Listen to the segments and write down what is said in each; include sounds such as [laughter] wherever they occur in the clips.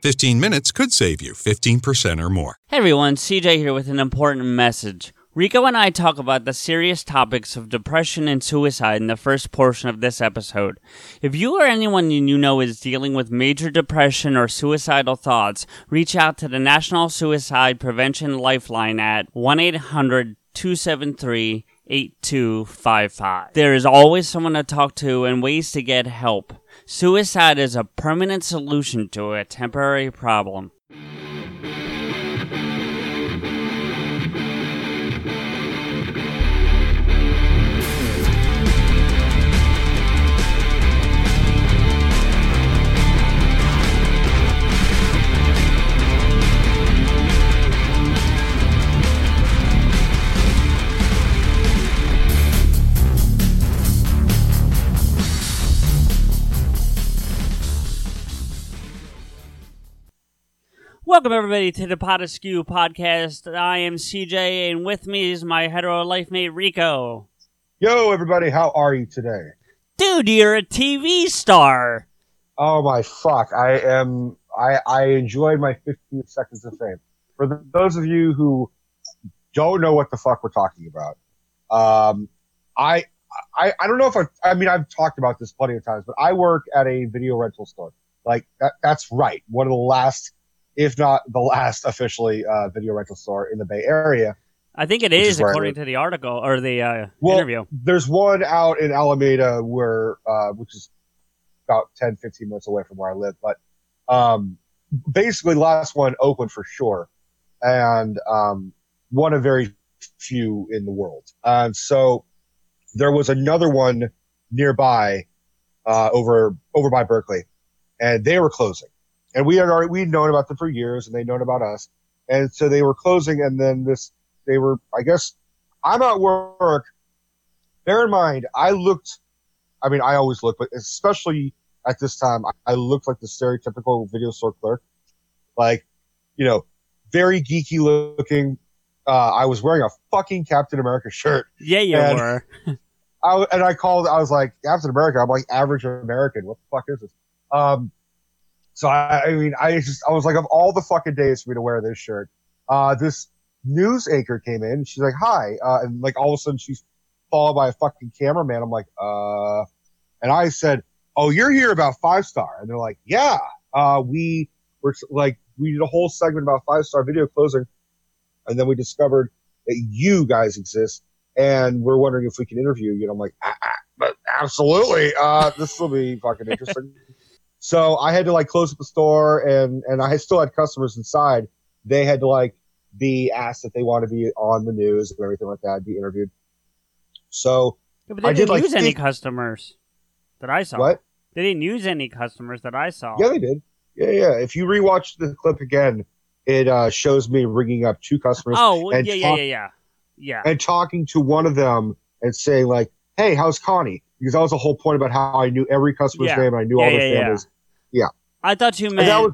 15 minutes could save you 15% or more. Hey everyone, CJ here with an important message. Rico and I talk about the serious topics of depression and suicide in the first portion of this episode. If you or anyone you know is dealing with major depression or suicidal thoughts, reach out to the National Suicide Prevention Lifeline at 1 800 273 8255. There is always someone to talk to and ways to get help. Suicide is a permanent solution to a temporary problem. Welcome everybody to the Pot Askew podcast. I am CJ, and with me is my hetero life mate Rico. Yo, everybody, how are you today? Dude, you're a TV star. Oh my fuck! I am. I I enjoyed my 15 seconds of fame. For the, those of you who don't know what the fuck we're talking about, um, I I I don't know if I. I mean, I've talked about this plenty of times, but I work at a video rental store. Like that, that's right. One of the last, if not the last, officially uh, video rental store in the Bay Area. I think it is, is, is where I according to the article or the uh, Well, interview. there's one out in Alameda where, uh, which is about 10, 15 minutes away from where I live. But um, basically, last one, Oakland for sure, and um, one of very few in the world. And so there was another one nearby, uh, over over by Berkeley, and they were closing. And we had already we'd known about them for years, and they'd known about us. And so they were closing, and then this they were, I guess, I'm at work. Bear in mind, I looked. I mean, I always look, but especially at this time, I, I looked like the stereotypical video store clerk, like, you know, very geeky looking. Uh, I was wearing a fucking Captain America shirt. Yeah, you and- were. [laughs] I, and I called. I was like Captain America. I'm like average American. What the fuck is this? Um, so I, I mean, I just I was like, of all the fucking days for me to wear this shirt, uh, this news anchor came in. She's like, "Hi," uh, and like all of a sudden she's followed by a fucking cameraman. I'm like, uh, and I said, "Oh, you're here about five star," and they're like, "Yeah, uh, we were like we did a whole segment about five star video closing, and then we discovered that you guys exist." and we're wondering if we can interview you. And I'm like, ah, ah, but absolutely. Uh, this will be fucking interesting. [laughs] so I had to like close up the store and, and I still had customers inside. They had to like be asked if they want to be on the news and everything like that, be interviewed. So Yeah, but they I didn't did, like, use any think- customers that I saw. what? They didn't use any customers that I saw. Yeah, they did. Yeah, yeah. If you rewatch the clip again, it uh, shows me ringing up two customers Oh, and yeah, yeah, yeah, yeah. Yeah. and talking to one of them and saying like, "Hey, how's Connie?" Because that was the whole point about how I knew every customer's Yeah. name and I knew Yeah, all their yeah, yeah. families. I thought you meant that was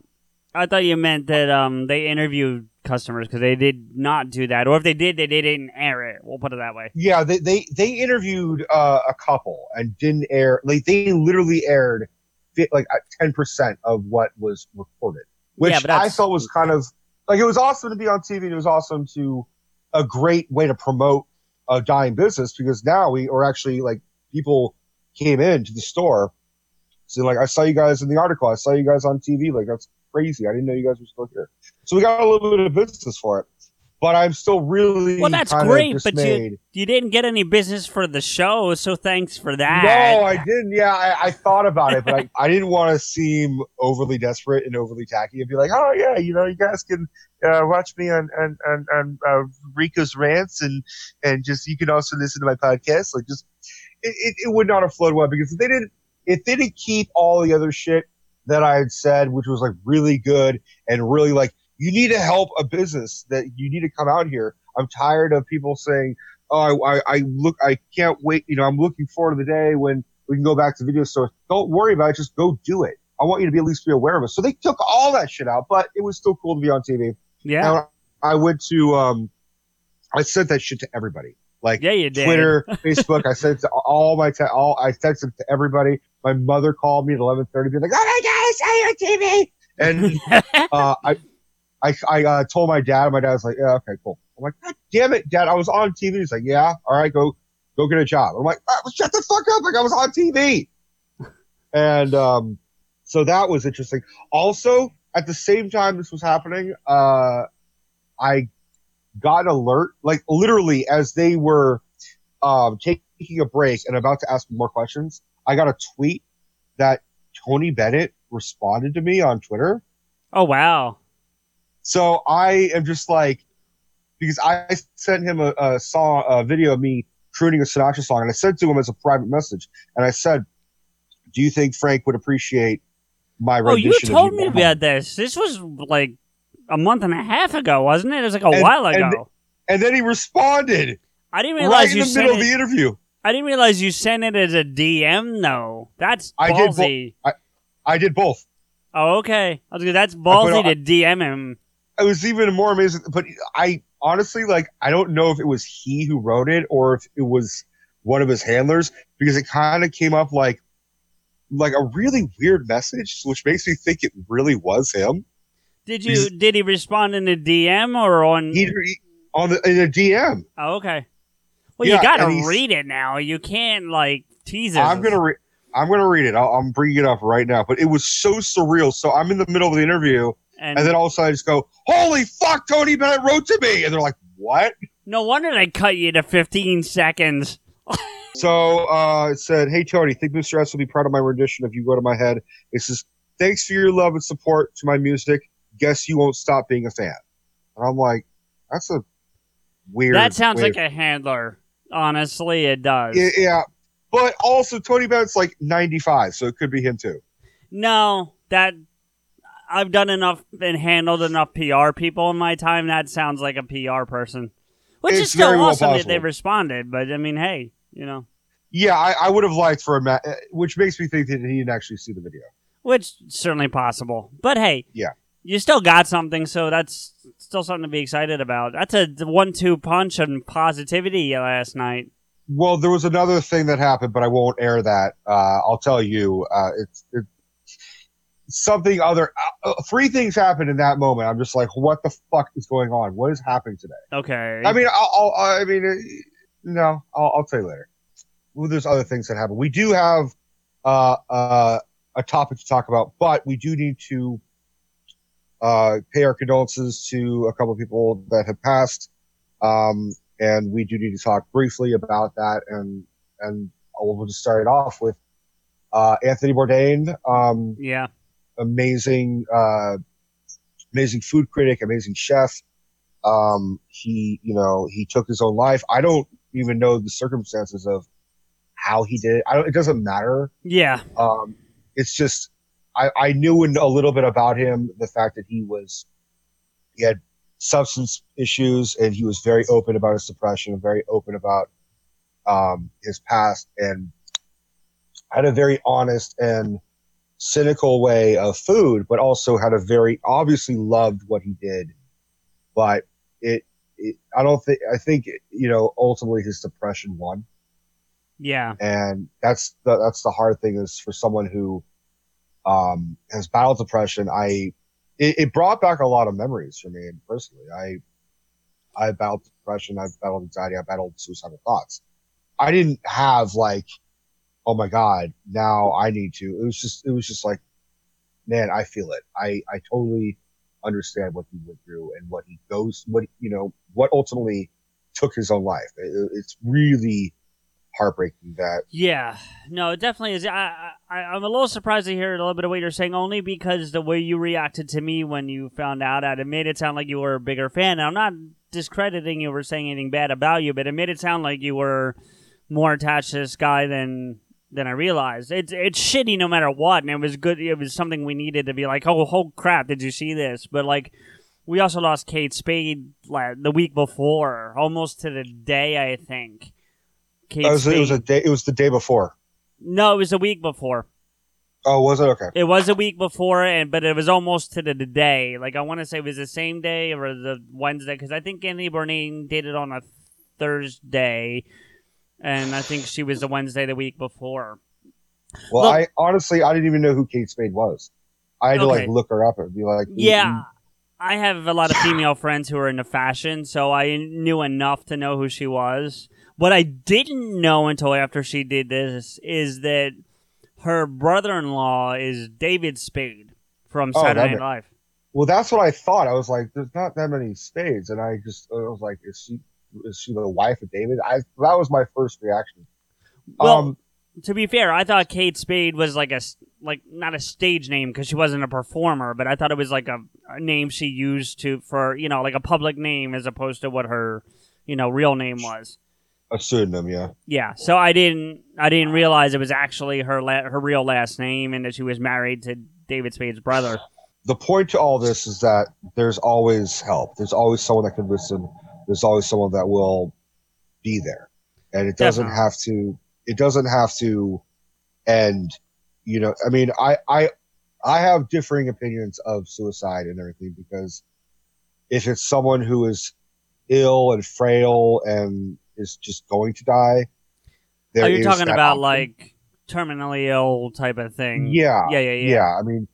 I thought you meant that um they interviewed customers because they did not do that, or if they did, they didn't air it. We'll put it that way. yeah. They they they interviewed uh, a couple and didn't air. Like they literally aired like ten percent of what was recorded, which Yeah, I thought was kind of like it was awesome to be on TV. and It was awesome to a great way to promote a dying business because now we are actually like people came in to the store saying like I saw you guys in the article. I saw you guys on TV. Like that's crazy. I didn't know you guys were still here. So we got a little bit of business for it. But I'm still really Well, that's great, but you you didn't get any business for the show, so thanks for that. No, I didn't. Yeah, I, I thought about it, but I, I didn't want to seem overly desperate and overly tacky and be like, oh yeah, you know, you guys can uh, watch me on on on, on uh, Rico's rants and and just you can also listen to my podcast. Like, just it, it, would not have flowed well because if they didn't if they didn't keep all the other shit that I had said, which was like really good and really like you need to help a business that you need to come out here. I'm tired of people saying, "Oh, I, I, look, I can't wait." You know, I'm looking forward to the day when we can go back to video stores. Don't worry about it. Just go do it. I want you to be at least be aware of it. So they took all that shit out, but it was still cool to be on TV. Yeah. And I went to, um, I sent that shit to everybody. Like Yeah, you did. Twitter, Facebook. I sent to all my, te- all, I texted it to everybody. My mother called me at 1130 being like, oh my God, I saw you on TV. And, [laughs] uh, I, I, I, uh, told my dad, and my dad was like, yeah, okay, cool. I'm like, God damn it, dad. I was on TV. He's like, yeah, all right, go, go get a job. I'm like, oh, shut the fuck up. Like I was on TV. And, um, so that was interesting. Also, at the same time this was happening, uh, I got an alert, like literally as they were um, taking a break and about to ask more questions. I got a tweet that Tony Bennett responded to me on Twitter. oh wow. So I am just like, because I sent him a, a song, a video of me crooning a Sinatra song, and I sent to him as a private message, and I said, "Do you think Frank would appreciate my rendition?" Oh, you told me about this. This was like a month and a half ago, wasn't it? It was like a And- while ago. And then he responded I didn't realize right in you the sent middle it. of the interview. I didn't realize you sent it as a DM though. That's I did bo- ballsy. I did both. oh, okay. I was gonna, that's ballsy to DM him. It was even more amazing. But I honestly, like, I don't know if it was he who wrote it or if it was one of his handlers because it kind of came up like, like a really weird message, which makes me think it really was him. Did you? He's- Did he respond in a DM or on? He, he on the in a DM. oh, okay. Well, Yeah, you gotta read it now. You can't like tease it. I'm gonna re- I'm gonna read it. I'll, I'm bringing it up right now. But it was so surreal. So I'm in the middle of the interview, and, and then all of a sudden I just go, "Holy fuck!" Tony Bennett wrote to me, and they're like, "What?" no wonder they cut you to 15 seconds. [laughs] So uh, it said, "Hey Tony, think Mr. S will be proud of my rendition if you go to my head." It says, "Thanks for your love and support to my music. Guess you won't stop being a fan." And I'm like, "That's a weird." that sounds like a handler. Honestly, it does. Yeah, yeah. But also, Tony Bennett's like 95, so it could be him too. No, that I've done enough and handled enough PR people in my time. That sounds like a PR person, which is still very well awesome that they responded. But I mean, hey, you know, Yeah, I, I would have liked for a ma- uh, which makes me think that he didn't actually see the video. which certainly possible. But hey, Yeah. You still got something, so that's still something to be excited about. That's a one-two punch on positivity last night. Well, there was another thing that happened, but I won't air that. Uh, I'll tell you. Uh, it's it, something other. Uh, uh, three things happened in that moment. I'm just like, what the fuck is going on? What is happening today? Okay. I mean, I'll, I'll, I mean, uh, no, I'll, I'll tell you later. Well, there's other things that happen. We do have uh, uh, a topic to talk about, but we do need to uh, pay our condolences to a couple people that have passed, um, and we do need to talk briefly about that. And and we'll just start it off with uh, Anthony Bourdain. Um, yeah. amazing, uh, amazing food critic, amazing chef. Um, he, you know, he took his own life. I don't even know the circumstances of how he did it. I don't, it doesn't matter. Yeah. Um, it's just, I, I knew a little bit about him, the fact that he was, he had substance issues and he was very open about his depression, very open about, um, his past and had a very honest and cynical way of food, but also had a very obviously loved what he did. But it, it I don't think, I think, you know, ultimately his depression won Yeah. and that's the that's the hard thing is for someone who um has battled depression i it, it brought back a lot of memories for me personally. I i battled depression i've battled anxiety i battled suicidal thoughts. I didn't have like oh my god now i need to it was just it was just like man i feel it. I i totally understand what he went through and what he goes what you know what ultimately took his own life. It, it's really heartbreaking that Yeah, no, it definitely is. I, I, I'm a little surprised to hear a little bit of what you're saying, only because the way you reacted to me when you found out, it made it sound like you were a bigger fan. I'm not discrediting you or saying anything bad about you, but it made it sound like you were more attached to this guy than than I realized. It's it's shitty no matter what, and it was good. It was something we needed to be like, oh, oh crap, did you see this? But like, we also lost Kate Spade like, the week before, almost to the day, I think. Was, oh, it was a day. It was the day before. no, it was a week before. Oh, was it okay? It was a week before, and but it was almost to the, the day. Like I want to say it was the same day or the Wednesday because I think Anthony Bourdain did it on a Thursday, and I think she was the Wednesday the week before. Well, Look- I honestly I didn't even know who Kate Spade was. I had to like look her up and be like, Yeah, I have a lot of female friends who are into fashion, so I knew enough to know who she was. What I didn't know until after she did this is that her brother-in-law is David Spade from Oh, Saturday Night Live. Well, that's what I thought. I was like, there's not that many spades, and I just I was like, is she is she the wife of David? I that was my first reaction. Well, um, to be fair, I thought Kate Spade was like a like not a stage name because she wasn't a performer, but I thought it was like a, a name she used to for you know like a public name as opposed to what her you know real name was. A pseudonym, yeah. Yeah, so I didn't I didn't realize it was actually her la- her real last name and that she was married to David Spade's brother. The point to all this is that there's always help. There's always someone that can listen. There's always someone that will be there, and it doesn't Definitely. have to. It doesn't have to end. You know, I mean, I I I have differing opinions of suicide and everything because if it's someone who is ill and frail and is just going to die, there Are you Oh, talking about option. like terminally ill type of thing? Yeah, yeah, yeah, yeah. yeah. I mean,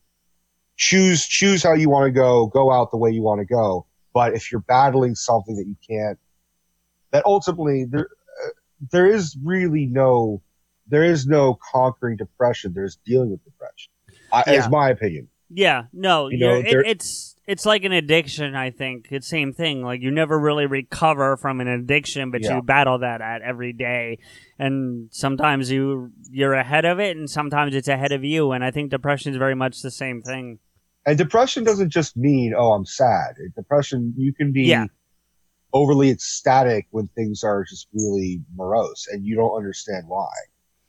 choose choose how you want to go. Go out the way you want to go. But if you're battling something that you can't, that ultimately there uh, there is really no there is no conquering depression. There's dealing with depression. I, Yeah. Is my opinion. Yeah, no, You you know, it, it's it's like an addiction. I think it's the same thing. Like you never really recover from an addiction, but Yeah. you battle that at every day. And sometimes you you're ahead of it, and sometimes it's ahead of you. And I think depression is very much the same thing. And depression doesn't just mean oh I'm sad. Depression you can be Yeah. overly ecstatic when things are just really morose and you don't understand why.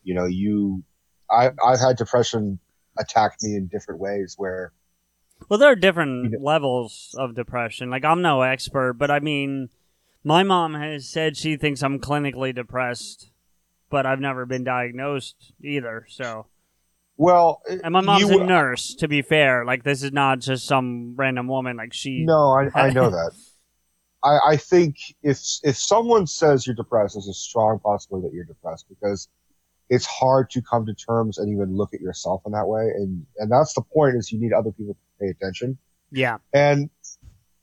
You know, you I I've had depression attack me in different ways where Well, there are different levels of depression. Like I'm no expert, but I mean, my mom has said she thinks I'm clinically depressed, but I've never been diagnosed either. So. well And my mom's you, a nurse, to be fair. Like, this is not just some random woman. Like, she. No, I, I know [laughs] that. I, I think if if someone says you're depressed, there's a strong possibility that you're depressed because it's hard to come to terms and even look at yourself in that way. And and that's the point is you need other people to pay attention. Yeah. And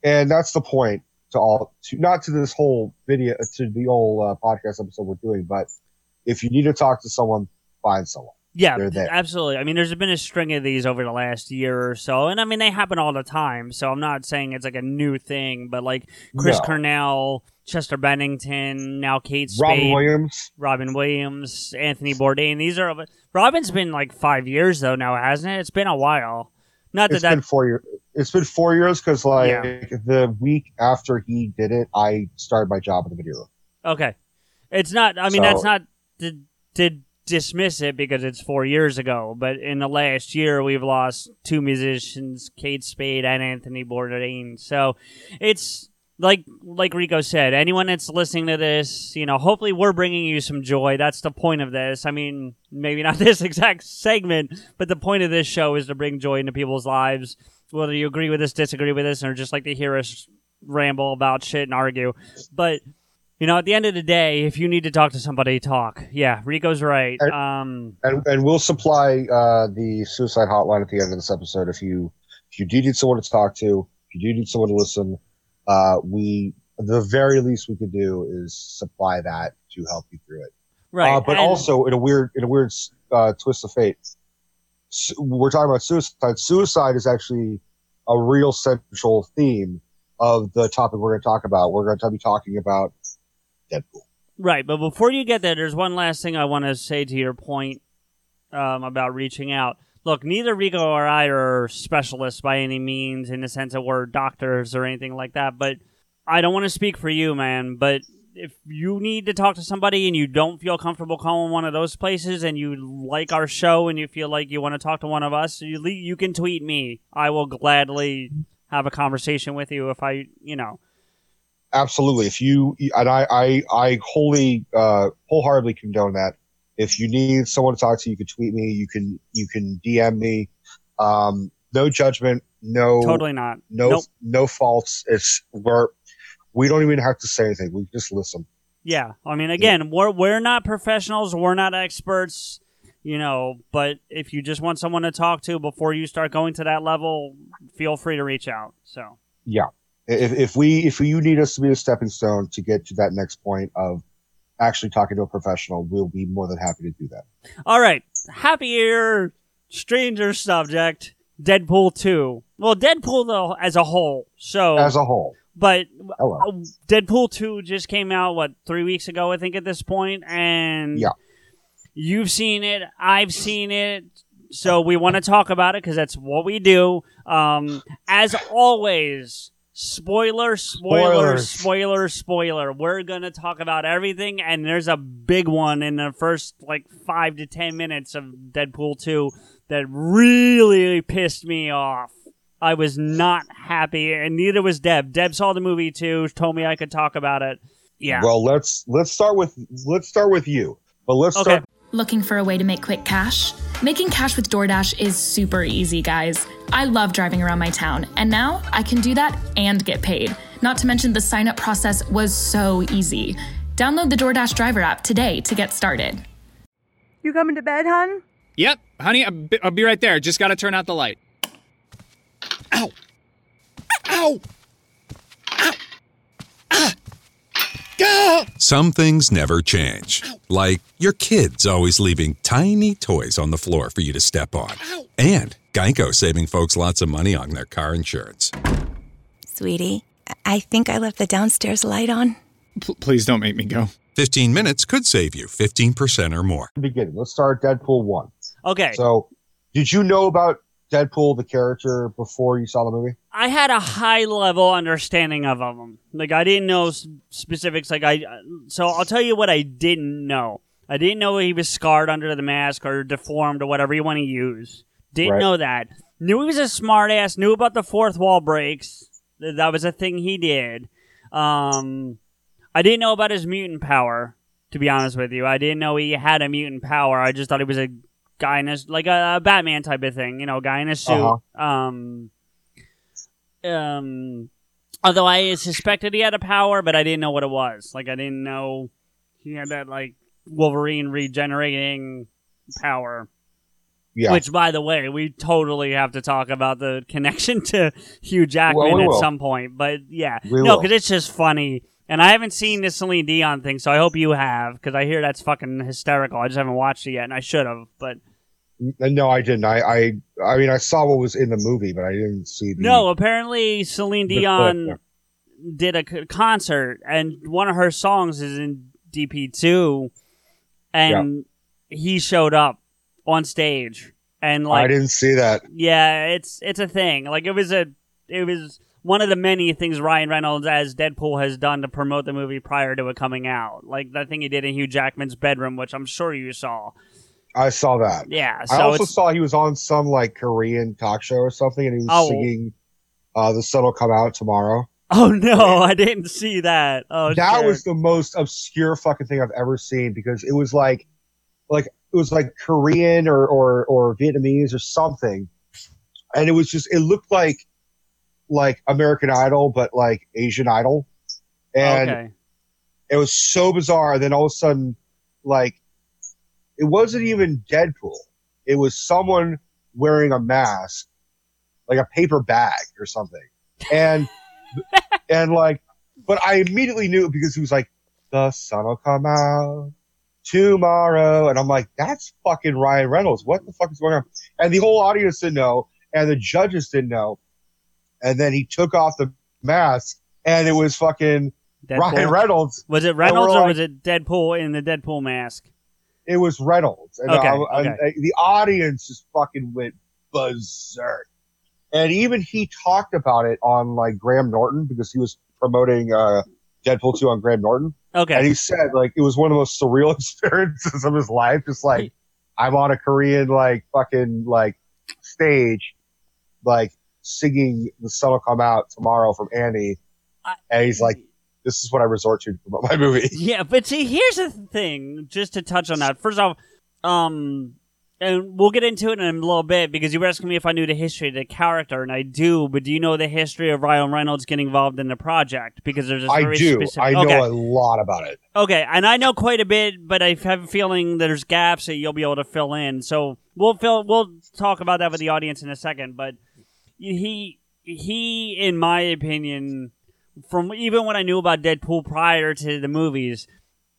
and that's the point to all to not to this whole video to the whole uh, podcast episode we're doing, but if you need to talk to someone, find someone. Yeah, absolutely. I mean, there's been a string of these over the last year or so. And I mean, they happen all the time. So I'm not saying it's like a new thing, but like Chris No. Cornell, Chester Bennington, now Kate Spade. Robin Williams. Robin Williams, Anthony Bourdain. These are Robin's been like five years though now, hasn't it? It's been a while. Not that It's that been four years. It's been four years because like Yeah. the week after he did it, I started my job in the video room. okay. It's not. I mean, So- that's not to, to dismiss it because it's four years ago. But in the last year, we've lost two musicians, Kate Spade and Anthony Bourdain. So it's like like Rico said. Anyone that's listening to this, you know, hopefully we're bringing you some joy. That's the point of this. I mean, maybe not [laughs] this exact segment, but the point of this show is to bring joy into people's lives. Whether you agree with us, disagree with us, or just like to hear us ramble about shit and argue. But you know, at the end of the day, if you need to talk to somebody, talk. Yeah, Rico's right. And- Um, And and we'll supply uh, the suicide hotline at the end of this episode if you if you do need someone to talk to, if you do need someone to listen, uh, we the very least we could do is supply that to help you through it. right. Uh, but and- also in a weird in a weird uh, twist of fate, su- we're talking about suicide. Suicide is actually a real central theme of the topic we're going to talk about. We're going to be talking about Deadpool. Right, but before you get there, there's one last thing I want to say to your point um, about reaching out. Look, neither Rico or I are specialists by any means in the sense that we're doctors or anything like that, but I don't want to speak for you, man, but if you need to talk to somebody and you don't feel comfortable calling one of those places and you like our show and you feel like you want to talk to one of us, you, le- you can tweet me. I will gladly have a conversation with you if I, you know. Absolutely. If you and I, I, I wholly, uh, wholeheartedly condone that. If you need someone to talk to, you can tweet me. You can, you can DM me. Um, no judgment. No, Totally not. no, Nope. no faults. It's we're, we don't even have to say anything. We just listen. Yeah, I mean, again, we're we're not professionals, we're not experts, you know. But if you just want someone to talk to before you start going to that level, feel free to reach out. So, Yeah. If, if we, if you need us to be a stepping stone to get to that next point of actually talking to a professional, we'll be more than happy to do that. all right, happier, stranger subject, Deadpool two. Well, Deadpool though as a whole. So, As a whole. but Hello. uh, Deadpool two just came out what three weeks ago, I think, at this point, and Yeah. you've seen it, I've seen it, so we want to talk about it because that's what we do. Um, as always, spoiler, spoiler, Spoilers. spoiler, spoiler. We're gonna talk about everything, and there's a big one in the first like five to ten minutes of Deadpool two that really pissed me off. I was not happy, and neither was Deb. Deb saw the movie too, told me I could talk about it. Yeah. Well, let's let's start with let's start with you. But let's Okay. start. Looking for a way to make quick cash? Making cash with DoorDash is super easy, guys. I love driving around my town, and now I can do that and get paid. Not to mention, the sign up process was so easy. Download the DoorDash driver app today to get started. You coming to bed, hon? Yep, honey, I'll be, I'll be right there. Just gotta turn out the light. Ow! Ow! Ow! Ah! Gah! Some things never change. Like your kids always leaving tiny toys on the floor for you to step on. And Geico saving folks lots of money on their car insurance. Sweetie, I think I left the downstairs light on. P- please don't make me go. 15 minutes could save you 15% or more. beginning. Let's start Deadpool one. Okay. So, did you know about Deadpool the character before you saw the movie? I had a high level understanding of him. Like I didn't know specifics. Like I, so I'll tell you what I didn't know. I didn't know he was scarred under the mask or deformed or whatever you want to use. Didn't Right. know that. Knew he was a smartass. Knew about the fourth wall breaks. That was a thing he did. Um, I didn't know about his mutant power. To be honest with you, I didn't know he had a mutant power. I just thought he was a guy in a like a, a Batman type of thing. You know, guy in a suit. Uh-huh. Um, um, although I suspected he had a power, but I didn't know what it was. Like I didn't know he had that like Wolverine regenerating power. Yeah. Which, by the way, we totally have to talk about the connection [laughs] to Hugh Jackman Well, we at will. some point. But yeah, We no, because it's just funny. And I haven't seen the Celine Dion thing, so I hope you have, because I hear that's fucking hysterical. I just haven't watched it yet, and I should have. But no, I didn't. I, I, I mean, I saw what was in the movie, but I didn't see the. no, apparently Celine Dion did a concert, and one of her songs is in DP2, and he showed up on stage, and like I didn't see that. Yeah, it's it's a thing. Like it was a it was one of the many things Ryan Reynolds as Deadpool has done to promote the movie prior to it coming out. Like that thing he did in Hugh Jackman's bedroom, which I'm sure you saw. I saw that. Yeah, So I so also saw he was on some like Korean talk show or something, and he was Oh. singing uh, "The Sun Will Come Out Tomorrow." Oh no, I didn't see that. Oh that was the most obscure fucking thing I've ever seen because it was like, like it was like Korean or or or Vietnamese or something, and it was just it looked like like American Idol but like Asian Idol, and okay. it was so bizarre. And then all of a sudden, like, it wasn't even Deadpool. It was someone wearing a mask, like a paper bag or something. And, [laughs] and like, but I immediately knew because he was like, the sun will come out tomorrow. And I'm like, that's fucking Ryan Reynolds. What the fuck is going on? And the whole audience didn't know, and the judges didn't know. And then he took off the mask, and it was fucking Deadpool. Ryan Reynolds. was it Reynolds or like- was it Deadpool in the Deadpool mask? It was Reynolds, and, Okay, I- okay. and, uh, the audience just fucking went berserk. And even he talked about it on like Graham Norton because he was promoting uh, Deadpool two on Graham Norton, Okay. and he said like it was one of the most surreal [laughs] experiences of his life. Just like I'm on a Korean like fucking like stage, like singing "The Sun Will Come Out Tomorrow" from Annie, I- and he's like, "This is what I resort to to promote my movie." Yeah, but see, here's the thing. Just to touch on that, first off, um, and we'll get into it in a little bit because you were asking me if I knew the history of the character, and I do. But do you know the history of Ryan Reynolds getting involved in the project? Because there's a I very do. specific. I do, I know okay. a lot about it. Okay, and I know quite a bit, but I have a feeling there's gaps that you'll be able to fill in. So we'll fill. We'll talk about that with the audience in a second. But he he, in my opinion, from even when I knew about Deadpool prior to the movies,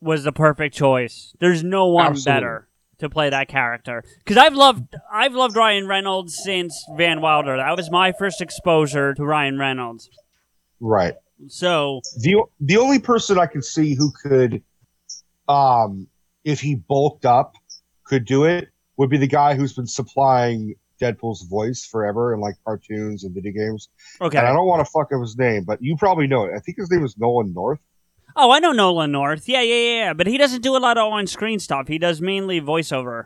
was the perfect choice. There's no one Absolutely. better to play that character because I've loved I've loved Ryan Reynolds since Van Wilder. That was my first exposure to Ryan Reynolds. Right. So the The only person I can see who could, um, if he bulked up, could do it would be the guy who's been supplying Deadpool's voice forever in like cartoons and video games. okay. And I don't want to fuck up his name, but you probably know it. I think his name is Nolan North. Oh, I know Nolan North. Yeah, yeah, yeah, yeah. But he doesn't do a lot of on-screen stuff. He does mainly voiceover.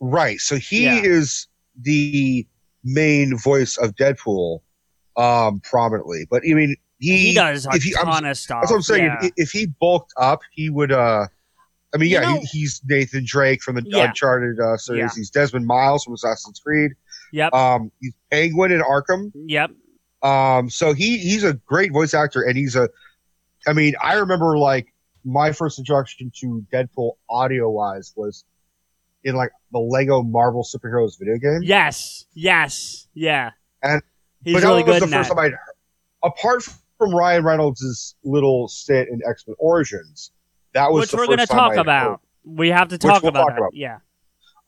Right. So he Yeah. is the main voice of Deadpool, um, prominently. But I mean, he, He, does a if he- I'm- of stuff. That's what I'm saying. Yeah. If, if he bulked up, he would. uh I mean, You yeah, know- he, he's Nathan Drake from the Yeah. Uncharted uh, series. He's Desmond Miles from Assassin's Creed. yep, Um, he's Penguin in Arkham. yep. Um, so he he's a great voice actor, and he's a. I mean, I remember like my first introduction to Deadpool audio wise was in like the Lego Marvel superheroes video game. Yes, yes, yeah. And- he's but really that was good the first that. time I'd heard. Apart from Ryan Reynolds' little stint in X Men Origins, that was Which we're going to talk about. We have to talk we'll about talk that. about. Yeah.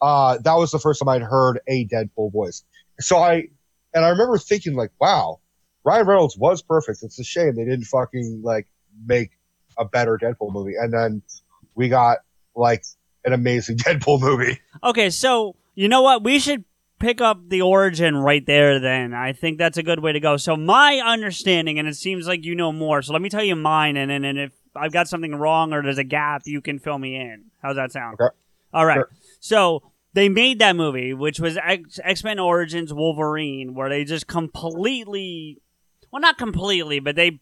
uh, that was the first time I'd heard a Deadpool voice. So I, and I remember thinking like, wow, Ryan Reynolds was perfect. It's a shame they didn't fucking like make a better Deadpool movie. And then we got like an amazing [laughs] Deadpool movie. Okay, so you know what? We should pick up the origin right there then. I think that's a good way to go. So my understanding, and it seems like you know more, so let me tell you mine and then and if I've got something wrong or there's a gap, you can fill me in. How's that sound? Okay. All right. Sure. So they made that movie, which was X Men Origins Wolverine, where they just completely well not completely, but they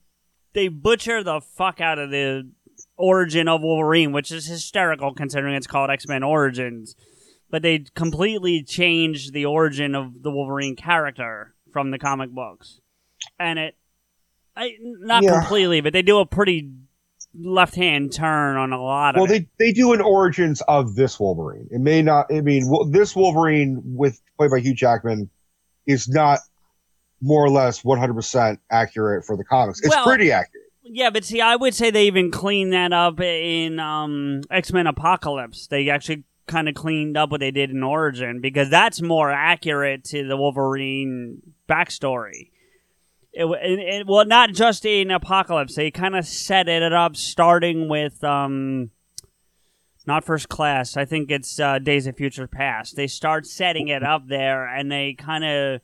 they butcher the fuck out of the origin of Wolverine, which is hysterical considering it's called X Men Origins. But they completely changed the origin of the Wolverine character from the comic books, and it, I not Yeah. completely, but they do a pretty left hand turn on a lot of Well, they, they do an origins of this Wolverine. It may not, I mean, this Wolverine with played by Hugh Jackman is not more or less 100% accurate for the comics. It's Well, pretty accurate. Yeah, but see, I would say they even cleaned that up in um, X Men Apocalypse. They actually kind of cleaned up what they did in Origin because that's more accurate to the Wolverine backstory. It, it, it well, not just in Apocalypse. They kind of set it up starting with um, not First Class. I think it's uh, Days of Future Past. They start setting it up there, and they kind of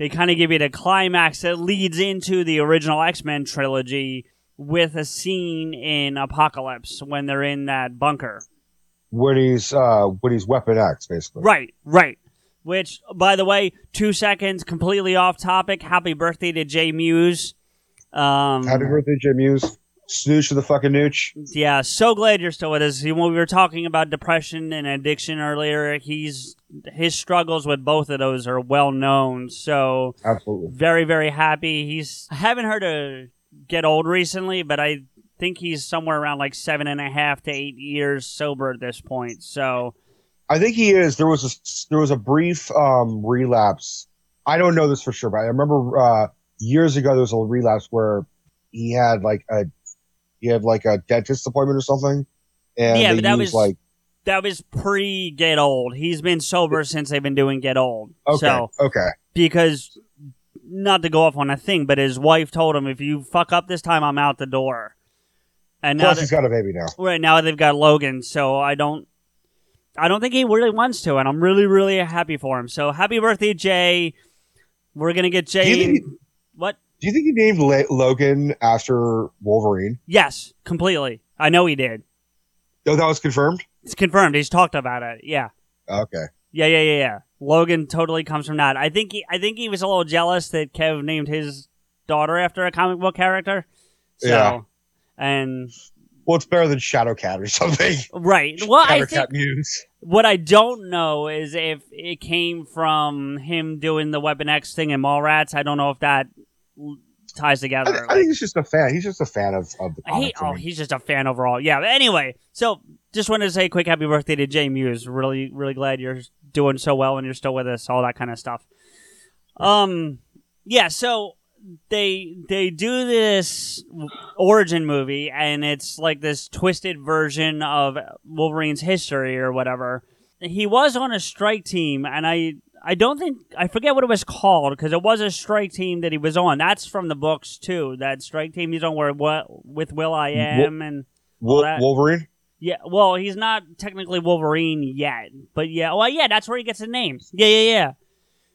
they kind of give you the climax that leads into the original X-Men trilogy with a scene in Apocalypse when they're in that bunker. He's, uh, he's Weapon X, basically. Right, right. Which, by the way, two seconds, completely off topic. Happy birthday to Jay Mewes. Um, Happy birthday, Jim Hughes. Snooch to the fucking nooch. yeah, so glad you're still with us. When we were talking about depression and addiction earlier, he's his struggles with both of those are well known. So Absolutely. very very happy. He's I haven't heard a get old recently, but I think he's somewhere around like seven and a half to eight years sober at this point. So I think he is. There was a there was a brief um, relapse. I don't know this for sure, but I remember uh, years ago there was a relapse where he had like a he had like a dentist appointment or something, and Yeah, but that was- like that was pre get old. He's been sober since they've been doing get old. okay, So okay, because not to go off on a thing, but his wife told him if you fuck up this time, I'm out the door. And now plus he's got a baby now. right now they've got Logan, so I don't. I don't think he really wants to, and I'm really, really happy for him. So happy birthday, Jay! We're gonna get Do Jay. think, what? do you think he named La- Logan after Wolverine? Yes, completely. I know he did. Oh, that was confirmed. It's confirmed. He's talked about it. Yeah. Okay, Yeah, yeah, yeah, yeah. Logan totally comes from that. I think he, I think he was a little jealous that Kev named his daughter after a comic book character. So, Yeah. And Well, it's better than Shadowcat or something. right. Well, I think Mewes. what I don't know is if it came from him doing the Weapon X thing in Mallrats. I don't know if that ties together. I Like- think he's just a fan. He's just a fan of, of the He, oh, he's just a fan overall. Yeah. But anyway, so just wanted to say a quick happy birthday to Jay Mewes. Really, really glad you're doing so well and you're still with us. All that kind of stuff. Um, yeah. So they they do this origin movie, and it's like this twisted version of Wolverine's history or whatever. He was on a strike team, and I I don't think I forget what it was called because it was a strike team that he was on. That's from the books too. That strike team he's on where what with will.i.am and Wolverine. yeah. Well, he's not technically Wolverine yet, but yeah. Well, yeah, that's where he gets the name. Yeah, yeah, yeah.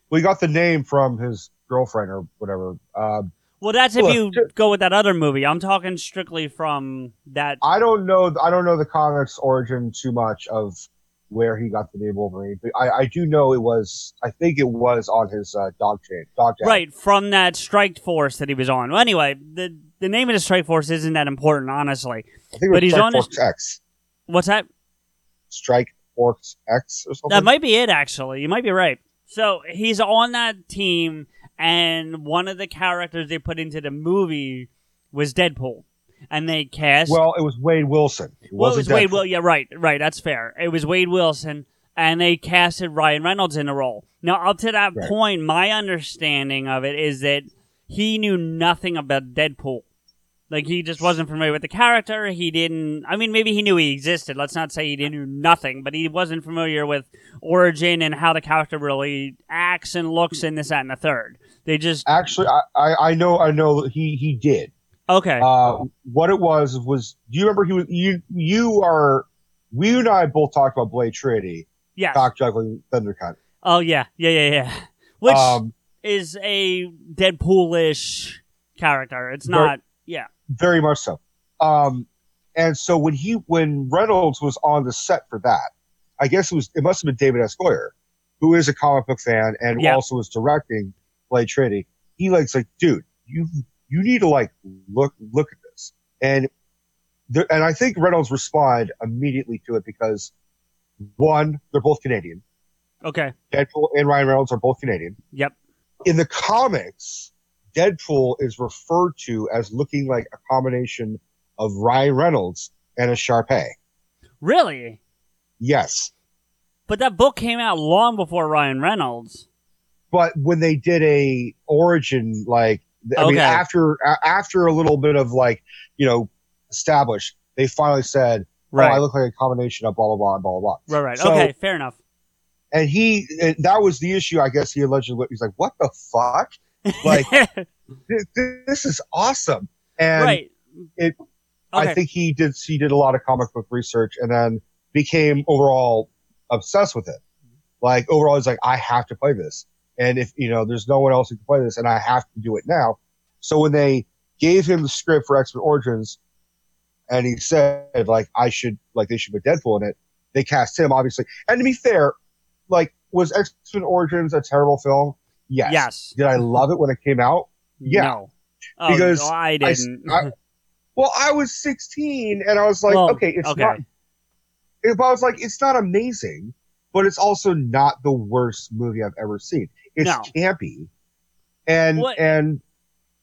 We got the name from his girlfriend or whatever. Uh, Well, that's if you go with that other movie. I'm talking strictly from that. I don't know. I don't know the comics origin too much of where he got the name Wolverine, but I, I do know it was. I think it was on his uh, dog chain, dog tag. Right from that strike force that he was on. Well, anyway, the the name of the strike force isn't that important, honestly. I think it was But he's Strike on his- X. What's that? Strike Force X or something. That might be it, actually. You might be right. So he's on that team, and one of the characters they put into the movie was Deadpool, and they cast. well, it was Wade Wilson. It well, it was Wade. Will, yeah, right, right. That's fair. It was Wade Wilson, and they casted Ryan Reynolds in the role. Now, up to that Right. point, my understanding of it is that he knew nothing about Deadpool. Like he just wasn't familiar with the character. He didn't. I mean, maybe he knew he existed. Let's not say he didn't know nothing, but he wasn't familiar with origin and how the character really acts and looks and this, that, and the third. They just Actually, I, I, I know. I know he he did. Okay. Uh, what it was was. Do you remember he was you? You are. We and I both talked about Blade Trinity, Yeah. cock juggling Thundercut. Oh yeah, yeah, yeah, yeah. Which um, is a Deadpoolish character. It's Ver- not. Yeah. very much so. Um, and so when he when Reynolds was on the set for that, I guess it was it must have been David S. Goyer, who is a comic book fan and Yeah. also was directing Blade Trinity. He likes like, dude, you you need to like look look at this. And there, and I think Reynolds responded immediately to it because one, they're both Canadian. Okay. Deadpool and Ryan Reynolds are both Canadian. Yep. In the comics, Deadpool is referred to as looking like a combination of Ryan Reynolds and a Shar-Pei. Really? Yes. But that book came out long before Ryan Reynolds. But when they did a origin, like, I mean, after, after a little bit of like, you know, established, they finally said, oh, I look like a combination of blah, blah, blah, blah, blah. right. Right. So- okay. Fair enough. And he, and that was the issue, I guess he allegedly, he's like, what the fuck? Like, [laughs] this, this is awesome. And right. it- Okay. I think he did he did a lot of comic book research and then became overall obsessed with it. Like overall, he's like, I have to play this, and if you know, there's no one else who can play this, and I have to do it now. So when they gave him the script for X Men Origins, and he said like I should like they should put Deadpool in it, they cast him obviously. And to be fair, like was X Men Origins a terrible film? Yes. Yes. Did I love it when it came out? Yeah. No. Oh, Because no, I I- didn't. I- Well, I was 16 and I was like, Well, okay, it's okay. not. But I was like, it's not amazing, but it's also not the worst movie I've ever seen. It's No. campy, and What- and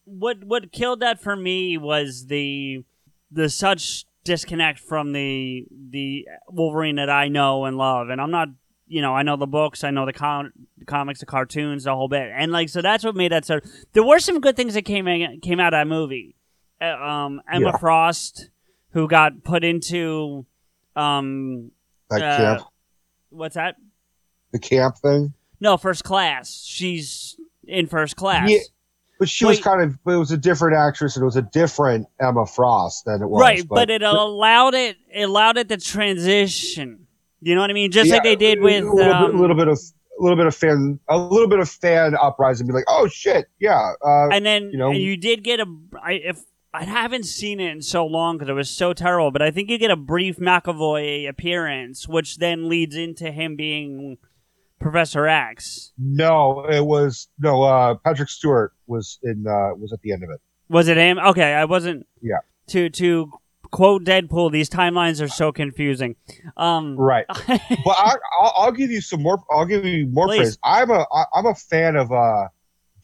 what what killed that for me was the the such disconnect from the the Wolverine that I know and love, and I'm not. You know, I know the books, I know the, com- the comics, the cartoons, the whole bit, and like so that's what made that so. There were some good things that came in, came out of that movie. Uh, um, Emma Yeah. Frost, who got put into, um, that uh, camp, what's that? the camp thing. No, first class. She's in first class. Yeah, But she was kind of. But it was a different actress, and it was a different Emma Frost than it was. right, but, it allowed it, it allowed it to transition. You know what I mean? Just like they did with a little, um, bit, little bit of a little bit of fan, a little bit of fan uprising. Be like, oh shit, yeah. Uh, and then you know- you did get a. I, if I haven't seen it in so long because it was so terrible, but I think you get a brief McAvoy appearance, which then leads into him being Professor X. No, it was no. Uh, Patrick Stewart was in. Uh, was at the end of it. Was it him? Okay, I wasn't. Yeah. To to quote Deadpool, these timelines are so confusing. Um, Right. [laughs] but I, I'll, I'll give you some more. I'll give you more Please. praise. I'm a I, I'm a fan of uh,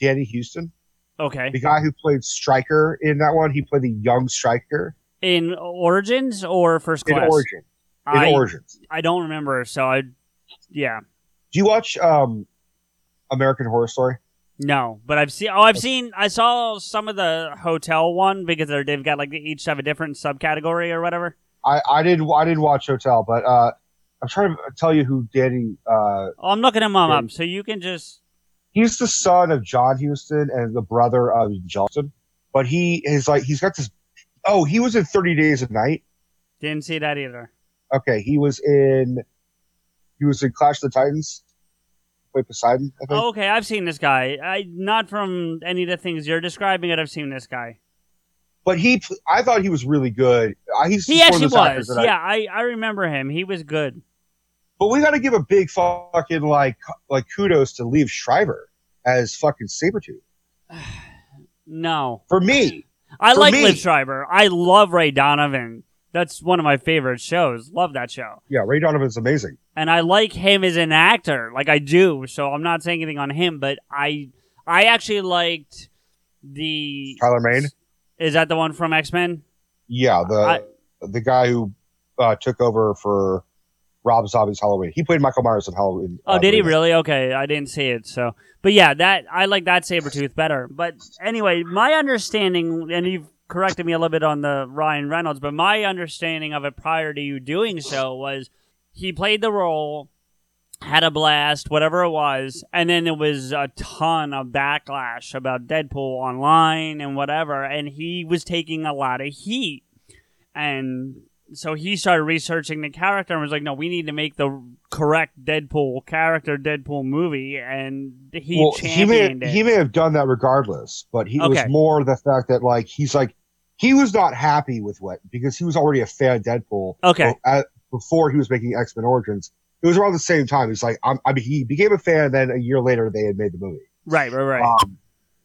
Danny Huston, okay. the guy who played Stryker in that one. He played the young Stryker In Origins or First in Class? Origin. In I, Origins. I don't remember, so I. Yeah. Do you watch um, American Horror Story? No, but I've seen. Oh, I've seen. I saw some of the hotel one because they're, they've got like they each have a different subcategory or whatever. I, I didn't I didn't watch Hotel, but uh, I'm trying to tell you who Danny. Uh, Oh, I'm looking him up, so you can just. he's the son of John Huston and the brother of Johnson, but he is like he's got this. Oh, he was in Thirty Days a Night. Didn't see that either. Okay, he was in. He was in Clash of the Titans. Played Poseidon, I think. Oh, okay, I've seen this guy. I not from any of the things you're describing. It, I've seen this guy. But he, I thought he was really good. He's He just one of actually was. Yeah, I, I remember him. He was good. but we got to give a big fucking like like kudos to Liev Schreiber as fucking Sabretooth. [sighs] No, For me, I For like me. Liev Schreiber. I love Ray Donovan. That's one of my favorite shows. Love that show. yeah, Ray Donovan's amazing. and I like him as an actor, like I do. So I'm not saying anything on him, but I I actually liked the. Tyler Mane. Is that the one from X Men? Yeah, the I- the guy who uh, took over for Rob Zombie's Halloween. He played Michael Myers in Halloween. Oh, uh, did he really? Okay, I didn't see it. So, but yeah, that I like that Sabretooth better. But anyway, my understanding, and you've corrected me a little bit on the Ryan Reynolds, but my understanding of it prior to you doing so was he played the role, had a blast, whatever it was, and then there was a ton of backlash about Deadpool online and whatever, and he was taking a lot of heat. And so he started researching the character and was like, no, we need to make the correct Deadpool character, Deadpool movie. And he well, he may it. he may have done that regardless, but he Okay. was more the fact that like he's like he was not happy with what because he was already a fan of Deadpool. Okay. At, before he was making X Men Origins, it was around the same time. He's like, I'm, I mean, he became a fan. Then a year later, they had made the movie. right, right, right. Um,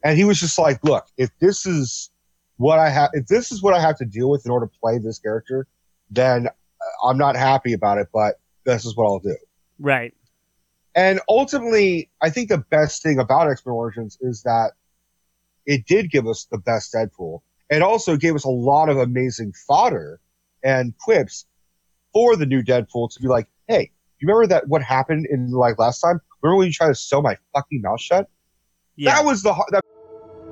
and he was just like, look, if this is what I have, if this is what I have to deal with in order to play this character, then uh, I'm not happy about it, but this is what I'll do. right. And ultimately, I think the best thing about X Men Origins is that it did give us the best Deadpool. It also gave us a lot of amazing fodder and quips for the new Deadpool to be like, hey, you remember that what happened in like last time? Remember when you tried to sew my fucking mouth shut? Yeah. That was the that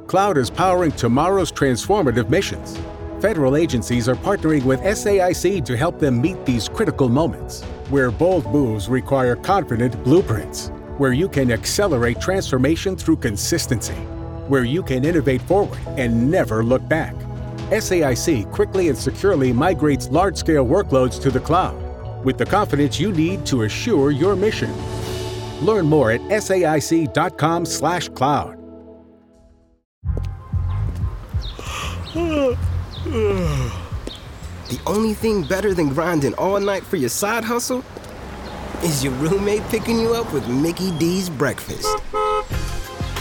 Cloud is powering tomorrow's transformative missions. Federal agencies are partnering with SAIC to help them meet these critical moments, where bold moves require confident blueprints, where you can accelerate transformation through consistency, where you can innovate forward and never look back. SAIC quickly and securely migrates large scale workloads to the cloud with the confidence you need to assure your mission. Learn more at saic.com/slash cloud. The only thing better than grinding all night for your side hustle is your roommate picking you up with Mickey D's breakfast.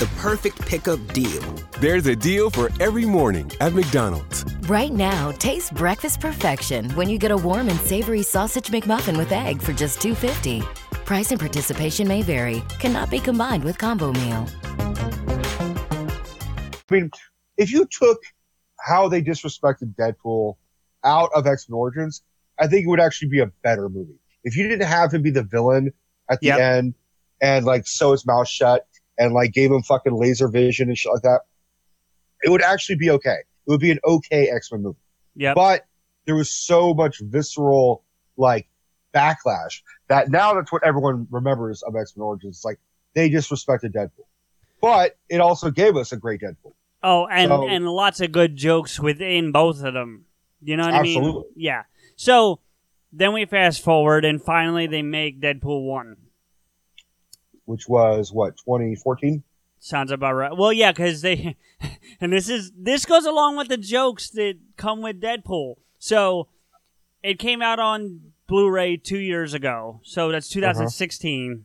The perfect pickup deal. There's a deal for every morning at McDonald's. Right now, taste breakfast perfection when you get a warm and savory sausage McMuffin with egg for just $2.50. Price and participation may vary. Cannot be combined with combo meal. I mean, if you took how they disrespected Deadpool out of X Men Origins, I think it would actually be a better movie. If you didn't have him be the villain at the Yep. end and like sew his mouth shut and like gave him fucking laser vision and shit like that, it would actually be okay. It would be an okay X Men movie. Yeah. But there was so much visceral like backlash that now that's what everyone remembers of X Men Origins. It's like they disrespected Deadpool. But it also gave us a great Deadpool. Oh, and So- and lots of good jokes within both of them. You know what I mean? Absolutely. Yeah. So then we fast forward, and finally they make Deadpool one. Which was what 2014 Sounds about right. Well, yeah, because they, [laughs] and this is this goes along with the jokes that come with Deadpool. So it came out on Blu-ray two years ago, so that's uh-huh. 2016.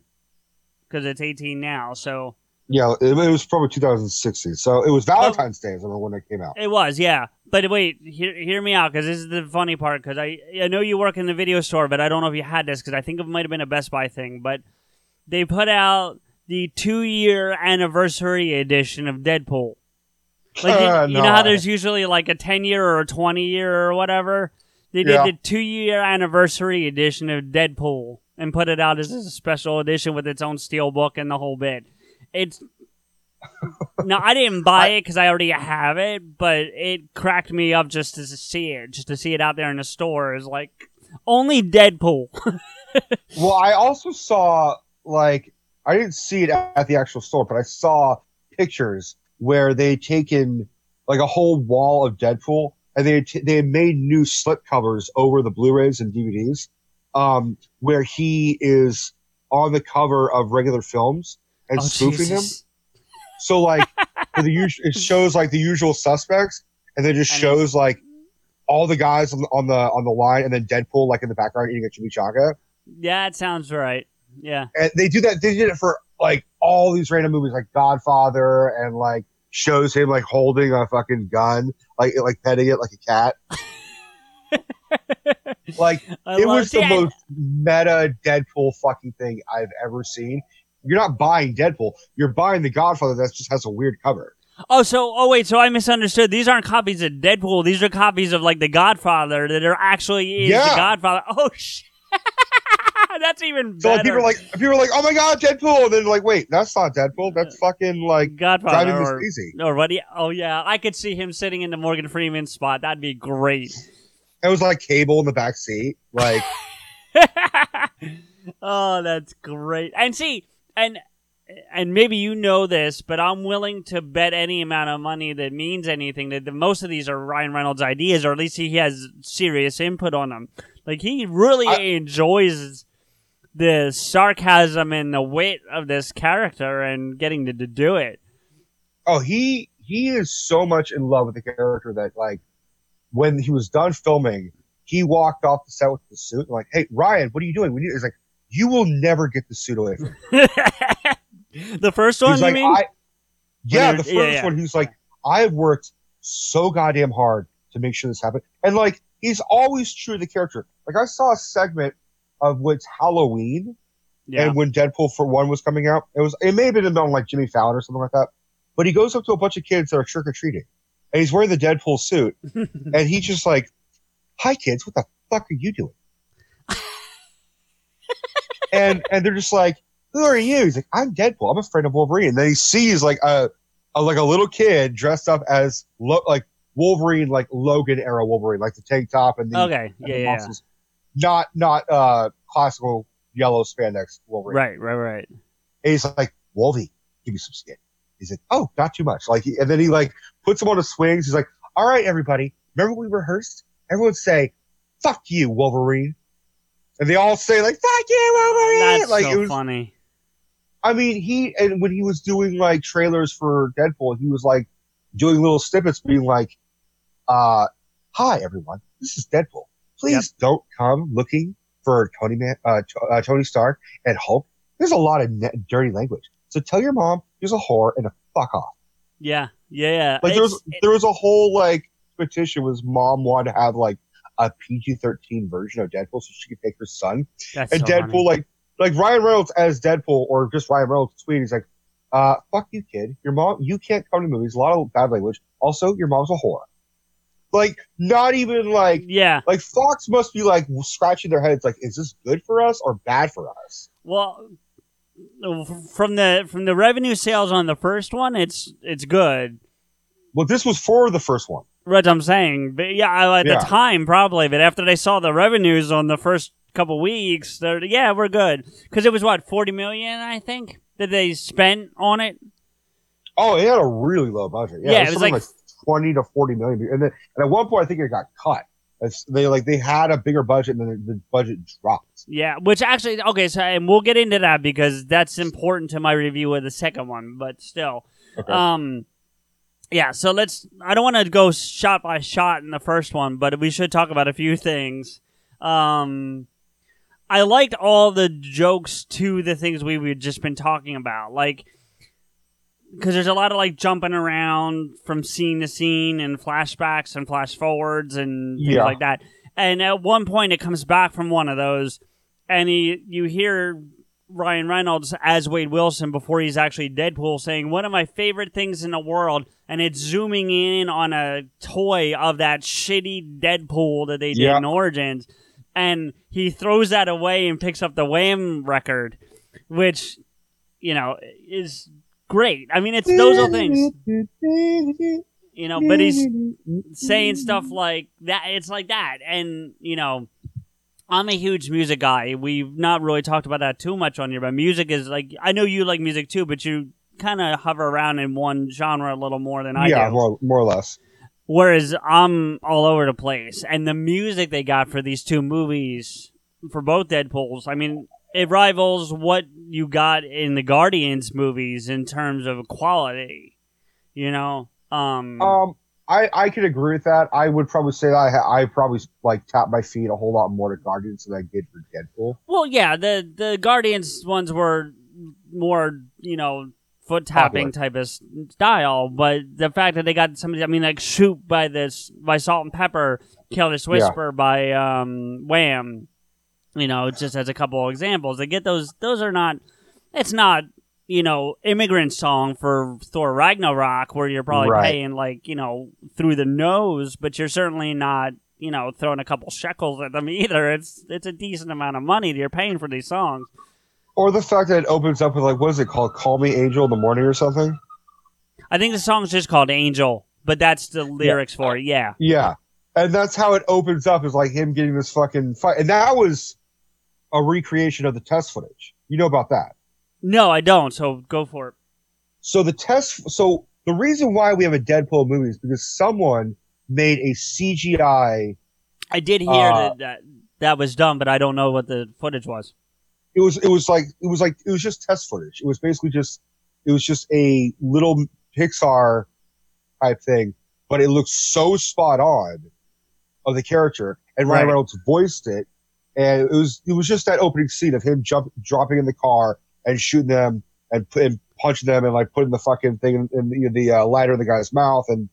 because it's 18 now. So Yeah, it, it was probably 2016. So it was Valentine's Day. I remember when it came out. it was, yeah. But wait, hear, hear me out because this is the funny part. Because I I know you work in the video store, but I don't know if you had this because I think it might have been a Best Buy thing. But they put out the two year anniversary edition of Deadpool. Like you, Uh, you know how no. there's usually like a 10 year or a 20 year or whatever. They did Yeah. the two year anniversary edition of Deadpool and put it out as a special edition with its own steel book and the whole bit. It's [laughs] no, I didn't buy it because I already have it, but it cracked me up just to see it, just to see it out there in the store. Is like only Deadpool. [laughs] Well, I also saw like I didn't see it at the actual store, but I saw pictures where they taken like a whole wall of Deadpool and they t- they made new slip covers over the Blu-rays and DVDs, um, where he is on the cover of regular films and Oh, spoofing them. Jesus. So like for the usual, it shows like the usual suspects, and then just And shows like all the guys on the, on the on the line, and then Deadpool like in the background eating a chimichanga. Yeah, it sounds right. Yeah. And they do that. They did it for like all these random movies, like Godfather, and like shows him like holding a fucking gun, like like petting it like a cat. [laughs] like I it was the see, I- most meta Deadpool fucking thing I've ever seen. You're not buying Deadpool. You're buying the Godfather that just has a weird cover. Oh, so oh wait, so I misunderstood. These aren't copies of Deadpool. These are copies of like The Godfather that are actually is Yeah. The Godfather. Oh [laughs] shit. [laughs] That's even So better. like, people are like, people are like, oh my god, Deadpool, and then like, wait, that's not Deadpool. That's uh, fucking like Godfather driving Miss or, Daisy. or what? you- Oh yeah, I could see him sitting in the Morgan Freeman spot. That'd be great. It was like Cable in the back seat, like. [laughs] oh, that's great. And see, and and maybe you know this, but I'm willing to bet any amount of money that means anything that the, most of these are Ryan Reynolds' ideas, or at least he has serious input on them. Like he really enjoys the sarcasm and the wit of this character and getting to, to do it. oh he he is so much in love with the character that like when he was done filming he walked off the set with the suit and like hey ryan what are you doing we need he's like you will never get the suit away from me [laughs] the first one, he's you like mean? I, yeah the first yeah, yeah. one he's like i've worked so goddamn hard to make sure this happened and like he's always true to the character like i saw a segment of which halloween yeah. and when Deadpool for one was coming out, it was it may have been on like Jimmy Fallon or something like that. But he goes up to a bunch of kids that are trick or treating, and he's wearing the Deadpool suit, [laughs] and he's just like, "Hi kids, what the fuck are you doing?" [laughs] and and they're just like, "Who are you?" He's like, "I'm Deadpool. I'm a friend of Wolverine." And then he sees like a, a like a little kid dressed up as lo- like Wolverine, like Logan era Wolverine, like the tank top and the Okay, and yeah, the yeah, yeah. Not not uh classical yellow spandex Wolverine. Right, right, right. And he's like, Wolvie, give me some skin. He's like, oh, not too much. Like, and then he like puts him on the swings. He's like, all right, everybody, remember we rehearsed? Everyone say, fuck you, Wolverine. And they all say like, fuck you, Wolverine. That's like so it was, funny. I mean, he and when he was doing like trailers for Deadpool, he was like doing little snippets, being like, uh, "Hi everyone, this is Deadpool. Please don't come looking for Tony Man, uh, uh, Tony Stark and Hulk. There's a lot of ne- dirty language. So tell your mom he's a whore and to fuck off." Yeah, yeah, yeah. Like there was there was a whole like petition was mom wanted to have like a PG-13 version of Deadpool so she could take her son and so Deadpool, funny. like like Ryan Reynolds as Deadpool, or just Ryan Reynolds tweet, he's like, uh, fuck you, kid. Your mom, you can't come to movies. A lot of bad language. Also, your mom's a whore. Like, not even like, yeah. like Fox must be like scratching their heads, like, is this good for us or bad for us? Well, from the from the revenue sales on the first one, it's it's good. Well, this was for the first one. Right, I'm saying, but yeah, at Yeah. the time probably, but after they saw the revenues on the first couple weeks, they're yeah, we're good because it was what 40 million, I think, that they spent on it. Oh, it had a really low budget. Yeah, Yeah, it was, it was like- like, twenty to forty million, and then and at one point I think it got cut. It's, they like they had a bigger budget, and then the budget dropped. Yeah, which actually okay, so and we'll get into that because that's important to my review of the second one, but still. Okay. Um yeah, so let's I don't want to go shot by shot in the first one, but we should talk about a few things. Um I liked all the jokes to the things we had just been talking about, like because there's a lot of like jumping around from scene to scene and flashbacks and flash forwards and things Yeah. like that. And at one point, it comes back from one of those, and he you hear Ryan Reynolds as Wade Wilson before he's actually Deadpool saying one of my favorite things in the world, and it's zooming in on a toy of that shitty Deadpool that they did Yeah. in Origins, and he throws that away and picks up the Wham record, which you know is great. I mean, it's those are things [laughs] you know, but he's saying stuff like that. It's like that, and you know, I'm a huge music guy. We've not really talked about that too much on here, but music is like I know you like music too, but you kind of hover around in one genre a little more than I yeah, do. more more or less. Whereas I'm all over the place, and the music they got for these two movies, for both Deadpool's, I mean, it rivals what you got in the Guardians movies in terms of quality. You know, um, Um, I I could agree with that. I would probably say that I I probably like tap my feet a whole lot more to Guardians than I did for Deadpool. Well, yeah, the the Guardians ones were more, you know, foot tapping type of style, but the fact that they got somebody, I mean, like Shoop by this by Salt-N-Pepa, Kill This Whisper by um, Wham, you know, just as a couple of examples, they get those. Those are not. It's not. You know, immigrant song for Thor Ragnarok, where you're probably Right. paying like you know through the nose, but you're certainly not you know throwing a couple shekels at them [laughs] either. It's it's a decent amount of money that you're paying for these songs. Or the fact that it opens up with like what is it called? Call Me Angel in the morning or something. I think the song's just called Angel, but that's the lyrics for it. Yeah. Yeah, and that's how it opens up is like him getting this fucking fight, and that was a recreation of the test footage. You know about that? No, I don't. So go for it. So the test. So the reason why we have a Deadpool movie is because someone made a CGI. I did hear Uh, that, that that was done, but I don't know what the footage was. It was. It was like. It was like. It was just test footage. It was basically just. It was just a little Pixar type thing, but it looked so spot on of the character, and Ryan Right. Reynolds voiced it, and it was. It was just that opening scene of him jump, dropping in the car and shooting them and, and punching them and like putting the fucking thing in, in the, the uh, lighter in the guy's mouth and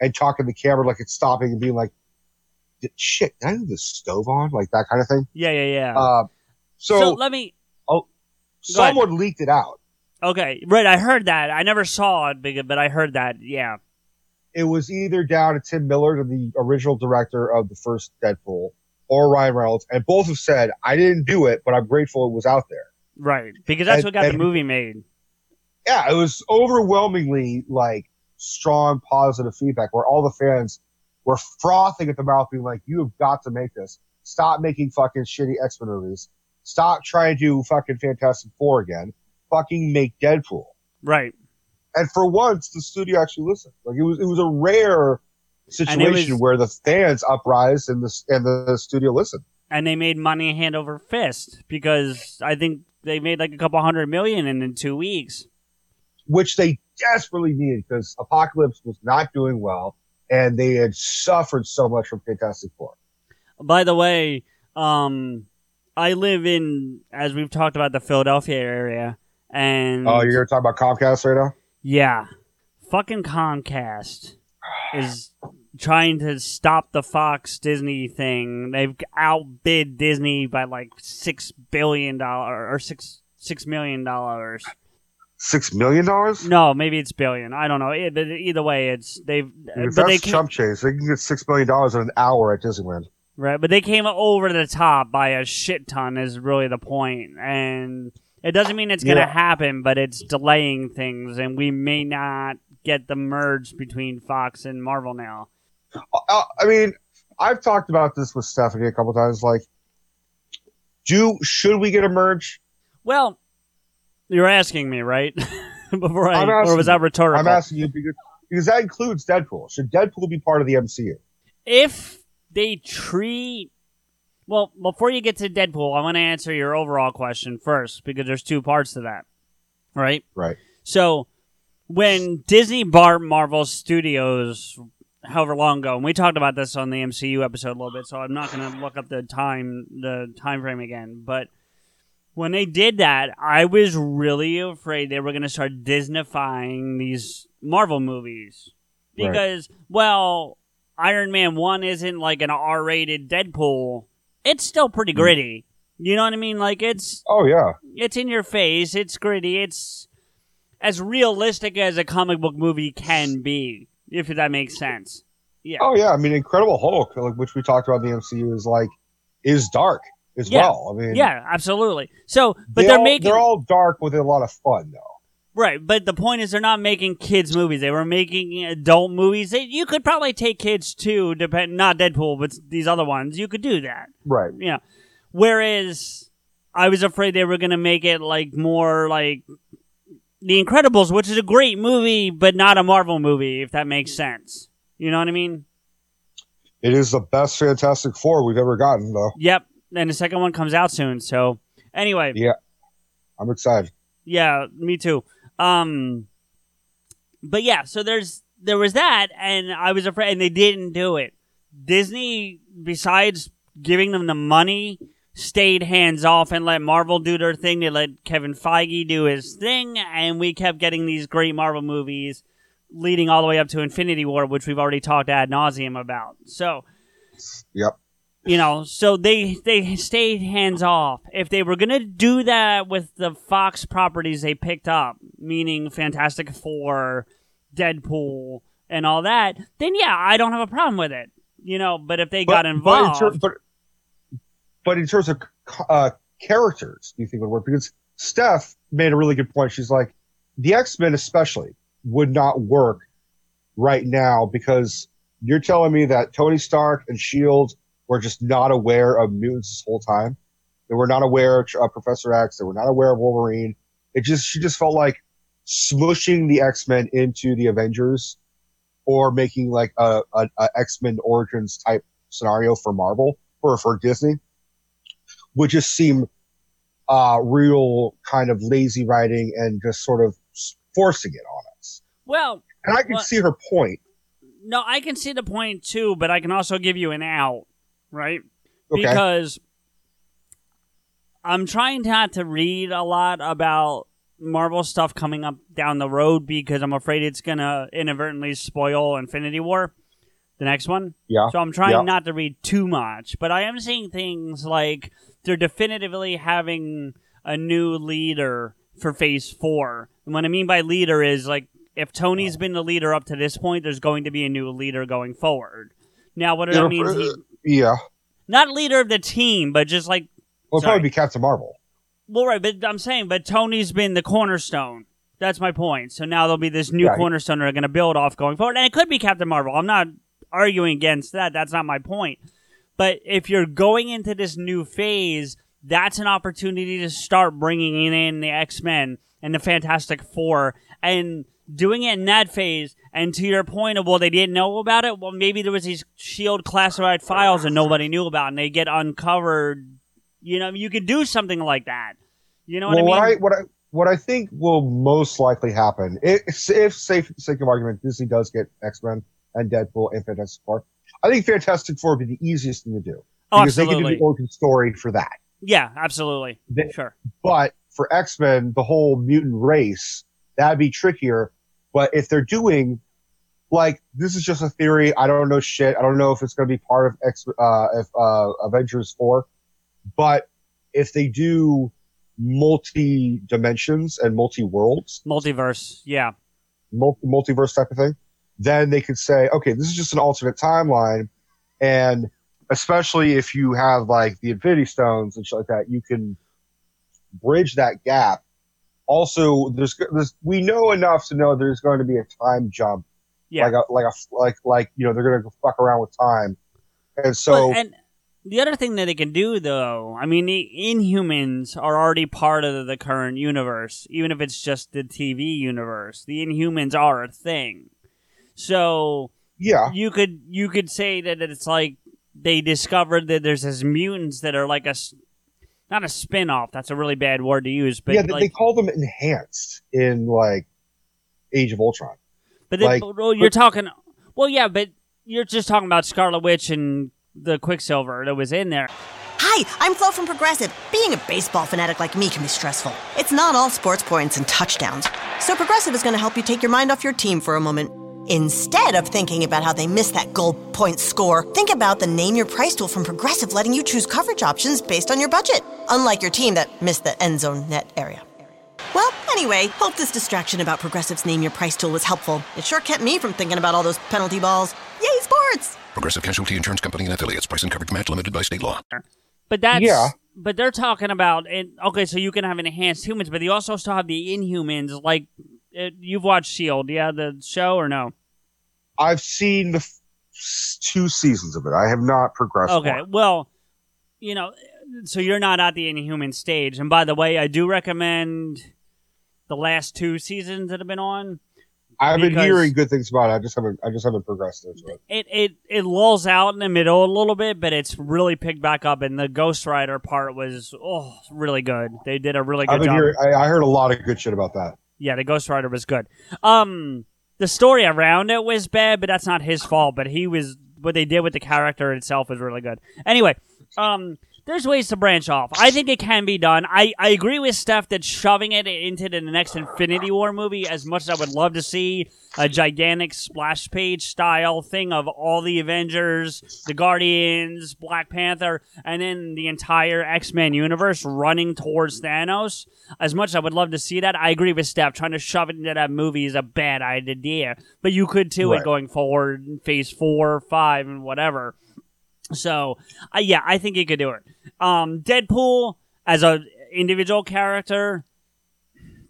and talking to the camera like it's stopping and being like, "Shit, did I leave the stove on?" Like that kind of thing. Yeah, yeah, yeah. Uh, so, so let me. oh, ahead. someone leaked it out. Okay, right. I heard that. I never saw it, but I heard that. Yeah. It was either down to Tim Miller, the original director of the first Deadpool, or Ryan Reynolds, and both have said, "I didn't do it, but I'm grateful it was out there." Right, because that's And- what got the movie made. Yeah, it was overwhelmingly like strong positive feedback, where all the fans were frothing at the mouth, being like, "You have got to make this. Stop making fucking shitty X Men movies. Stop trying to do fucking Fantastic Four again. Fucking make Deadpool." Right. and for once the studio actually listened. Like it was it was a rare situation was- where the fans uprise and the and the studio listen. And they made money hand over fist because I think they made like a couple hundred million in, in two weeks. which they desperately needed because Apocalypse was not doing well and they had suffered so much from Fantastic Four. By the way, um, I live in, as we've talked about, the Philadelphia area, and Oh, you're gonna talk about Comcast right now? yeah, fucking Comcast is trying to stop the Fox Disney thing. They've outbid Disney by like six billion dollar or six six million dollars. Six million dollars? No, maybe it's billion. I don't know. It, either way, it's they've. If but they chump change, they can get six million dollars in an hour at Disneyland. Right, but they came over the top by a shit ton is really the. And it doesn't mean it's going to Yeah. happen, but it's delaying things and we may not get the merge between Fox and Marvel now. Uh, I mean, I've talked about this with Stephanie a couple times. Like, do should we get a merge? Well, you're asking me, right? [laughs] Before I I'm or was that rhetorical? I'm asking you because because that includes Deadpool. Should Deadpool be part of the MCU? if they treat well before you get to deadpool i want to answer your overall question first because there's two parts to that right Right. so when disney bought marvel studios however long ago, and we talked about this on the MCU episode a little bit. So I'm not going to look up the time the time frame again, but when they did that, I was really afraid they were going to start Disneyfying these Marvel movies Right. because, well, Iron Man one isn't like an R-rated Deadpool. It's still pretty hmm. gritty. You know what I mean? Like it's Oh yeah. it's in your face. It's gritty. It's as realistic as a comic book movie can be, if that makes sense. Yeah. Oh yeah. I mean, Incredible Hulk, like which we talked about in the MCU, is like is dark as Yeah. well. I mean, yeah, absolutely. So, but they are all, making they're all dark with a lot of fun though. right. But the point is, they're not making kids movies. They were making adult movies. They, you could probably take kids too, depend not Deadpool, but these other ones. You could do that. Right. Yeah. Whereas I was afraid they were going to make it like more like The Incredibles, which is a great movie, but not a Marvel movie, if that makes sense. You know what I mean? It is the best Fantastic Four we've ever gotten though. Yep. And the second one comes out soon. So anyway, Yeah. I'm excited. yeah, me too. Um, but yeah, so there's there was that, and I was afraid, and they didn't do it. Disney, besides giving them the money, stayed hands off and let Marvel do their thing. They let Kevin Feige do his thing, and we kept getting these great Marvel movies, leading all the way up to Infinity War, which we've already talked ad nauseum about. So Yep. you know so they they stayed hands off if they were gonna do that with the fox properties they picked up meaning fantastic four deadpool and all that then yeah i don't have a problem with it you know but if they got involved But in, ter- but, but in terms of uh, characters, do you think it would work? Because Steph made a really good point. She's like, the X Men especially would not work right now because you're telling me that Tony Stark and Shield were just not aware of mutants this whole time. They were not aware of uh, Professor X. They were not aware of Wolverine. It just she just felt like smushing the X Men into the Avengers, or making like a, a, a X Men Origins type scenario for Marvel or for Disney would just seem uh, real kind of lazy writing and just sort of forcing it on us. well And I can Well- see her point. no i can see the point too but i can also give you an out right Okay. because I'm trying not to read a lot about Marvel stuff coming up down the road because I'm afraid it's gonna inadvertently spoil Infinity War, the next one. Yeah. So I'm trying Yeah. not to read too much, but I am seeing things like they're definitively having a new leader for Phase Four. And what I mean by leader is like if Tony's been the leader up to this point, there's going to be a new leader going forward. Now, what that means, he, uh, Yeah. not leader of the team, but just like Well, it'll Sorry. probably be Captain Marvel. well, right, but I'm saying, but Tony's been the cornerstone. That's my point. So now there'll be this new Right. cornerstone they're going to build off going forward, and it could be Captain Marvel. I'm not arguing against that. That's not my point. But if you're going into this new phase, that's an opportunity to start bringing in the X Men and the Fantastic Four and doing it in that phase. And to your point of, well, they didn't know about it. Well, maybe there was these Shield classified files and nobody knew about, and they get uncovered. You know, you could do something like that. You know what well, I mean? what I what I what I think will most likely happen if, if safe for the sake of argument, Disney does get X Men and Deadpool and Fantastic Four. I think Fantastic Four would be the easiest thing to do Oh, because they can do absolutely. the origin story for that. yeah, absolutely. They- sure. But for X Men, the whole mutant race, that'd be trickier. But if they're doing like this is just a theory, I don't know shit. I don't know if it's going to be part of X uh, if uh, Avengers four, but if they do multi dimensions and multi worlds, Multiverse. Yeah. multi- multiverse type of thing, then they could say, okay, this is just an alternate timeline, and especially if you have like the Infinity Stones and shit like that, you can bridge that gap. Also, there's, there's we know enough to know there's going to be a time jump, Yeah. like a like a like like you know they're going to fuck around with time, and so But- and the other thing that they can do, though, I mean, the Inhumans are already part of the current universe, even if it's just the TV universe. The Inhumans are a thing, so yeah, you could you could say that it's like they discovered that there's these mutants that are like a not a spin-off that's a really bad word to use but yeah, they, like they call them enhanced in like Age of Ultron. But then, Like- oh, well, you're talking. Well, yeah, but you're just talking about Scarlet Witch and the Quicksilver that was in there. Hi, I'm Flo from Progressive. Being a baseball fanatic like me can be stressful. It's not all sports points and touchdowns. So Progressive is going to help you take your mind off your team for a moment. Instead of thinking about how they missed that goal point score, think about the Name Your Price tool from Progressive letting you choose coverage options based on your budget, unlike your team that missed the end zone net area. Well, anyway, hope this distraction about Progressive's Name Your Price tool was helpful. It sure kept me from thinking about all those penalty balls. Yay, sports! Progressive Casualty Insurance Company and affiliates. Price and coverage match limited by state law. But that's Yeah. But they're talking about and okay, so you can have enhanced humans, but you also still have the Inhumans. Like uh, you've watched Shield, yeah, the show or no? I've seen the f- two seasons of it. I have not progressed. Okay, well, you know, so you're not at the Inhuman stage. And by the way, I do recommend the last two seasons that have been on. I've been hearing good things about it. I just haven't. I just haven't progressed into it. It it it lulls out in the middle a little bit, but it's really picked back up. And the Ghost Rider part was oh really good. They did a really good job. hearing. I, I heard a lot of good shit about that. Yeah, the Ghost Rider was good. Um, the story around it was bad, but that's not his fault. But he was what they did with the character itself was really good. Anyway, um, there's ways to branch off. I think it can be done. I, I agree with Steph that shoving it into the next Infinity War movie, as much as I would love to see a gigantic splash page style thing of all the Avengers, the Guardians, Black Panther, and then the entire X Men universe running towards Thanos. As much as I would love to see that, I agree with Steph. Trying to shove it into that movie is a bad idea. But you could do it going forward, phase four, five, and whatever. So, uh, yeah, I think you could do it. Um, Deadpool as a individual character,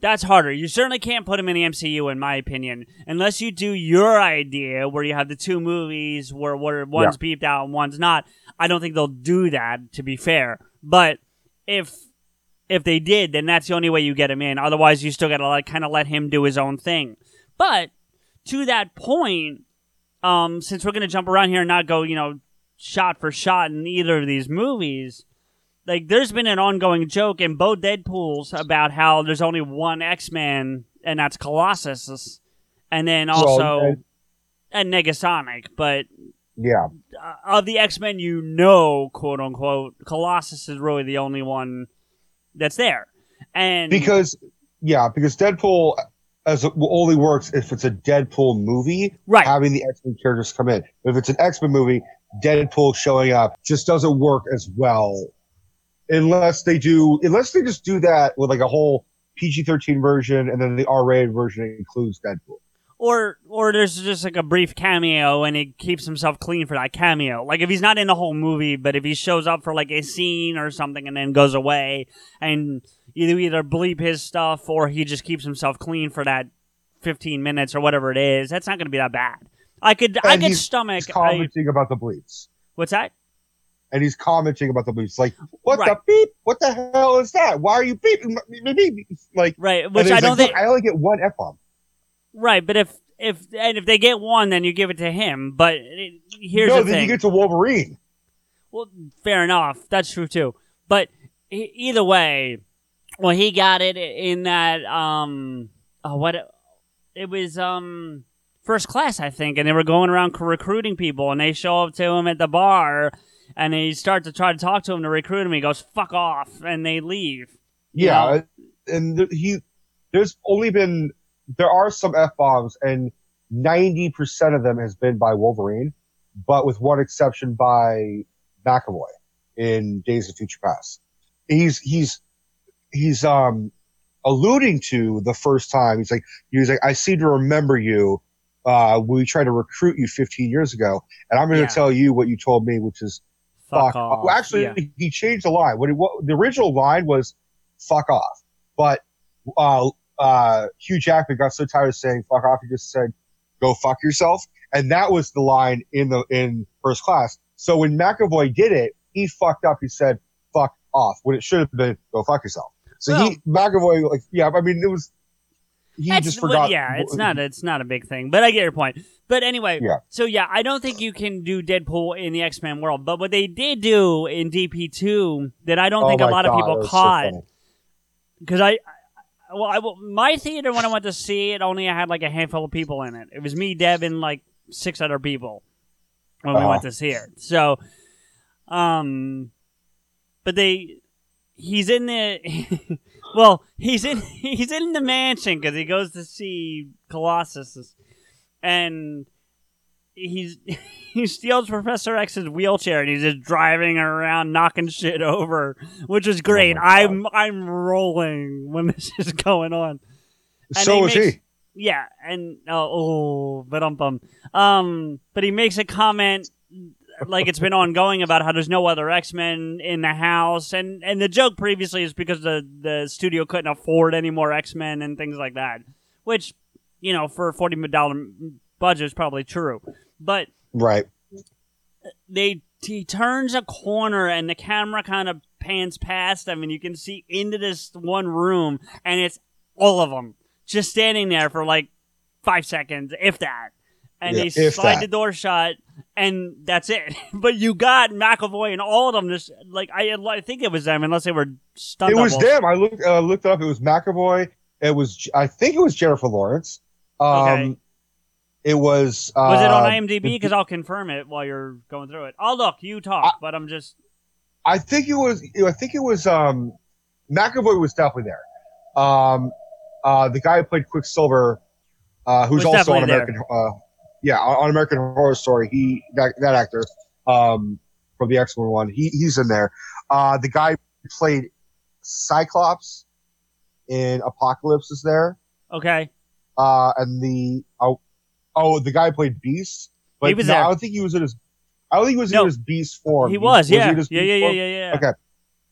that's harder. You certainly can't put him in the MCU, in my opinion, unless you do your idea where you have the two movies where where one's beeped out and one's not. I don't think they'll do that. To be fair, but if if they did, then that's the only way you get him in. Otherwise, you still got to like kind of let him do his own thing. But to that point, um, since we're gonna jump around here and not go, you know, shot for shot in either of these movies, like there's been an ongoing joke in both Deadpool's about how there's only one X Man, and that's Colossus, and then also and- and Negasonic. But Yeah. uh, of the X Men, you know, quote unquote, Colossus is really the only one that's there, and because yeah, because Deadpool as it only works if it's a Deadpool movie, Right. Having the X Men characters come in. If it's an X Men movie, Deadpool showing up just doesn't work as well, unless they do, unless they just do that with like a whole PG thirteen version and then the R rated version includes Deadpool. or or there's just like a brief cameo and he keeps himself clean for that cameo. Like if he's not in the whole movie, but if he shows up for like a scene or something and then goes away and you either bleep his stuff or he just keeps himself clean for that 15 minutes or whatever it is, that's not going to be that bad. I could I And could he's- stomach He's I, commenting about the bleeps. what's that? And he's commenting about the bleeps, like, "What Right. the beep? What the hell is that? Why are you beeping?" me- me- me?" Like, Right, which I don't "Look, think I only get one f bomb. Right, but if if and if they get one, then you give it to him. But it, here's no, the then thing. you get to Wolverine. Well, fair enough. That's true too. But e- either way, well, he got it in that um, oh, what it was um first class, I think, and they were going around recruiting people, and they show up to him at the bar, and they start to try to talk to him to recruit him. He goes "fuck off," and they leave. you Yeah, know? and th- he there's only been there are some f bombs, and ninety percent of them has been by Wolverine, but with one exception by McAvoy in Days of Future Past. He's he's he's um alluding to the first time. He's like he was like I seem to remember you. Uh, we tried to recruit you 15 years ago, and I'm going to Yeah. tell you what you told me, which is Fuck fuck. off. Well, actually, Yeah. he changed the line. What, he, what the original line was "fuck off," but uh, uh, Hugh Jackman got so tired of saying "fuck off," he just said "go fuck yourself," and that was the line in the in First Class. So when McAvoy did it, he fucked up. He said "fuck off" when it should have been "go fuck yourself." So he McAvoy, like, yeah, I mean, it was he That's just forgot. yeah, it's not it's not a big thing, but I get your point. But anyway, Yeah. so yeah, I don't think you can do Deadpool in the X Men world. But what they did do in DP two that I don't Oh think a lot God, of people caught because I. I- Well, I, my theater when I went to see it only had like a handful of people in it. It was me, Deb, and like six other people. when we Uh-huh. went to see it. So, um, but they, he's in the, [laughs] well, he's in [laughs] he's in the mansion because he goes to see Colossus, and he's [laughs] he steals Professor X's wheelchair and he's just driving around knocking shit over, which is great. I'm I'm rolling when [laughs] this is going on. And So he was makes- he. Yeah, and oh, oh but um. Um, but he makes a comment like it's been ongoing about how there's no other X Men in the house, and and the joke previously is because the the studio couldn't afford any more X Men and things like that, which you know for a forty dollar budget is probably true, but Right. they he turns a corner and the camera kind of pans past them and you can see into this one room and it's all of them just standing there for like five seconds if that and Yeah, they slide that. the door shut and that's it [laughs] but you got McAvoy and all of them just like I, I think it was them unless they were stunt It was them. I looked uh, looked it up. It was McAvoy. It was I think it was Jennifer Lawrence. Um, Okay. It was. Uh, was it on IMDb because I'll confirm it while you're going through it I'll look you talk but I'm just I think it was. I think it was. Um, McAvoy was definitely there. Um, uh, the guy who played Quicksilver, uh, who's also on. American. Uh, yeah, on American Horror Story. He that, that actor um, from the X Men one. He he's in there. Uh, the guy played Cyclops in Apocalypse is there. okay Uh, and the oh, oh the guy played Beast. But He was no, there. I don't think he was in his. I don't think he was No. in his Beast form. he was in yeah his yeah yeah yeah yeah yeah Okay.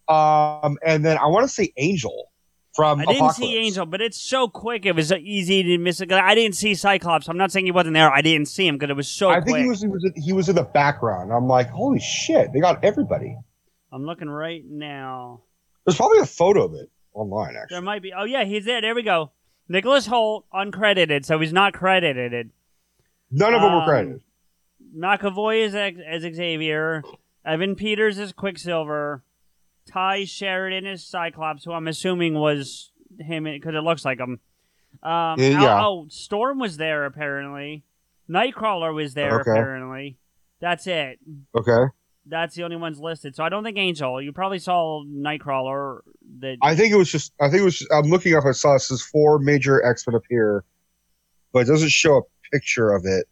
Um, and then I want to say Angel from I didn't Apocalypse. see Angel, but it's so quick. It was so easy to miss it. I didn't see Cyclops. I'm not saying he wasn't there. I didn't see him because it was so quick. I quick. think he was, he was he was in the background. I'm like, holy shit, they got everybody. I'm looking right now. There's probably a photo of it online, actually. There might be. Oh yeah, he's there. There we go. Nicholas Hoult, uncredited, so he's not credited. None of them were Um, credited. McAvoy is as Xavier. Evan Peters is Quicksilver. Tye Sheridan is Cyclops, who I'm assuming was him because it looks like him. Um, Yeah, oh, oh, Storm was there apparently. Nightcrawler was there Okay. apparently. That's it. Okay. That's the only ones listed. So I don't think Angel. You probably saw Nightcrawler. That I think it was just. I think it was. Just, I'm looking up. I saw this four major X Men appear, but it doesn't show a picture of it.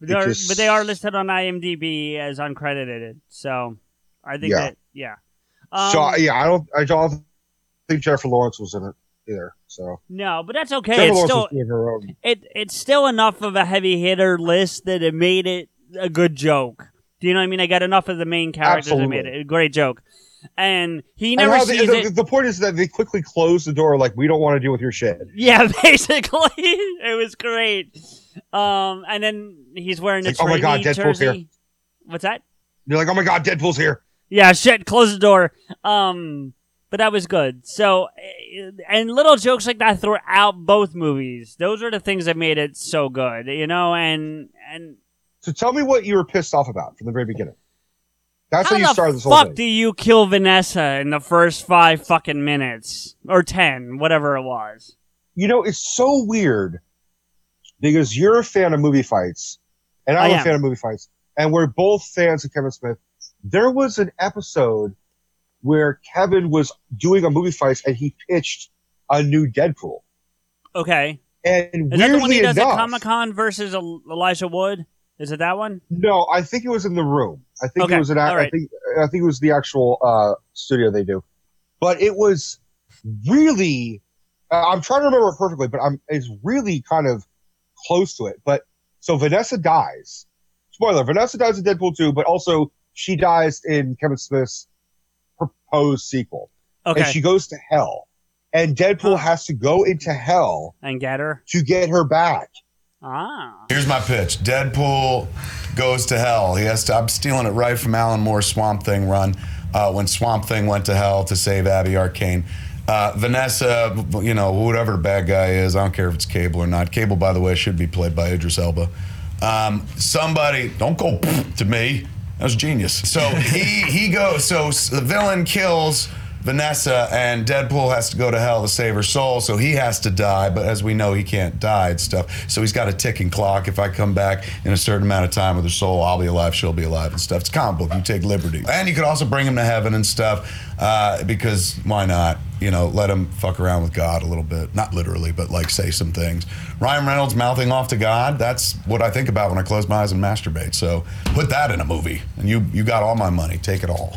But, they're, just- but they are listed on IMDb as uncredited. So I think Yeah. that yeah. Um, so yeah, I don't. I don't think Jennifer Lawrence was in it either. So No, but that's okay. Jennifer it's Lawrence still it it's still enough of a heavy hitter list that it made it a good joke. Do you know what I mean? I got enough of the main characters that made it a great joke. And he never they- sees the, it. the point is that they quickly close the door, like we don't want to deal with your shit. Yeah, [laughs] basically, it was great. Um, and then he's wearing a It's like, oh my God, Deadpool's here. What's that? You're like, oh my god, Deadpool's here. Yeah, shit, close the door. Um, but that was good. So, eh, and little jokes like that throughout both movies. Those are the things that made it so good, you know. And and So tell me what you were pissed off about from the very beginning. That's how, how you started this whole fuck thing. do you kill Vanessa in the first five fucking minutes or ten, whatever it was? you know, it's so weird because you're a fan of movie fights, and I I'm a fan of movie fights, and we're both fans of Kevin Smith. There was an episode where Kevin was doing a movie fight and he pitched a new Deadpool. Okay, And is that the one he does enough, at Comic Con versus Elijah Wood? Is it that one? No, I think it was in the room. I think Okay, it was an. all I think I think it was the actual uh, studio they do, but it was really. Uh, I'm trying to remember it perfectly, but I'm. It's really kind of close to it. But so Vanessa dies. Spoiler: Vanessa dies in Deadpool 2, but also she dies in Kevin Smith's proposed sequel. Okay. And she goes to hell, and Deadpool has to go into hell and get her to get her back. Ah. Here's my pitch. Deadpool goes to hell. He has to. I'm stealing it right from Alan Moore's Swamp Thing run. Uh, when Swamp Thing went to hell to save Abby Arcane. Uh, Vanessa, you know, whatever the bad guy is, I don't care if it's Cable or not. Cable, by the way, should be played by Idris Elba. Um, somebody, don't go [laughs] to me. That was genius. So he he goes. So the villain kills Vanessa and Deadpool has to go to hell to save her soul, so he has to die. But as we know, he can't die and stuff. So he's got a ticking clock. If I come back in a certain amount of time with her soul, I'll be alive, she'll be alive and stuff. It's comic book. You take liberty, and you could also bring him to heaven and stuff uh, because why not? You know, let him fuck around with God a little bit, not literally, but like say some things. Ryan Reynolds mouthing off to God. That's what I think about when I close my eyes and masturbate. So put that in a movie, and you you got all my money. Take it all.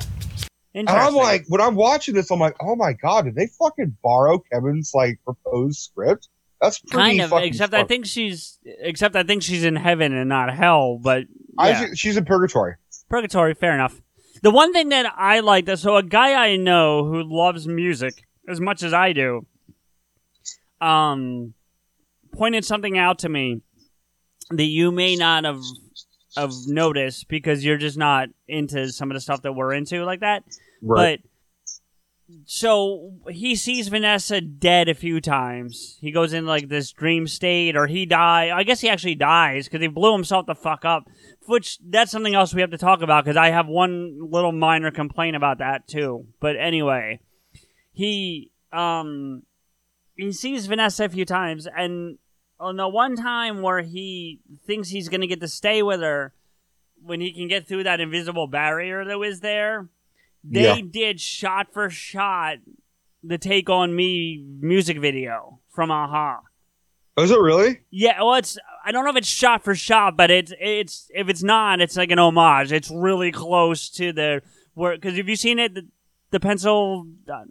And I'm like, when I'm watching this, I'm like, oh my god, did they fucking borrow Kevin's like proposed script? That's pretty kind of. fucking Except I think she's. Except I think she's in heaven and not hell. But yeah. think she's in purgatory. Purgatory, fair enough. The one thing that I like, that so a guy I know who loves music as much as I do, um, pointed something out to me that you may not have have notice because you're just not into some of the stuff that we're into like that. Right. But so he sees Vanessa dead a few times. He goes in like this dream state, or he die. I guess he actually dies because he blew himself the fuck up. Which that's something else we have to talk about because I have one little minor complaint about that too. But anyway, he um he sees Vanessa a few times, and Oh, on the one time where he thinks he's gonna get to stay with her, when he can get through that invisible barrier that was there, they Yeah. did shot for shot the Take on Me music video from a-ha. Oh, is it really? Yeah, well, it's I don't know if it's shot for shot, but it's it's if it's not, it's like an homage. It's really close to the where because if you've seen it? The, the pencil. Uh,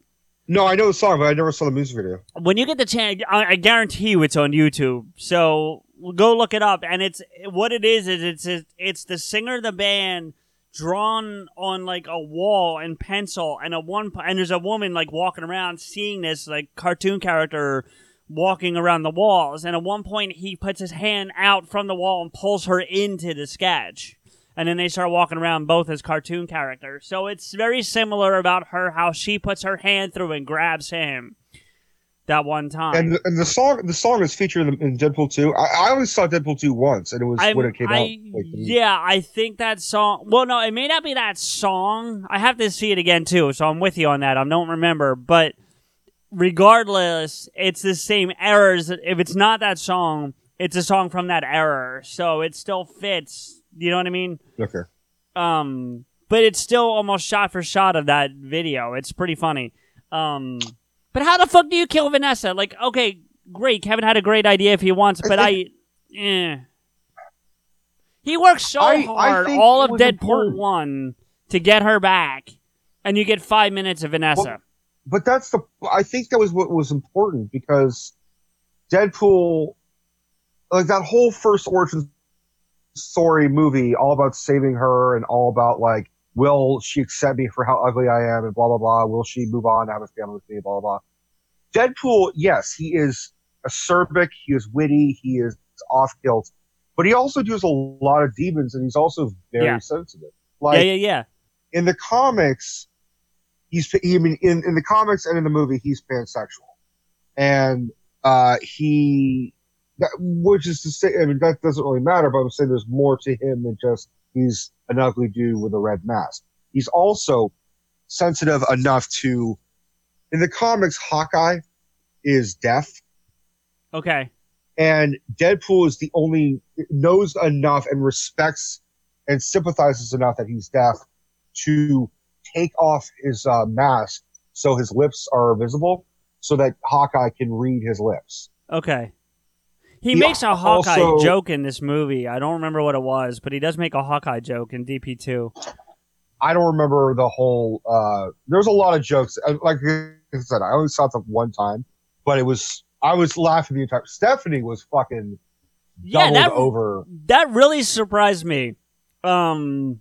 No, I know the song, but I never saw the music video. when you get the chance, I, I guarantee you it's on YouTube. So go look it up. And it's what it is is it's it's the singer of the band drawn on like a wall in pencil, and a one and there's a woman like walking around seeing this like cartoon character walking around the walls. And at one point, he puts his hand out from the wall and pulls her into the sketch. And then they start walking around both as cartoon characters. So it's very similar about her, how she puts her hand through and grabs him that one time. And the, and the song the song is featured in, Deadpool 2. I, I only saw Deadpool 2 once, and it was I'm- when it came I- out. Like, yeah, I think that song. Well, no, it may not be that song. I have to see it again too, so I'm with you on that. I don't remember, but regardless, it's the same errors. If it's not that song, it's a song from that error, so it still fits. You know what I mean? Okay. Um, but it's still almost shot for shot of that video. It's pretty funny. Um, but how the fuck do you kill Vanessa? Like, okay, great. Kevin had a great idea if he wants, but I, eh. He works so I- I hard think all of Deadpool important. one to get her back, and you get five minutes of Vanessa. but that's the I think that was what was important because Deadpool like that whole first origin story movie all about saving her and all about like will she accept me for how ugly I am and blah blah blah will she move on to have a family with me blah blah blah Deadpool yes he is acerbic he is witty he is off kilt but he also does a lot of demons and he's also very Yeah. sensitive like yeah, yeah, yeah. in the comics, he's I mean in, in the comics and in the movie he's pansexual, and uh, he that, which is to say I mean that doesn't really matter, but I'm saying there's more to him than just he's an ugly dude with a red mask. He's also sensitive enough to in the comics Hawkeye is deaf Okay. and Deadpool is the only knows enough and respects and sympathizes enough that he's deaf to take off his uh, mask so his lips are visible, so that Hawkeye can read his lips. Okay. He, He makes a Hawkeye also- joke in this movie. I don't remember what it was, but he does make a Hawkeye joke in DP2. I don't remember the whole. Uh, there's a lot of jokes. Uh, Like I said, I only saw it one time, but it was I was laughing the entire. Stephanie was fucking Yeah, doubled that over. that really surprised me. Um,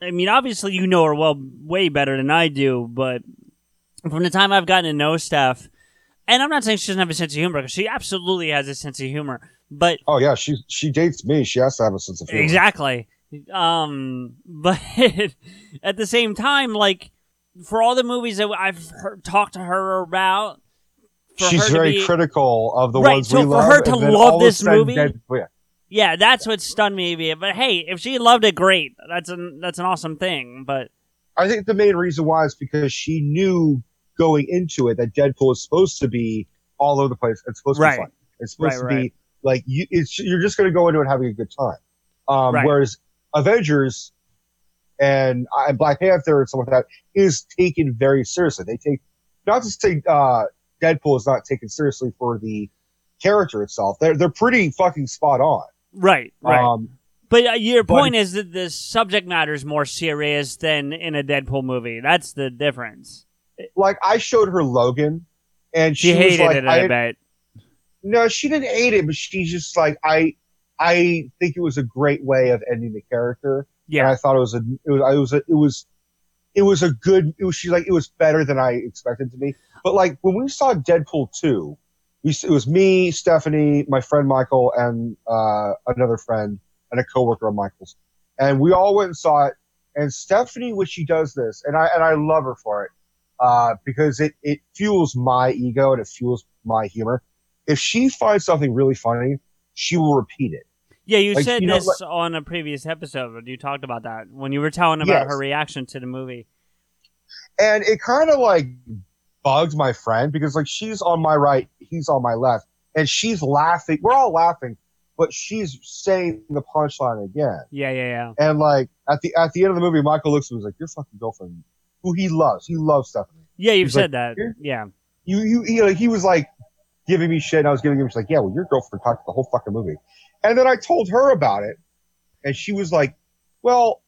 I mean, obviously you know her well, way better than I do, but from the time I've gotten to know Steph, and I'm not saying she doesn't have a sense of humor because she absolutely has a sense of humor, but Oh yeah, she she dates me. She has to have a sense of humor. Exactly. Um, [laughs] but at the same time, like for all the movies that I've heard, talked to her about, She's her very be- critical of the Right, ones so we for her to love all of a this movie- Dead- yeah. Yeah, that's what stunned me. But hey, if she loved it, great. That's an that's an awesome thing. But I think the main reason why is because she knew going into it that Deadpool is supposed to be all over the place. It's supposed to be fun. It's supposed Right, to right. be like you. It's you're just going to go into it having a good time. Um, Right. Whereas Avengers and uh, Black Panther and stuff like that is taken very seriously. They take not to say uh, Deadpool is not taken seriously for the character itself. They're they're pretty fucking spot on. Right, right. Um, but uh, your but- point is that the subject matter is more serious than in a Deadpool movie. That's the difference. Like I showed her Logan, and She, she, was hated like, it, I, I, bet. No, she didn't hate it, but she's just like I. I think it was a great way of ending the character. Yeah. and I thought it was a. It was. I was. A, it was. It was a good. It was. She's like it was better than I expected to be. But like when we saw Deadpool two, we it was me, Stephanie, my friend Michael, and uh, another friend and a coworker of Michael's, and we all went and saw it. And Stephanie, when she does this, and I and I love her for it, uh, because it it fuels my ego and it fuels my humor. If she finds something really funny, she will repeat it. Yeah, you Like, said you know, this on a previous episode. You talked about that when you were telling about Yes. her reaction to the movie. and it kind of like bugged my friend because like she's on my right, he's on my left, and she's laughing. We're all laughing, but she's saying the punchline again. Yeah, yeah, yeah. And like at the at the end of the movie, Michael looks and was like, "Your fucking girlfriend, who he loves, he loves Stephanie." Yeah, you've He's said like, that. Yeah. You you he, like, he was like giving me shit, and I was giving him. She's like, "Yeah, well, your girlfriend talked the whole fucking movie," and then I told her about it, and she was like, "Well,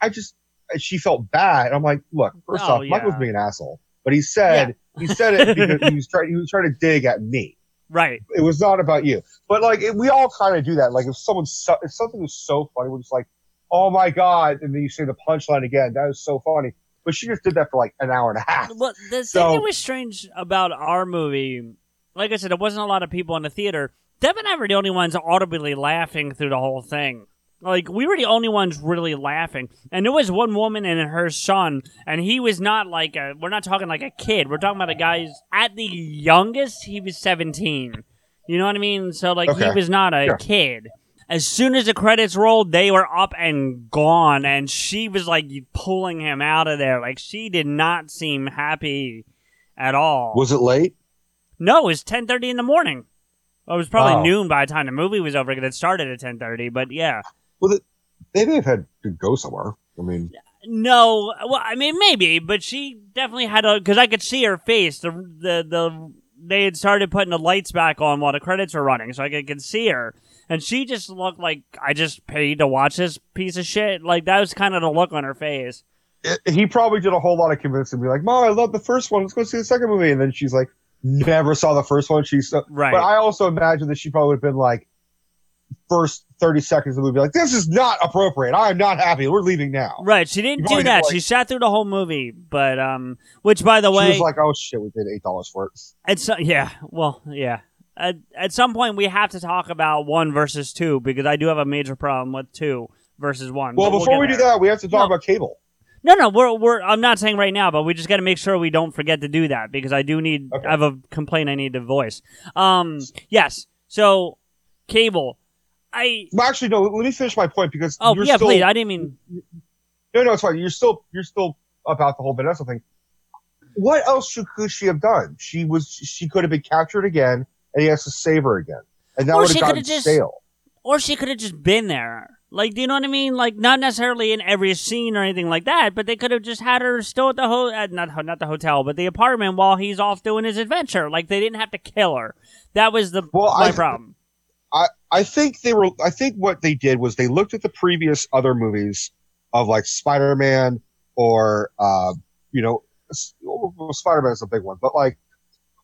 I just." She felt bad. I'm like, look, first Oh, off, Michael's yeah. being an asshole, but he said he said it [laughs] because he was trying he was trying to dig at me. Right. It was not about you. But like it, we all kind of do that. Like if someone so, if something was so funny, we're just like, oh my god, and then you say the punchline again. That was so funny. But she just did that for like an hour and a half. Well, the So- thing that was strange about our movie, like I said, it wasn't a lot of people in the theater. Dev and I were the only ones audibly laughing through the whole thing. Like we were the only ones really laughing, and there was one woman and her son, and he was not like a. We're not talking like a kid. We're talking about a guy who's at the youngest. He was seventeen. You know what I mean? So like he was not a Sure. kid. As soon as the credits rolled, they were up and gone, and she was like pulling him out of there. Like she did not seem happy at all. Was it late? No, it was ten thirty in the morning. Well, it was probably Oh. noon by the time the movie was over because it started at ten thirty. But yeah, Well, they may have had to go somewhere. I mean, no, well, I mean maybe, but she definitely had a because I could see her face. The the the they had started putting the lights back on while the credits were running, so I could, could see her, and she just looked like I just paid to watch this piece of shit. Like that was kind of the look on her face. it- he probably did a whole lot of convincing. Be like, Mom, I love the first one. Let's go see the second movie. And then she's like, never saw the first one. She's so, Right. But I also imagine that she probably would have been like, first thirty seconds of the movie, like, this is not appropriate. I am not happy. We're leaving now. Right, she didn't do that. did, she like- sat through the whole movie, but um, which by the way She was like, oh shit, we paid eight dollars for it. At so, yeah, well, yeah. At, at some point, we have to talk about one versus two because I do have a major problem with two versus one. Well, we'll before get we do there. that, we have to talk about cable. no, no, we're we're. I'm not saying right now, but we just got to make sure we don't forget to do that because I do need. I have a complaint I need to voice. Um, yes. So, cable. I. Well, actually, no. Let me finish my point because Oh you're yeah, still, please. I didn't mean. No, no, it's fine. You're still you're still about the whole Vanessa thing. What else should, could she have done? She was she could have been captured again, and he has to save her again, and that would she have could gotten have just- stale. Or she could have just been there. Like, do you know what I mean? Like, not necessarily in every scene or anything like that, but they could have just had her still at the ho- uh, not not the hotel, but the apartment while he's off doing his adventure. Like, they didn't have to kill her. That was the my I- problem. I I think they were. I think what they did was they looked at the previous other movies of like Spider Man or uh, you know Spider Man is a big one, but like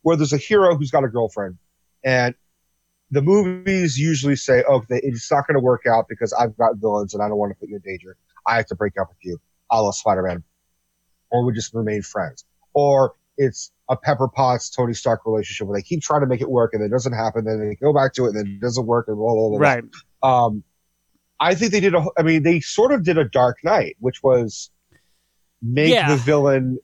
where there's a hero who's got a girlfriend, and the movies usually say, "Oh, it's not going to work out because I've got villains and I don't want to put you in danger. I have to break up with you, a la Spider Man, or we just remain friends." Or it's a Pepper Potts Tony Stark relationship where they keep trying to make it work and it doesn't happen, then they go back to it and then it doesn't work and blah blah blah. blah. Right. Um, I think they did a. I mean, they sort of did a Dark Knight, which was make Yeah. the villain,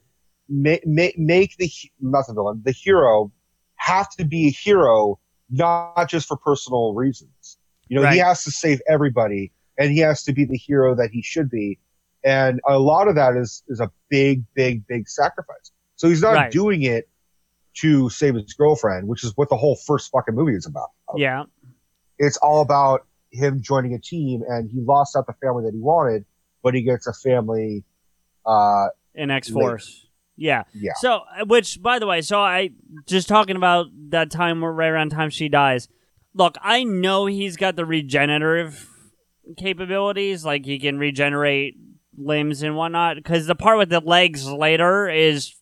make, make make the not the villain, the hero have to be a hero, not just for personal reasons. You know, he has to save everybody, and he has to be the hero that he should be. and a lot of that is is a big, big, big sacrifice. So he's not Right. doing it to save his girlfriend, which is what the whole first fucking movie is about. Yeah. It's all about him joining a team, and he lost out the family that he wanted, but he gets a family. Uh, in X Force. Yeah. Yeah. So, uh, which, by the way, so I just talking about that time where right around time she dies. Look, I know he's got the regenerative capabilities, like he can regenerate limbs and whatnot. Because the part with the legs later is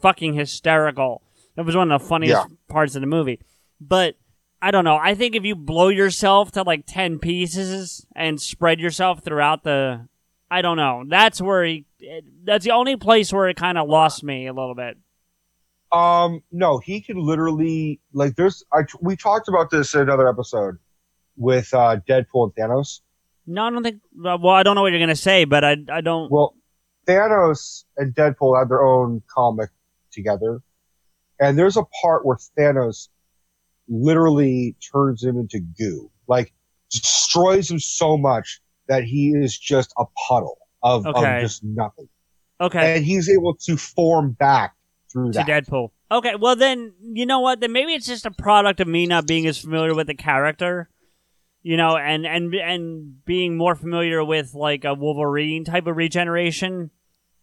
fucking hysterical. It was one of the funniest parts of the movie. But I don't know. I think if you blow yourself to like ten pieces and spread yourself throughout the, I don't know. That's where he. That's the only place where it kind of lost me a little bit. Um, no, he can literally like. There's I we talked about this in another episode with uh, Deadpool and Thanos. No, I don't think. Well, I don't know what you're gonna say, but I I don't. Well, Thanos and Deadpool had their own comic together, and there's a part where Thanos literally turns him into goo, like destroys him so much that he is just a puddle of, Okay. of just nothing. Okay. and he's able to form back through to that. Deadpool. Okay, well then, you know what? Then maybe it's just a product of me not being as familiar with the character, you know, and and and being more familiar with like a Wolverine type of regeneration.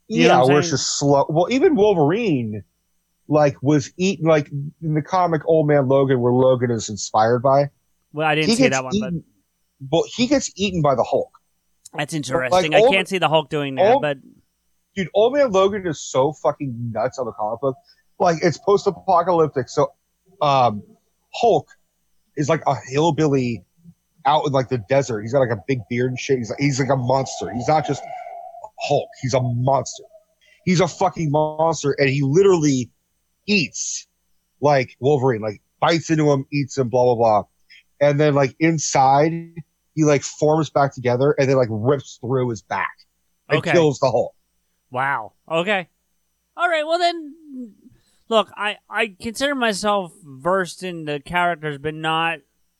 You yeah, where it's just slow. Well, even Wolverine, like, was eaten like in the comic Old Man Logan, where Logan is inspired by. Well, I didn't see that one, eaten, but he gets eaten by the Hulk. That's Like, interesting. I can't see the Hulk doing that, but Dude, Old Man Logan is so fucking nuts on the comic book. Like, it's post-apocalyptic, so um, Hulk is like a hillbilly out in like the desert. He's got like a big beard and shit. He's like, he's like a monster. He's not just Hulk. He's a monster. He's a fucking monster, and he literally eats like Wolverine, like bites into him, eats him, blah blah blah, and then like inside he like forms back together and then like rips through his back and Okay. kills the Hulk. Wow. Okay. All right. Well then, look, I I consider myself versed in the characters, but not.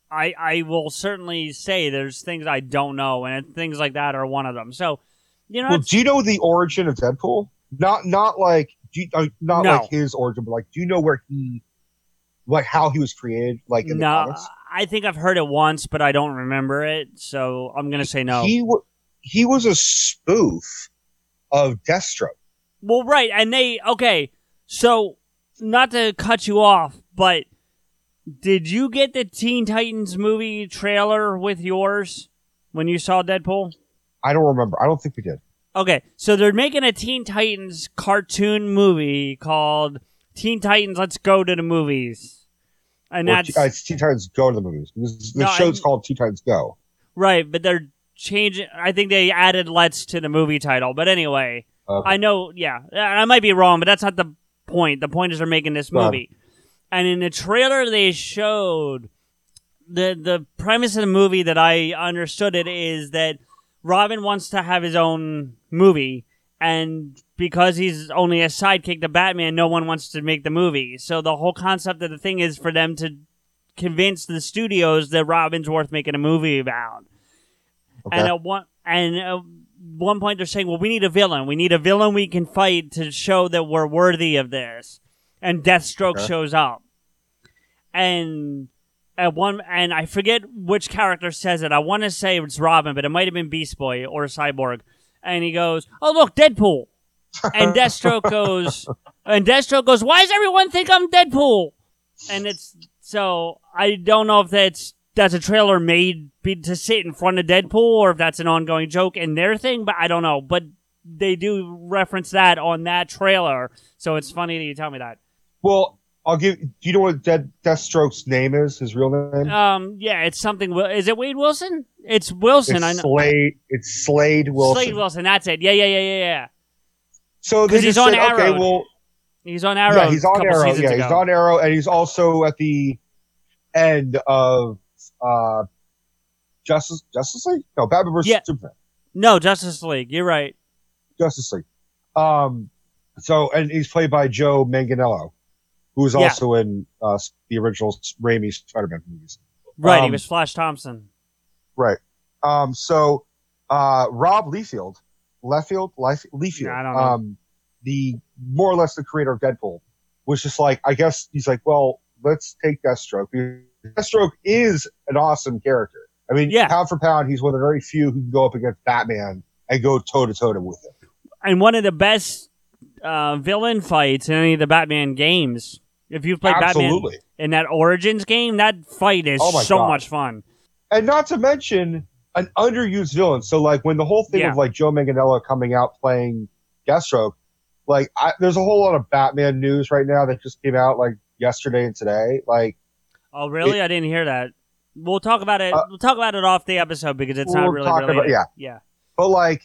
I I will certainly say there's things I don't know, and things like that are one of them. So, you know, Well, do you know the origin of Deadpool? Not not like do you, uh, not No. like his origin, but like do you know where he, like how he was created, like in the comics? I think I've heard it once, but I don't remember it. So I'm gonna say no. He wa he was a spoof of Deathstroke. Well, right, and they okay. So, not to cut you off, but did you get the Teen Titans movie trailer with yours when you saw Deadpool? I don't remember. I don't think we did. Okay, so they're making a Teen Titans cartoon movie called Teen Titans Let's Go to the Movies. And Or that's uh, Teen Titans Go to the movies. Because the No, show's I- called Teen Titans Go. right, but they're changing I think they added Let's to the movie title. But anyway, Okay. I know, yeah, I might be wrong, but that's not the point. The point is they're making this movie, and in the trailer they showed the the premise of the movie that I understood it is that Robin wants to have his own movie, and because he's only a sidekick to Batman, no one wants to make the movie. So the whole concept of the thing is for them to convince the studios that Robin's worth making a movie about. Okay. And at one and at one point they're saying, "Well, we need a villain. We need a villain we can fight to show that we're worthy of this." And Deathstroke Okay. shows up, and at one and I forget which character says it. I want to say it's Robin, but it might have been Beast Boy or Cyborg. And he goes, "Oh look, Deadpool," and Deathstroke goes, and Deathstroke goes, "Why does everyone think I'm Deadpool?" And it's so I don't know if that's that's a trailer made to sit in front of Deadpool or if that's an ongoing joke in their thing, but I don't know. But they do reference that on that trailer, so it's funny that you tell me that. Well, I'll give. Do you know what Dead Deathstroke's name is? His real name? Um, yeah, it's something. Is it Wade Wilson? It's Wilson. it's I know. Slade. It's Slade Wilson. Slade Wilson. That's it. Yeah, yeah, yeah, yeah, yeah. So they he's just on said, Arrow. okay, well, He's on Arrow. yeah, he's a on couple Arrow. seasons Yeah, he's on Arrow, and he's also at the end of uh, Justice Justice League. No, Batman versus Yeah. Superman. No, Justice League. You're right. Justice League. Um, so and he's played by Joe Manganiello, who was Yeah. also in uh, the original Raimi Spider-Man movies. Right. he Um, was Flash Thompson. Right. Um, so uh, Rob Liefeld Leafield, Leif, Leafield, Yeah, I don't know. um, the more or less the creator of Deadpool, was just like, I guess he's like, well, let's take Deathstroke. Deathstroke is an awesome character. I mean, Yeah. pound for pound, he's one of the very few who can go up against Batman and go toe to toe with him. and one of the best uh, villain fights in any of the Batman games. If you've played Absolutely. Batman in that Origins game, that fight is Oh so God. much fun. and not to mention an underused villain. So like when the whole thing Yeah. of like Joe Manganiello coming out playing Deathstroke, like I, there's a whole lot of Batman news right now that just came out like yesterday and today. Like Oh, really? It- I didn't hear that. We'll talk about it. Uh, we'll talk about it off the episode because it's not We'll really talk about- yeah. yeah. but like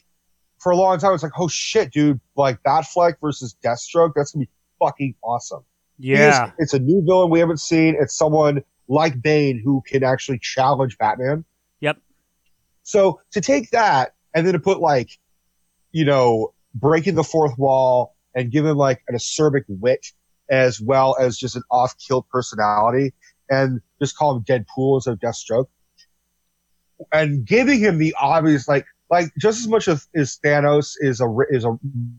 for a long time it's like oh shit dude like Batfleck versus Deathstroke that's gonna be fucking awesome. He is- Yeah. it's a new villain we haven't seen. It's someone like Bane who can actually challenge Batman. So to take that and then to put like, you know, breaking the fourth wall and give him like an acerbic wit as well as just an off-kilt personality and just call him Deadpool instead of Deathstroke. And giving him the obvious like like just as much as, as Thanos is a is a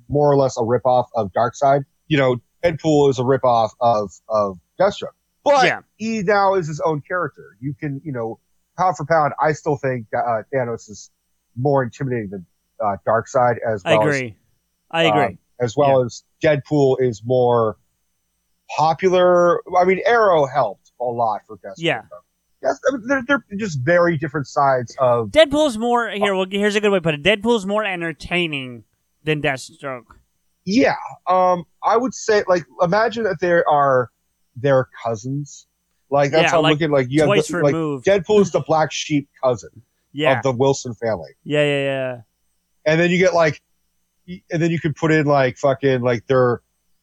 more or less a ripoff of Darkseid, you know, Deadpool is a ripoff of of Deathstroke. But Yeah. he now is his own character. You can, you know, pound for pound, I still think uh, Thanos is more intimidating than uh, Side as well. I agree. I as, agree. um, as well as Deadpool is more popular. I mean, Arrow helped a lot for Deathstroke. yeah. Yes, I they're, they're just very different sides of. Deadpool's more here. Well, here's a good way to put it. Deadpool's more entertaining than Deathstroke. Yeah, um, I would say like imagine that there are their cousins. Like that's Yeah, how I'm like looking. Like you have twice the, like removed. Deadpool is the black sheep cousin Yeah. of the Wilson family. yeah, yeah, yeah. and then you get like, and then you could put in like fucking like their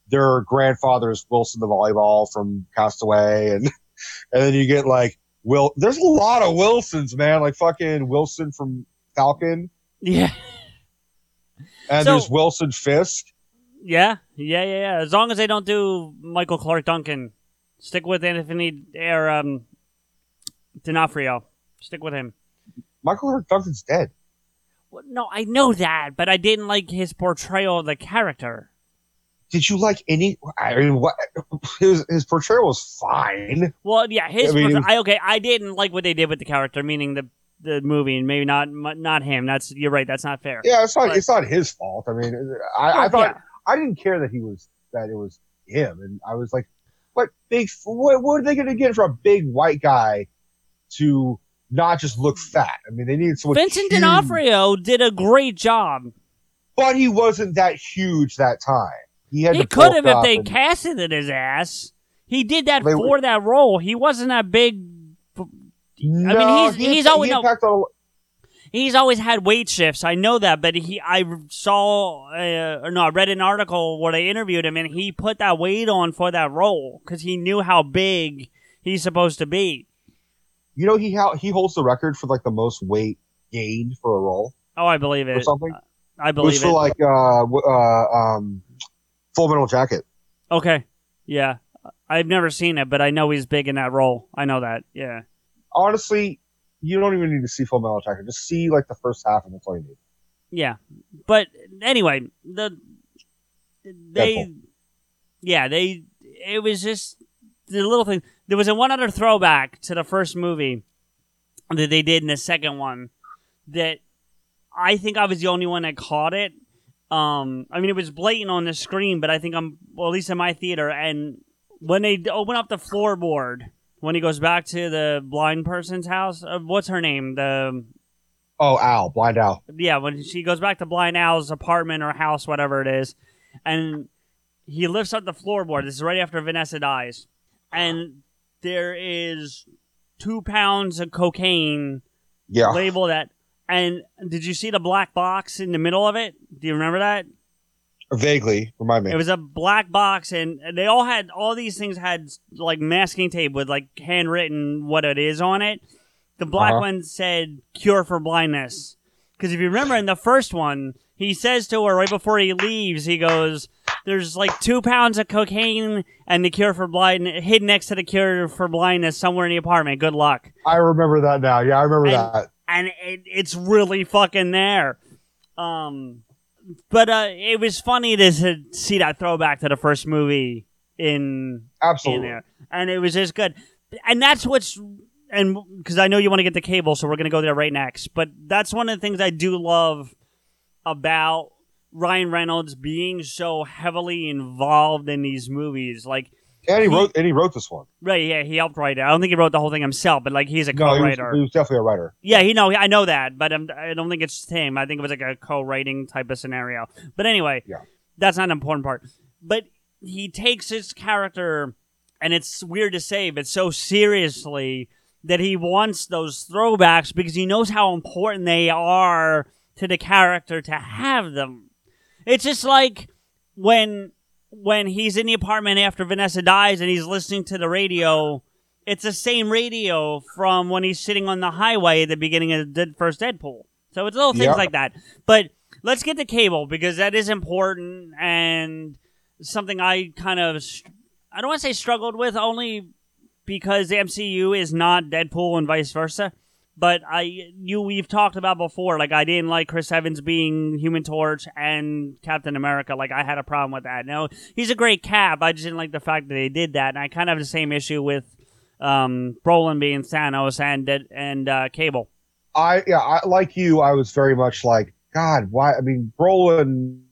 their grandfather's Wilson the volleyball from Castaway, and [laughs] and then you get like Will. There's a lot of Wilsons, man. Like fucking Wilson from Falcon, Yeah. and So- there's Wilson Fisk. Yeah, yeah, yeah, yeah. As long as they don't do Michael Clarke Duncan, stick with Anthony or um, D'Onofrio. Stick with him. Michael Clarke Duncan's dead. Well, no, I know that, but I didn't like his portrayal of the character. Did you like any? I mean, what his his portrayal was fine. Well, yeah, his. I mean, portray- I, okay, I didn't like what they did with the character, meaning the the movie, and maybe not not him. That's you're right. That's not fair. Yeah, it's not But- it's not his fault. I mean, I, I thought yeah. I didn't care that he was that it was him, and I was like, what big? What, what are they going to get from a big white guy to not just look fat? I mean, they needed someone. Vincent huge, D'Onofrio did a great job. but he wasn't that huge that time. He had He could have if they and- casted it his ass. He did that They- for that role. He wasn't that big. No, I mean, he's he- he's he always no, impacted on- he's always had weight shifts. I know that, but he I saw uh, or no, I read an article where they interviewed him, and he put that weight on for that role because he knew how big he's supposed to be. You know, he ha- he holds the record for like the most weight gained for a role Oh, I believe it. or something. I believe It was for it. like uh, uh um, Full Metal Jacket. okay, yeah, I've never seen it, but I know he's big in that role. I know that. Yeah. Honestly, you don't even need to see Full Metal Jacket. Just see like the first half, and that's all you need. Yeah, but anyway, the they, Deadpool. yeah, they. It was just the little thing. There was a one other throwback to the first movie that they did in the second one that I think I was the only one that caught it. Um, I mean, it was blatant on the screen, but I think I'm well, at least in my theater. And when they open up the floorboard, when he goes back to the blind person's house, uh, what's her name? The Oh, Al, Blind Al. yeah, when she goes back to Blind Al's apartment or house, whatever it is, and he lifts up the floorboard. This is right after Vanessa dies, and there is two pounds of cocaine Yeah. labeled at. And did you see the black box in the middle of it? Do you remember that? Vaguely, remind me. It was a black box, and they all had all these things had like masking tape with like handwritten what it is on it. The black Uh-huh. one said "cure for blindness," because if you remember in the first one, he says to her right before he leaves, he goes, "There's like two pounds of cocaine and the cure for blindness hidden next to the cure for blindness somewhere in the apartment. Good luck." I remember that now. Yeah, I remember And- that. and it, it's really fucking there. Um, but uh, it was funny to see that throwback to the first movie in Absolutely. in and it was just good. And that's what's and because I know you want to get the cable, so we're gonna go there right next. But that's one of the things I do love about Ryan Reynolds being so heavily involved in these movies. Like, And he wrote and he wrote this one. right? Yeah, he helped write it. I don't think he wrote the whole thing himself, but like he's a No, co-writer. he was definitely a writer. Yeah, he know I know that, but um, I don't think it's him. I think it was like a co-writing type of scenario. But anyway, Yeah. that's not an important part. But he takes his character, and it's weird to say, but so seriously that he wants those throwbacks because he knows how important they are to the character to have them. It's just like when when he's in the apartment after Vanessa dies and he's listening to the radio. It's the same radio from when he's sitting on the highway at the beginning of the first Deadpool. So it's little things Yeah. like that. But let's get to cable because that is important and something I kind of I don't want to say struggled with only because the MCU is not Deadpool and vice versa. But I you we've talked about before like I didn't like Chris Evans being Human Torch and Captain America like I had a problem with that. No, he's a great Cap. I just didn't like the fact that they did that and I kind of have the same issue with um Brolin being Thanos and and uh, Cable. I yeah, I, like you, I was very much like, God, why? I mean, Brolin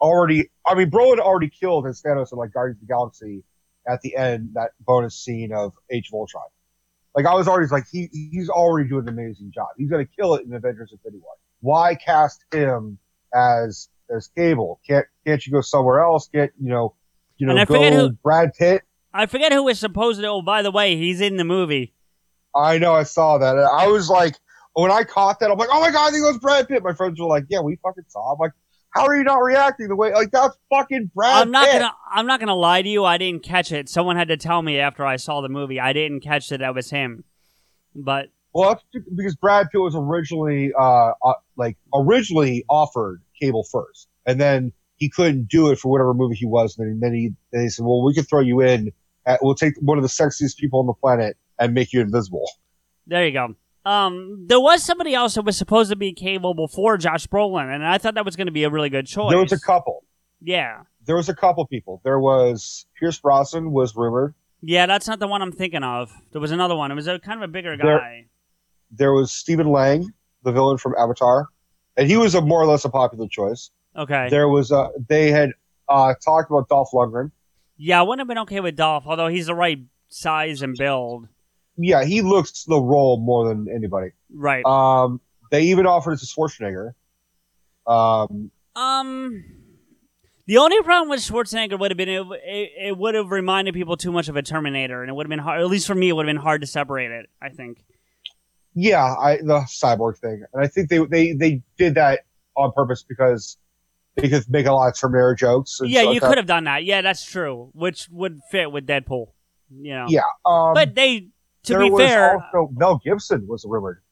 already. I mean, Brolin already killed his Thanos in like Guardians of the Galaxy at the end, that bonus scene of Age of Ultron. Like I was already like, he he's already doing an amazing job. He's gonna kill it in Avengers Infinity War. Why cast him as as Cable? Can't can't you go somewhere else? Get you know, you know, go who- Brad Pitt. I forget who was supposed to. Oh, by the way, he's in the movie. I know, I saw that. I was like, when I caught that, I'm like, oh my god, he was Brad Pitt. My friends were like, yeah, we fucking saw. I'm like, how are you not reacting the way? Like that's fucking Brad I'm not Pitt. gonna. I'm not gonna lie to you. I didn't catch it. Someone had to tell me after I saw the movie. I didn't catch that that was him. But Well, that's because Brad Pitt was originally, uh, uh, like originally offered Cable first, and then he couldn't do it for whatever movie he was. And then he, then he said, well, we could throw you in. At, we'll take one of the sexiest people on the planet and make you invisible. there you go. Um, there was somebody else that was supposed to be Cable before Josh Brolin, and I thought that was going to be a really good choice. There was a couple. yeah, There was a couple people. There was Pierce Brosnan was rumored. yeah. That's not the one I'm thinking of. There was another one. It was a kind of a bigger There- guy. There was Stephen Lang, the villain from Avatar, and he was a more or less a popular choice. Okay. There was uh, they had uh, talked about Dolph Lundgren. yeah, I wouldn't have been okay with Dolph, although he's the right size and build. Yeah, he looks the role more than anybody. Right. Um, they even offered it to Schwarzenegger. Um, Um, the only problem with Schwarzenegger would have been it, it, it would have reminded people too much of a Terminator, and it would have been hard. At least for me, it would have been hard to separate it. I think. yeah, I the cyborg thing, and I think they they they did that on purpose because they could make a lot of Terminator jokes. and yeah, you could have done that. Yeah, that's true. Which would fit with Deadpool. You know. Yeah, um, but they, to there be was fair, also Mel Gibson was rumored.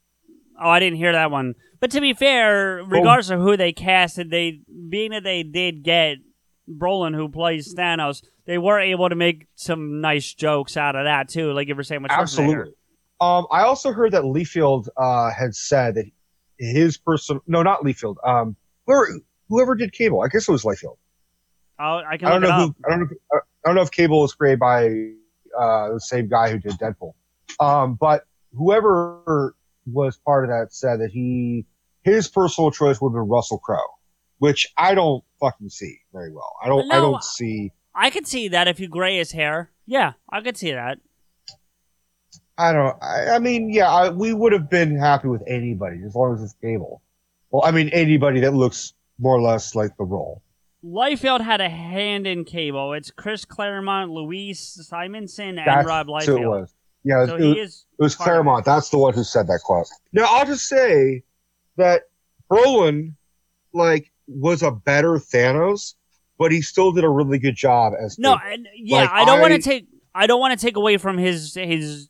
oh, I didn't hear that one. But to be fair, regardless of who they casted, they being that they did get Brolin, who plays Thanos, they were able to make some nice jokes out of that too. Like you were saying with Absolutely. Um, I also heard that Leafield uh, had said that his person, no, not Leafield. Um, whoever, whoever did Cable, I guess it was Leafield. Oh, I can I don't know who. I don't know. If, I don't know if Cable was created by uh, the same guy who did Deadpool. Um, but whoever was part of that said that he his personal choice would have been Russell Crowe, which I don't fucking see very well. I don't. I don't see. I could see that if you gray his hair. Yeah, I could see that. I don't. I, I mean, yeah, I, we would have been happy with anybody as long as it's Cable. Well, I mean, anybody that looks more or less like the role. Liefeld had a hand in Cable. It's Chris Claremont, Louise Simonson, and That's Rob Liefeld. It was. Yeah, So it, he was- is it was Claremont. That's the one who said that quote. Now I'll just say that Brolin, like, was a better Thanos, but he still did a really good job as No, Cable. and, yeah, Like, I don't want to take. I don't want to take away from his his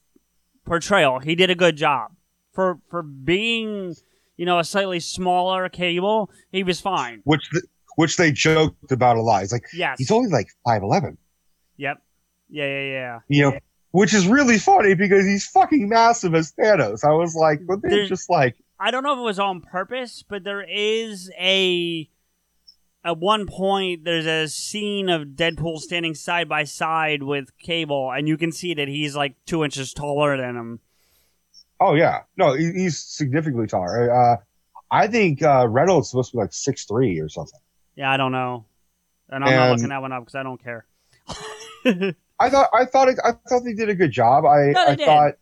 portrayal. He did a good job for for being, you know, a slightly smaller Cable. He was fine. which th- which they joked about a lot. It's like Yes. he's only like five eleven, Yep. Yeah, yeah, yeah. you know, which is really funny because he's fucking massive as Thanos. I was like, but they're just like, I don't know if it was on purpose, but there is a at one point there's a scene of Deadpool standing side by side with Cable, and you can see that he's like two inches taller than him. Oh yeah, no, he's significantly taller. Uh, I think uh, Reynolds is supposed to be like six three or something. Yeah, I don't know, and I'm not looking that one up because I don't care. [laughs] I thought I thought it, I thought they did a good job. I No, I did. thought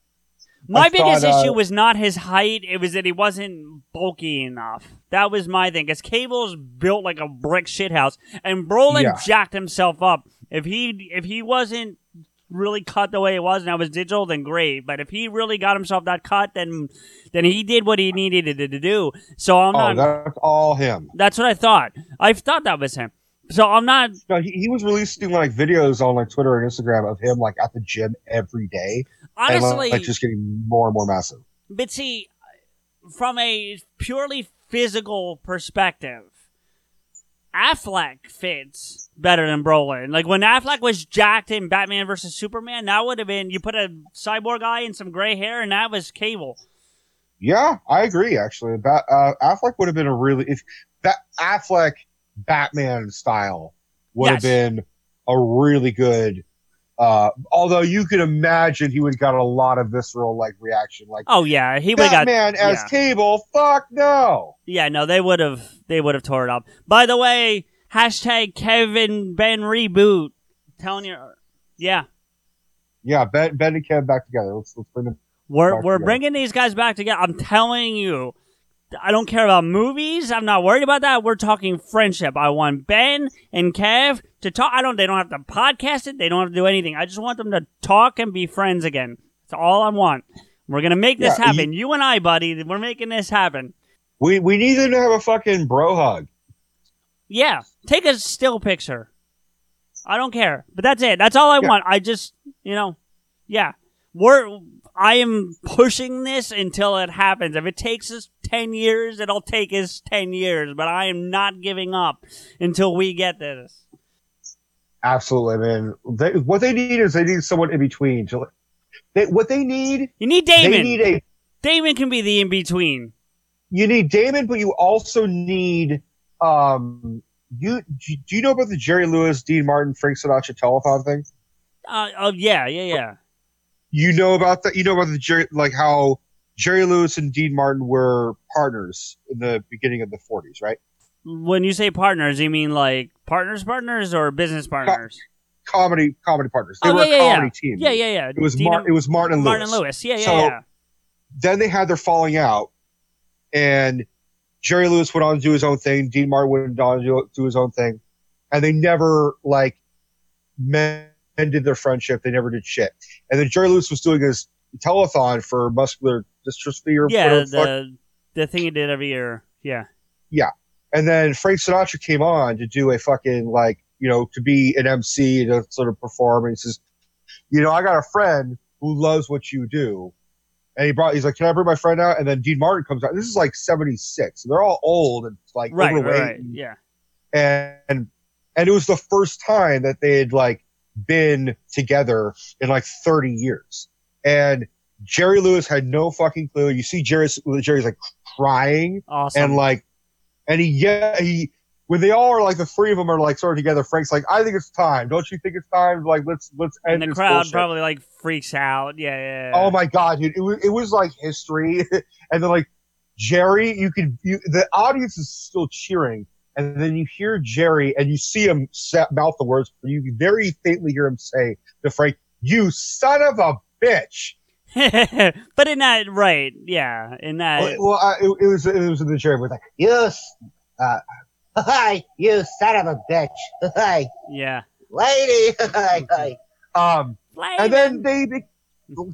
My I biggest thought, uh, issue was not his height; it was that he wasn't bulky enough. That was my thing. Because Cable's built like a brick shithouse, and Brolin Yeah. jacked himself up. If he if he wasn't really cut the way it was and that was digital, then great. But if he really got himself that cut, then then he did what he needed to, to do. So I'm oh, not. that's all him. that's what I thought. I thought that was him. So I'm not. No, he, he was releasing like videos on like Twitter and Instagram of him like at the gym every day, and, Honestly, like just getting more and more massive. But see, from a purely physical perspective, Affleck fits better than Brolin. Like when Affleck was jacked in Batman versus Superman, that would have been you put a cyborg guy in some gray hair, and that was Cable. Yeah, I agree. Actually, ba- uh, Affleck would have been a really if that Affleck Batman style would Yes. have been a really good. Uh, although you could imagine he would have got a lot of visceral like reaction, like Oh yeah, he would got Batman as yeah. Cable. Fuck no. Yeah, no, they would have they would have tore it up. By the way, hashtag Kevin Ben reboot. Telling you, yeah, Yeah, Ben, ben and Kev back together. Let's let's bring them. We're we're together. bringing these guys back together. I'm telling you, I don't care about movies. I'm not worried about that. We're talking friendship. I want Ben and Kev to talk. I don't. They don't have to podcast it. They don't have to do anything. I just want them to talk and be friends again. That's all I want. We're gonna make this Yeah, happen. You, and I, buddy. We're making this happen. We we need them to have a fucking bro hug. Yeah, take a still picture. I don't care, but that's it. That's all I want. I just, you know, yeah. We're I am pushing this until it happens. If it takes us ten years, it'll take us ten years. But I am not giving up until we get this. Absolutely, man. They, what they need is they need someone in between. To, they, what they need, You need Damon. they need a Damon can be the in between. you need Damon, but you also need um you do do you know about the Jerry Lewis, Dean Martin, Frank Sinatra telethon thing? Uh, oh yeah, yeah, yeah. You know about that? You know about the Jerry like how Jerry Lewis and Dean Martin were partners in the beginning of the 40s, right? When you say partners, you mean like partners, partners, or business partners? Comedy comedy partners. They oh were yeah, a yeah, comedy yeah. team. Yeah, yeah, yeah. It was Mar- it was Martin and Martin Lewis. Lewis. Yeah, yeah, So- yeah. then they had their falling out, and Jerry Lewis went on to do his own thing. Dean Martin went on to do, do his own thing, and they never like mended their friendship. They never did shit. And then Jerry Lewis was doing his telethon for muscular dystrophy or Yeah, the the thing he did every year. Yeah. yeah. And then Frank Sinatra came on to do a fucking like you know to be an MC to sort of perform. And he says, you know, I got a friend who loves what you do. And he brought, he's like, can I bring my friend out? And then Dean Martin comes out. This is like 76. So they're all old and like Right, overweight. right, right. and- Yeah. and and it was the first time that they had like been together in like 30 years and jerry lewis had no fucking clue you see jerry jerry's like crying Awesome. and like and he yeah he when they all are like the three of them are like sort of together frank's like i think it's time don't you think it's time like let's let's end and the crowd bullshit. probably like freaks out. Yeah, yeah. yeah. Oh my god, dude! It was, it was like history, [laughs] and then like Jerry, you could you, the audience is still cheering, and then you hear Jerry, and you see him mouth the words, but you very faintly hear him say to Frank, "You son of a bitch." [laughs] but in that, right? Yeah, in that. well, well uh, it, it was it was in the Jerry was like, "You, s- uh, [laughs] hi, you son of a bitch, [laughs] hi, yeah. lady, hi, hi." Um, and then they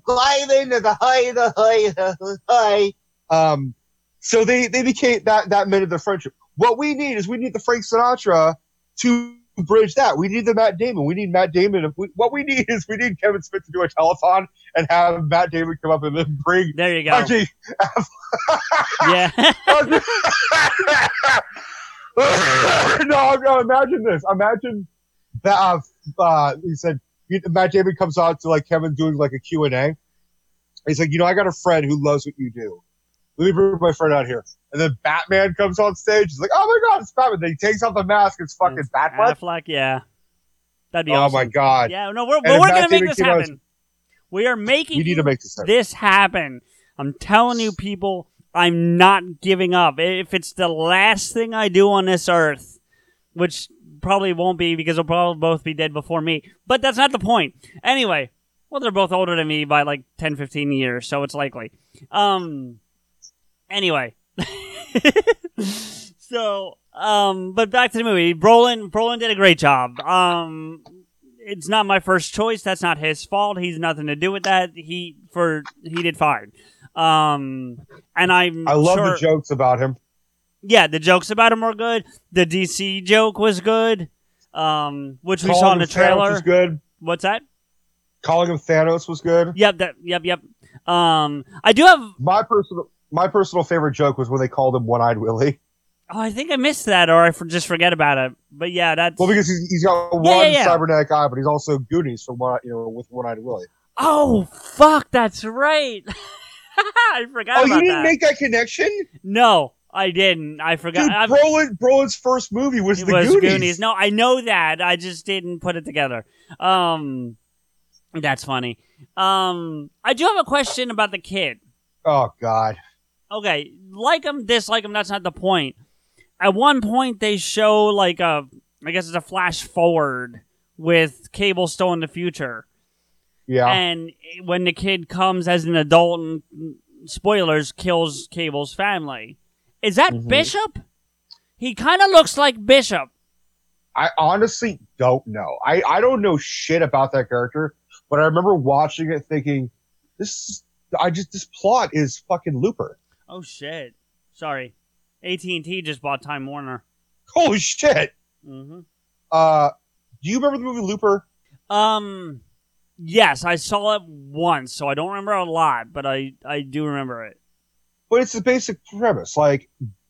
climb into the high, the high, the high. Um, so they they became that that made of the friendship. What we need is we need the Frank Sinatra to bridge that. We need the Matt Damon. We need Matt Damon. If we, what we need [laughs] is we need Kevin Smith to do a telethon and have Matt Damon come up and then bring. There you go. Actually, yeah. [laughs] no, no. Imagine this. Imagine that. Uh, uh, he said Matt Damon comes out to like Kevin doing like a Q and A. He's like, you know, I got a friend who loves what you do, let me bring my friend out here. And then Batman comes on stage. He's like, oh my god, it's Batman. Then he takes off the mask. It's fucking Batfleck. Affleck, yeah. That'd be Oh awesome. my god. Yeah, no, we're, And but if we're gonna make this out- happen. We are making We need to make this happen. this happen. I'm telling you, people, I'm not giving up. If it's the last thing I do on this earth, which probably won't be because they'll probably both be dead before me, but that's not the point. Anyway, well, they're both older than me by like 10, 15 years, so it's likely. Um, anyway. [laughs] so, um, but back to the movie. Brolin, Brolin did a great job. Um, it's not my first choice. That's not his fault. He's nothing to do with that. He for he did fine. Um, and I'm I love sure, the jokes about him. Yeah, the jokes about him were good. The DC joke was good. Um, which we saw in the him Thanos trailer. was good. What's that? Calling him Thanos was good. Yep, that, yep, yep. Um, I do have. My personal my personal favorite joke was when they called him One Eyed Willie. Oh, I think I missed that, or I for, just forget about it. But yeah, that's. Well, because he's, he's got one Yeah, yeah, yeah. cybernetic eye, but he's also Goonies from one, you know, with One Eyed Willie. Oh fuck, that's right. [laughs] I forgot Oh, about you didn't that. make that connection, No, I didn't. I forgot. dude. Brolin, Brolin's first movie was the was Goonies. No, I know that. I just didn't put it together. Um, that's funny. Um, I do have a question about the kid. Oh God. Okay, like him, dislike him. That's not the point. At one point, they show like a, I guess it's a flash forward with Cable still in the future. Yeah. And when the kid comes as an adult and spoilers kills Cable's family, is that Mhm. Bishop? He kind of looks like Bishop. I honestly don't know. I, I don't know shit about that character, but I remember watching it thinking, this is, I just this plot is fucking Looper. Oh shit! Sorry, AT and T just bought Time Warner. Holy shit! hmm Uh, do you remember the movie Looper? Um, yes, I saw it once, so I don't remember a lot, but I I do remember it. But it's the basic premise. Like,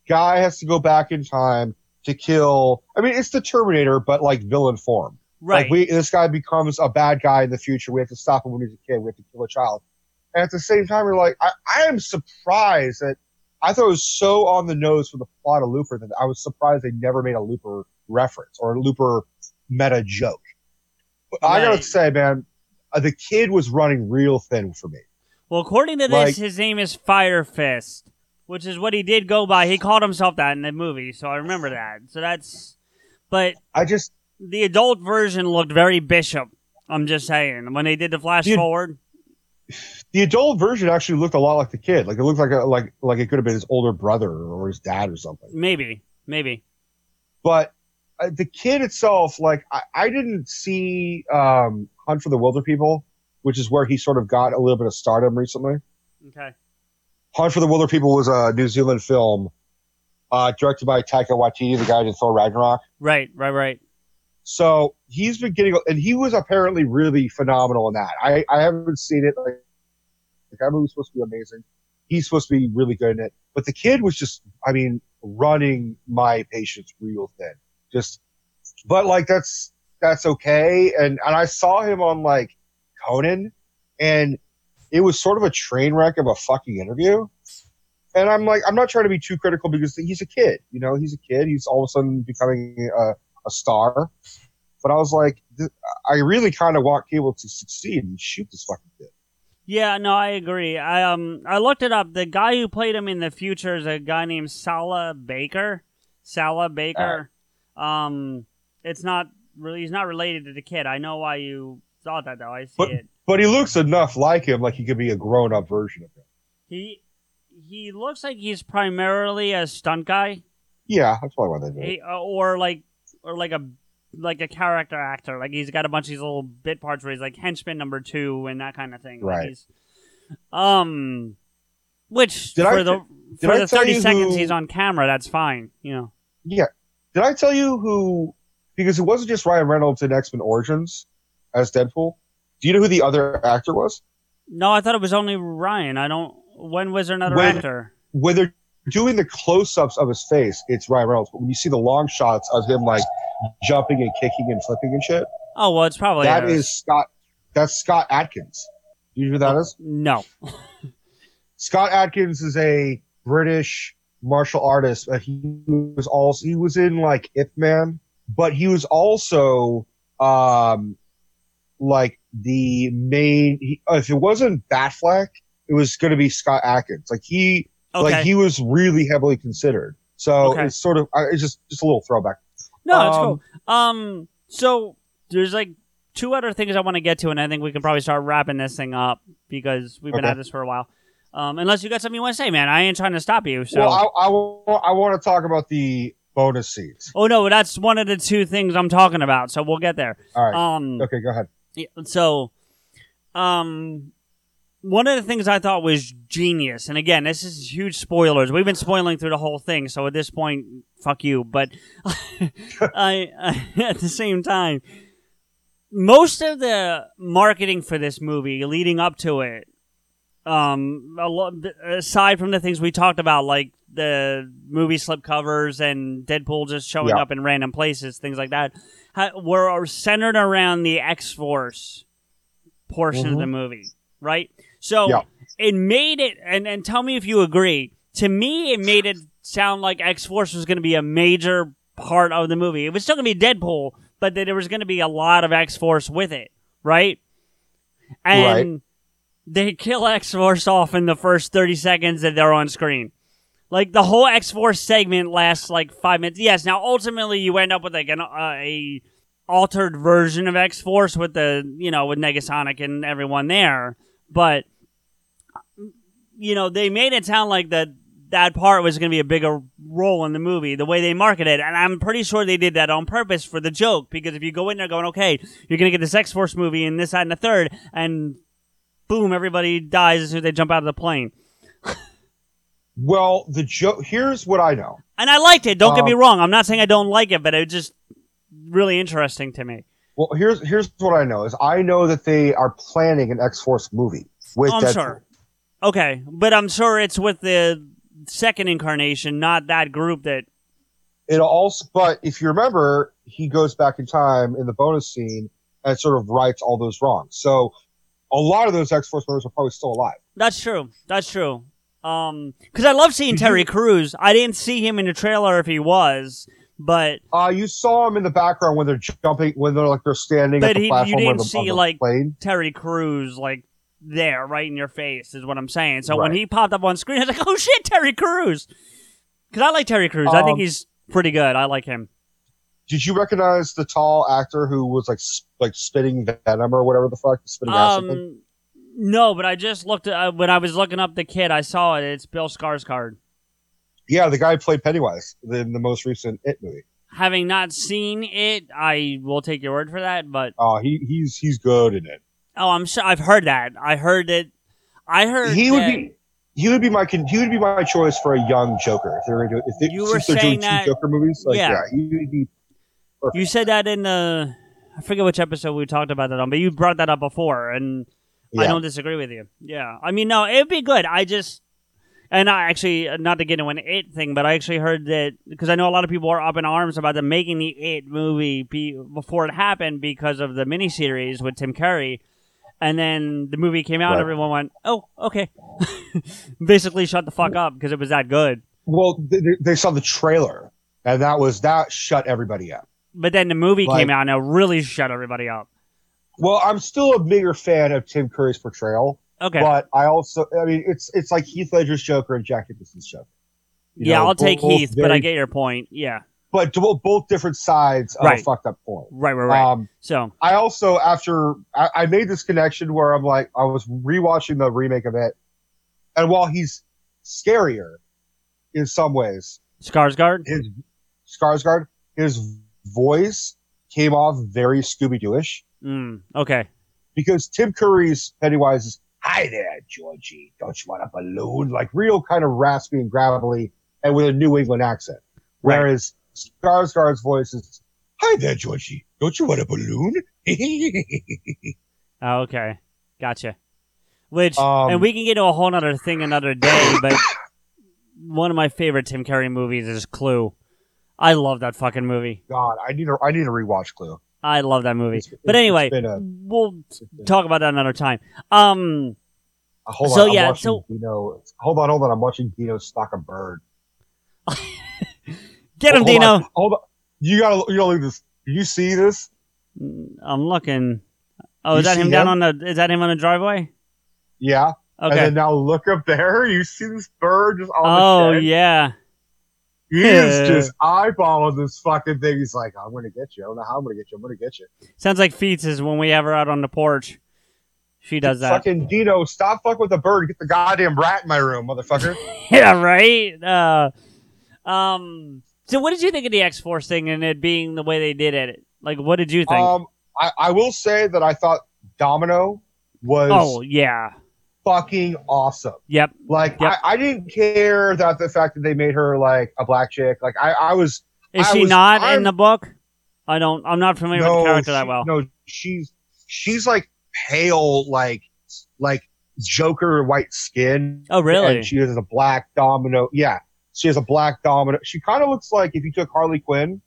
guy has to go back in time to kill. I mean, it's the Terminator, but like villain form. Right. Like we, this guy becomes a bad guy in the future. We have to stop him when he's a kid. We have to kill a child. And at the same time, we're like, I, I am surprised that I thought it was so on the nose for the plot of Looper that I was surprised they never made a Looper reference or a Looper meta joke. But I gotta say, man, uh, the kid was running real thin for me. Well, according to this, Like- his name is Fire Fist, which is what he did go by. He called himself that in the movie, so I remember that. So that's, but I just the adult version looked very Bishop. I'm just saying when they did the flash Dude. forward. The adult version actually looked a lot like the kid. Like it looked like a, like like it could have been his older brother or his dad or something. Maybe, maybe. But uh, the kid itself, like I, I didn't see um, Hunt for the Wilder People, which is where he sort of got a little bit of stardom recently. Okay. Hunt for the Wilder People was a New Zealand film uh, directed by Taika Waititi, the guy who did Thor Ragnarok. Right, right, right. So he's been getting, and he was apparently really phenomenal in that. I, I haven't seen it. Like, like that supposed to be amazing. He's supposed to be really good in it. But the kid was just, I mean, running my patience real thin. Just, but like that's that's okay. And and I saw him on like Conan, and it was sort of a train wreck of a fucking interview. And I'm like, I'm not trying to be too critical because he's a kid. You know, he's a kid. He's all of a sudden becoming a, a star. But I was like, I really kind of want Cable to succeed and shoot this fucking kid. Yeah, no, I agree. I um I looked it up. The guy who played him in the future is a guy named Sala Baker. Sala Baker. Um it's not really he's not related to the kid. I know why you thought that though. I see But it. but he looks enough like him, like he could be a grown up version of him. He he looks like he's primarily a stunt guy. Yeah, that's probably why they do it. He, uh, or like or like a like a character actor. Like he's got a bunch of these little bit parts where he's like henchman number two and that kind of thing. Right. he's, um, which Did for I the for the thirty seconds who- he's on camera, that's fine. You know. Yeah. Did I tell you who? Because it wasn't just Ryan Reynolds in X Men Origins as Deadpool. Do you know who the other actor was? No, I thought it was only Ryan. I don't. When was there another When- actor? When they're doing the close ups of his face, it's Ryan Reynolds. But when you see the long shots of him like jumping and kicking and flipping and shit, Oh well, it's probably that uh, Scott. That's Scott Adkins. Do you know who that is? no. [laughs] Scott Adkins is a British martial artist. He was also he was in like Ip Man, but he was also um like the main. He, if it wasn't Batfleck, it was going to be Scott Adkins. Like he Okay. like he was really heavily considered. So Okay. it's sort of it's just just a little throwback. No, that's Um, cool. Um, so there's like two other things I want to get to, and I think we can probably start wrapping this thing up because we've been Okay. at this for a while. Um, unless you got something you want to say, man, I ain't trying to stop you. So, Well, I, I, I want to talk about the bonus seats. oh no, that's one of the two things I'm talking about. So we'll get there. All right. Um, okay, go ahead. Yeah, so, um, one of the things I thought was genius, and again, this is huge spoilers. We've been spoiling through the whole thing, so at this point, fuck you. But [laughs] I, I, at the same time, most of the marketing for this movie leading up to it, um, a lo- aside from the things we talked about, like the movie slip covers and Deadpool just showing Yeah. up in random places, things like that, ha- were centered around the X Force portion of Mhm. the movie, right? So Yeah. it made it, and, and tell me if you agree. To me, it made it sound like X Force was going to be a major part of the movie. It was still going to be Deadpool, but that there was going to be a lot of X Force with it, right? And Right. they kill X Force off in the first 30 seconds that they're on screen. Like the whole X Force segment lasts like five minutes. Yes, now ultimately you end up with like an, uh, a altered version of X Force with the you know with Negasonic and everyone there, but you know they made it sound like that that part was going to be a bigger role in the movie the way they marketed it and i'm pretty sure they did that on purpose for the joke because if you go in there going okay you're going to get this x-force movie and this that and the third and boom everybody dies as soon as they jump out of the plane [laughs] Well, the joke here's what I know. and i liked it don't get me Um, wrong i'm not saying i don't like it but it was just really interesting to me Well, here's here's what I know is I know that they are planning an X Force movie with Oh, I'm Deadpool. sure. Okay but i'm sure it's with the second incarnation not that group that It also, but if you remember, he goes back in time in the bonus scene and sort of rights all those wrongs. So a lot of those X Force members are probably still alive. That's true. That's true. Um, because I love seeing Terry Crews. I didn't see him in the trailer if he was, but Uh, you saw him in the background when they're jumping, when they're like they're standing but the he, you didn't the, see like plane. Terry Crews like there right in your face is what I'm saying. So when he popped up on screen, [laughs] I was like, oh shit, Terry Crews. Because I like Terry Crews. I think Um, he's pretty good. I like him. Did you recognize the tall actor who was like sp- like spitting venom or whatever the fuck, spitting acid? Um, no, but I just looked at, uh, when I was looking up the kid. I saw it. It's Bill Skarsgård. Yeah, the guy who played Pennywise in the most recent It movie. Having not seen it, I will take your word for that. But Oh, he he's he's good in it. Oh, I'm sure I've heard that. I heard that. I heard He would be he would be my he would be my choice for a young Joker if they're gonna if they, You were doing that- two Joker movies. Like, yeah. yeah, he would be You said that in the. I forget which episode we talked about that on, but you brought that up before, and I don't disagree with you. Yeah, I mean, no, it'd be good. I just, and I actually, not to get into an it thing, but I actually heard that because I know a lot of people are up in arms about them making the it movie be, before it happened because of the miniseries with Tim Curry, and then the movie came out, Right. everyone went, "Oh, okay," [laughs] basically shut the fuck up because it was that good. well. They, they- saw the trailer and that was that shut everybody up. But then the movie Like- came out and it really shut everybody up. Well, I'm still a bigger fan of Tim Curry's portrayal. Okay. But I also, I mean, it's it's like Heath Ledger's Joker and Jack Nicholson's Joker. You yeah, know, I'll take Heath, but I get your point. Yeah. But both different sides of Right. a fucked up point. Right, right, right. Um, so I also, after I, I made this connection where I'm like, I was rewatching the remake of it, and while he's scarier in some ways, Skarsgård, his Skarsgård, his voice came off very Scooby Dooish Mm, okay. because Tim Curry's Pennywise is, "Hi there, Georgie, don't you want a balloon?" Like real kind of raspy and gravelly, and with a New England accent. Right. Whereas Skarsgård's voice is, "Hi there, Georgie, don't you want a balloon?" [laughs] Oh, okay. Gotcha. Which, Um, and we can get to a whole other thing another day, [coughs] but one of my favorite Tim Curry movies is Clue. I love that fucking movie. God, I need to I need to rewatch Clue. I love that movie. It's- but anyway, a- we'll talk about that another time. Um, Uh, hold So, on, I'm yeah, so- Dino. Hold on, hold on. I'm watching Dino stalk a bird. [laughs] Get him, Hold Dino. on, hold on. You gotta, you gotta look this. You see this? I'm looking. Oh, You is that see him down him? on the? Is that him on the driveway? Yeah. Okay. And then now look up there. You see this bird just on Oh the shed? yeah. He is [laughs] just eyeballing this fucking thing. He's like, I'm gonna get you. I don't know how I'm gonna get you. I'm gonna get you. Sounds like Feats is when we have her out on the porch. She does that. Fucking Dino, stop fucking with the bird. Get the goddamn rat in my room, motherfucker. [laughs] yeah, right. Uh, um. So, what did you think of the X Force thing and it being the way they did it? Like, what did you think? um, I, I will say that I thought Domino was oh yeah. fucking awesome. Yep. Like I, I didn't care that the fact that they made her like a black chick. Like I, I was. Is I she was- not in I'm- the book? I don't. I'm not familiar with the character that well. No, she's she's like pale, like like Joker white skin. Oh, really? And she has a black domino. Yeah, she has a black domino. She kind of looks like if you took Harley Quinn,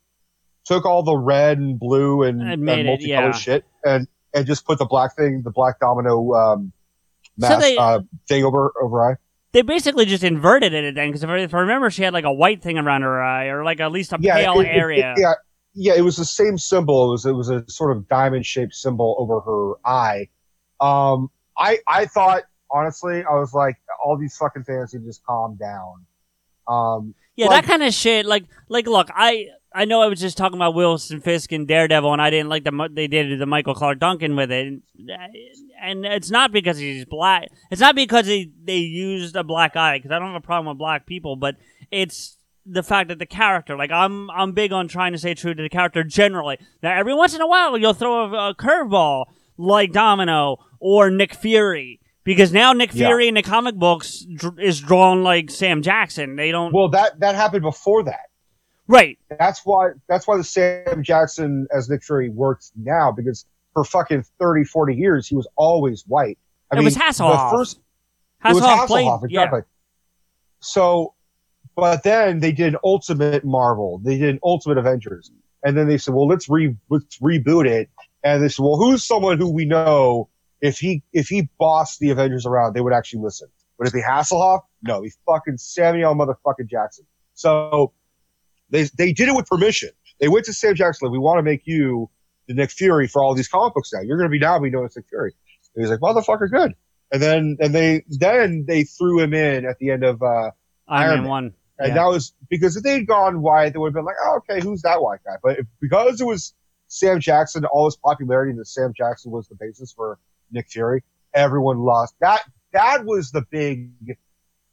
took all the red and blue and, And and made it, multicolored yeah. shit, and and just put the black thing, the black domino um, So mask they- uh, thing over over eye. They basically just inverted it then, because if, I- if I remember, she had like a white thing around her eye, or like at least a yeah, pale it- it- it- area. yeah, yeah, it was the same symbol. It was it was a sort of diamond shaped symbol over her eye. Um, I I thought honestly, I was like, all these fucking fans need to just calm down. Um, Yeah, like- that kind of shit. Like, like, look, I I know I was just talking about Wilson Fisk and Daredevil, and I didn't like the they did the Michael Clarke Duncan with it, and, and it's not because he's black. It's not because they they used a black eye because I don't have a problem with black people, but it's the fact that the character, like, I'm I'm big on trying to stay true to the character generally. Now, every once in a while, you'll throw a, a curveball like Domino or Nick Fury. Because now Nick Yeah. Fury in the comic books dr- is drawn like Sam Jackson. They don't. well, that that happened before that. Right. That's why that's why the Sam Jackson as Nick Fury works now because for fucking 30, 40 years he was always white. I It mean, was Hasselhoff. The first it was Hasselhoff played- Hasselhoff, yeah. exactly. So, but then they did Ultimate Marvel. They did Ultimate Avengers, and then they said, "Well, let's re let's reboot it." And they said, "Well, who's someone who we know if he if he bossed the Avengers around, they would actually listen? Would it be Hasselhoff? No, he fucking Samuel motherfucking Jackson." So they they did it with permission. They went to Sam Jackson. Like, we want to make you the Nick Fury for all these comic books now. You're going to be now be known as Nick Fury. And he's like, motherfucker, good. And then and they then they threw him in at the end of uh, Iron Man 1. and Yeah. that was because if they'd gone white, they would have been like, oh, okay, who's that white guy? But if, because it was Sam Jackson, all his popularity, and that Sam Jackson was the basis for Nick Fury, everyone lost. That that was the big,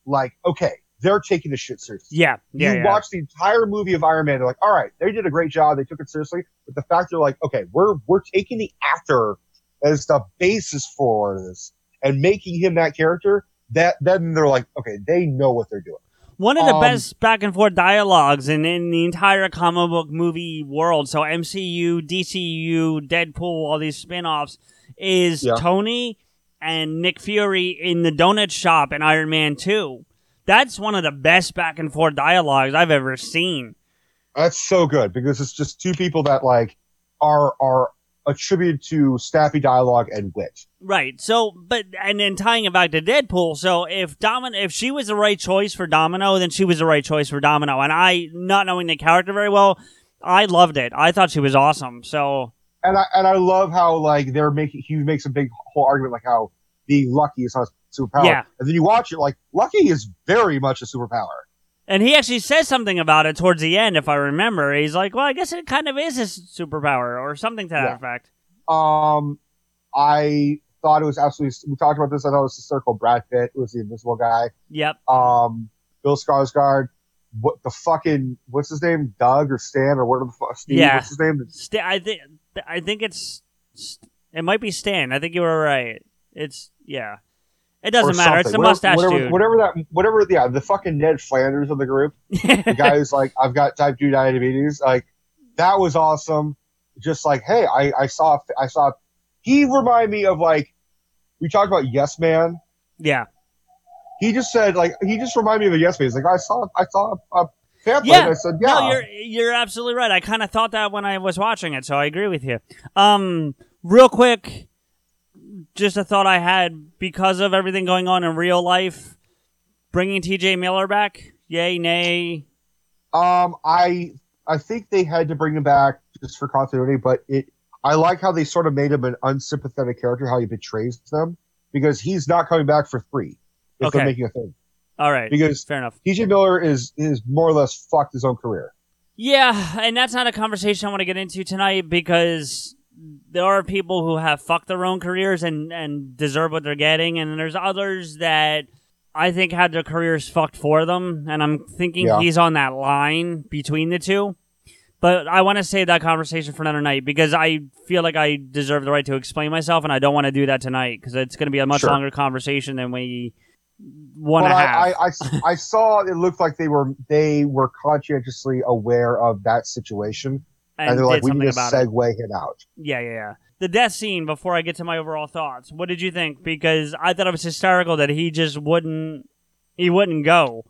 like, okay, they're taking the shit seriously. Yeah, yeah, you yeah. watch the entire movie of Iron Man, they're like, all right, they did a great job, they took it seriously. But the fact they're like, okay, we're we're taking the actor as the basis for this and making him that character. That then they're like, okay, they know what they're doing. One of the Um, best back and forth dialogues in, in the entire comic book movie world. So MCU, DCU, Deadpool, all these spin-offs is Yeah. Tony and Nick Fury in the donut shop in Iron Man 2. That's one of the best back and forth dialogues I've ever seen. That's so good because it's just two people that like are are attributed to snappy dialogue and wit. Right. So, but and then tying it back to Deadpool. So if Domino, if she was the right choice for Domino, then she was the right choice for Domino. And I, not knowing the character very well, I loved it. I thought she was awesome. So And I and I love how like they're making he makes a big whole argument like how being lucky is not a superpower. Yeah. And then you watch it like lucky is very much a superpower. And he actually says something about it towards the end, if I remember. He's like, "Well, I guess it kind of is a superpower, or something to that Yeah. effect." Um, I thought it was absolutely. We talked about this. I thought it was hysterical. Brad Pitt was the Invisible Guy. Yep. Um, Bill Skarsgård. What the fucking what's his name? Doug or Stan or whatever the fuck? Steve, yeah. What's his name? Sta- I think I think it's it might be Stan. I think you were right. It's yeah. It doesn't matter. It's the. Whatever- mustache whatever, dude. Whatever that. Whatever. Yeah, the fucking Ned Flanders of the group. the [laughs] guy who's like, I've got type two diabetes. Like that was awesome. Just like, hey, I I saw I saw. He reminded me of like we talked about Yes Man. Yeah. He just said like he just reminded me of a Yes Man. He's like, I saw I saw a, a pamphlet. Yeah. And I said, yeah. No, you're you're absolutely right. I kind of thought that when I was watching it, so I agree with you. Um, real quick, just a thought I had because of everything going on in real life. Bringing T.J. Miller back, yay, nay. Um, I I think they had to bring him back just for continuity, but it I like how they sort of made him an unsympathetic character, how he betrays them, because he's not coming back for free if Okay. they're making a thing. All right, Because fair enough. TJ Miller is is more or less fucked his own career. Yeah, and that's not a conversation I want to get into tonight because there are people who have fucked their own careers and, and deserve what they're getting, and there's others that I think had their careers fucked for them, and I'm thinking Yeah. he's on that line between the two. But I want to save that conversation for another night because I feel like I deserve the right to explain myself, and I don't want to do that tonight because it's going to be a much Sure. longer conversation than we But to I. I, I, I saw it looked like they were they were conscientiously aware of that situation, and, And they're like, we need to about it." him out. Yeah, yeah, yeah. The death scene. Before I get to my overall thoughts, what did you think? Because I thought it was hysterical that he just wouldn't. He wouldn't go.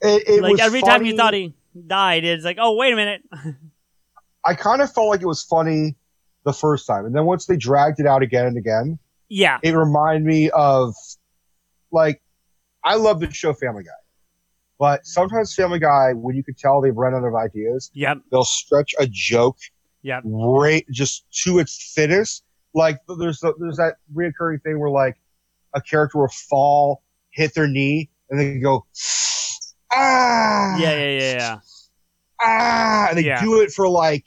It, it like was every time you thought he died, it's like, oh wait a minute. [laughs] I kind of felt like it was funny the first time, and then once they dragged it out again and again, yeah, it reminded me of like I love the show Family Guy, but sometimes Family Guy, when you can tell they've run out of ideas, Yep. they'll stretch a joke Yep. right just to its thinnest. Like there's there's that reoccurring thing where like a character will fall, hit their knee, and then go ah Yeah, yeah, yeah, yeah. ah, and they Yeah. do it for like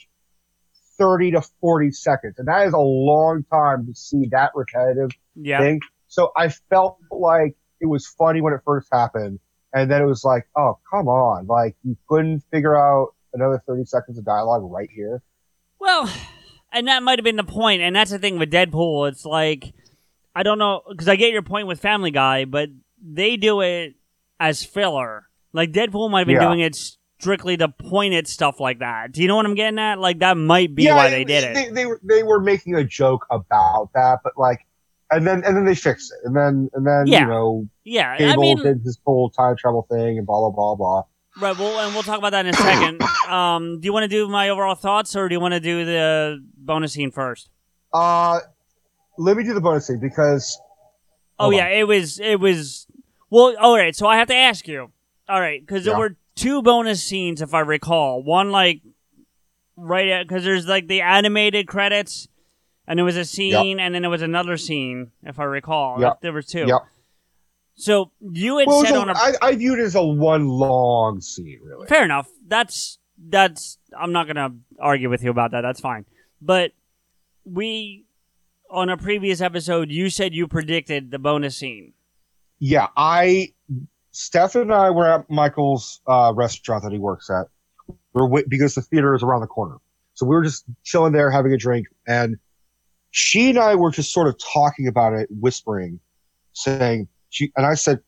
30 to 40 seconds. And that is a long time to see that repetitive Yeah. thing. So I felt like it was funny when it first happened. And then it was like, oh, come on. Like, you couldn't figure out another 30 seconds of dialogue right here. Well, and that might have been the point, and that's the thing with Deadpool. It's like I don't know because I get your point with Family Guy, but they do it as filler. Like Deadpool might have been Yeah. doing it strictly to point at stuff like that. Do you know what I'm getting at? Like that might be why they did it. They, they, were, they were making a joke about that, but like, and then and then they fix it, and then and then Yeah. you know, Yeah, I mean- did his whole time travel thing and blah blah blah blah. Right. Well, and we'll talk about that in a second. [coughs] Um, do you want to do my overall thoughts, or do you want to do the bonus scene first? Uh, let me do the bonus scene because Oh yeah, it was it was well. All right, so I have to ask you. All right, because there Yeah. were two bonus scenes, if I recall. One like right because there's like the animated credits, and there was a scene, and then there was another scene, if I recall. Yep. There were two. Yep. So you had Well, said so on a I, I viewed it as a one long scene, really. Fair enough. That's that's I'm not gonna argue with you about that. That's fine. But we on a previous episode you said you predicted the bonus scene. Yeah, I, Steph and I were at Michael's uh, restaurant that he works at. We're because the theater is around the corner, so we were just chilling there having a drink, and she and I were just sort of talking about it, whispering, saying, she, and I said,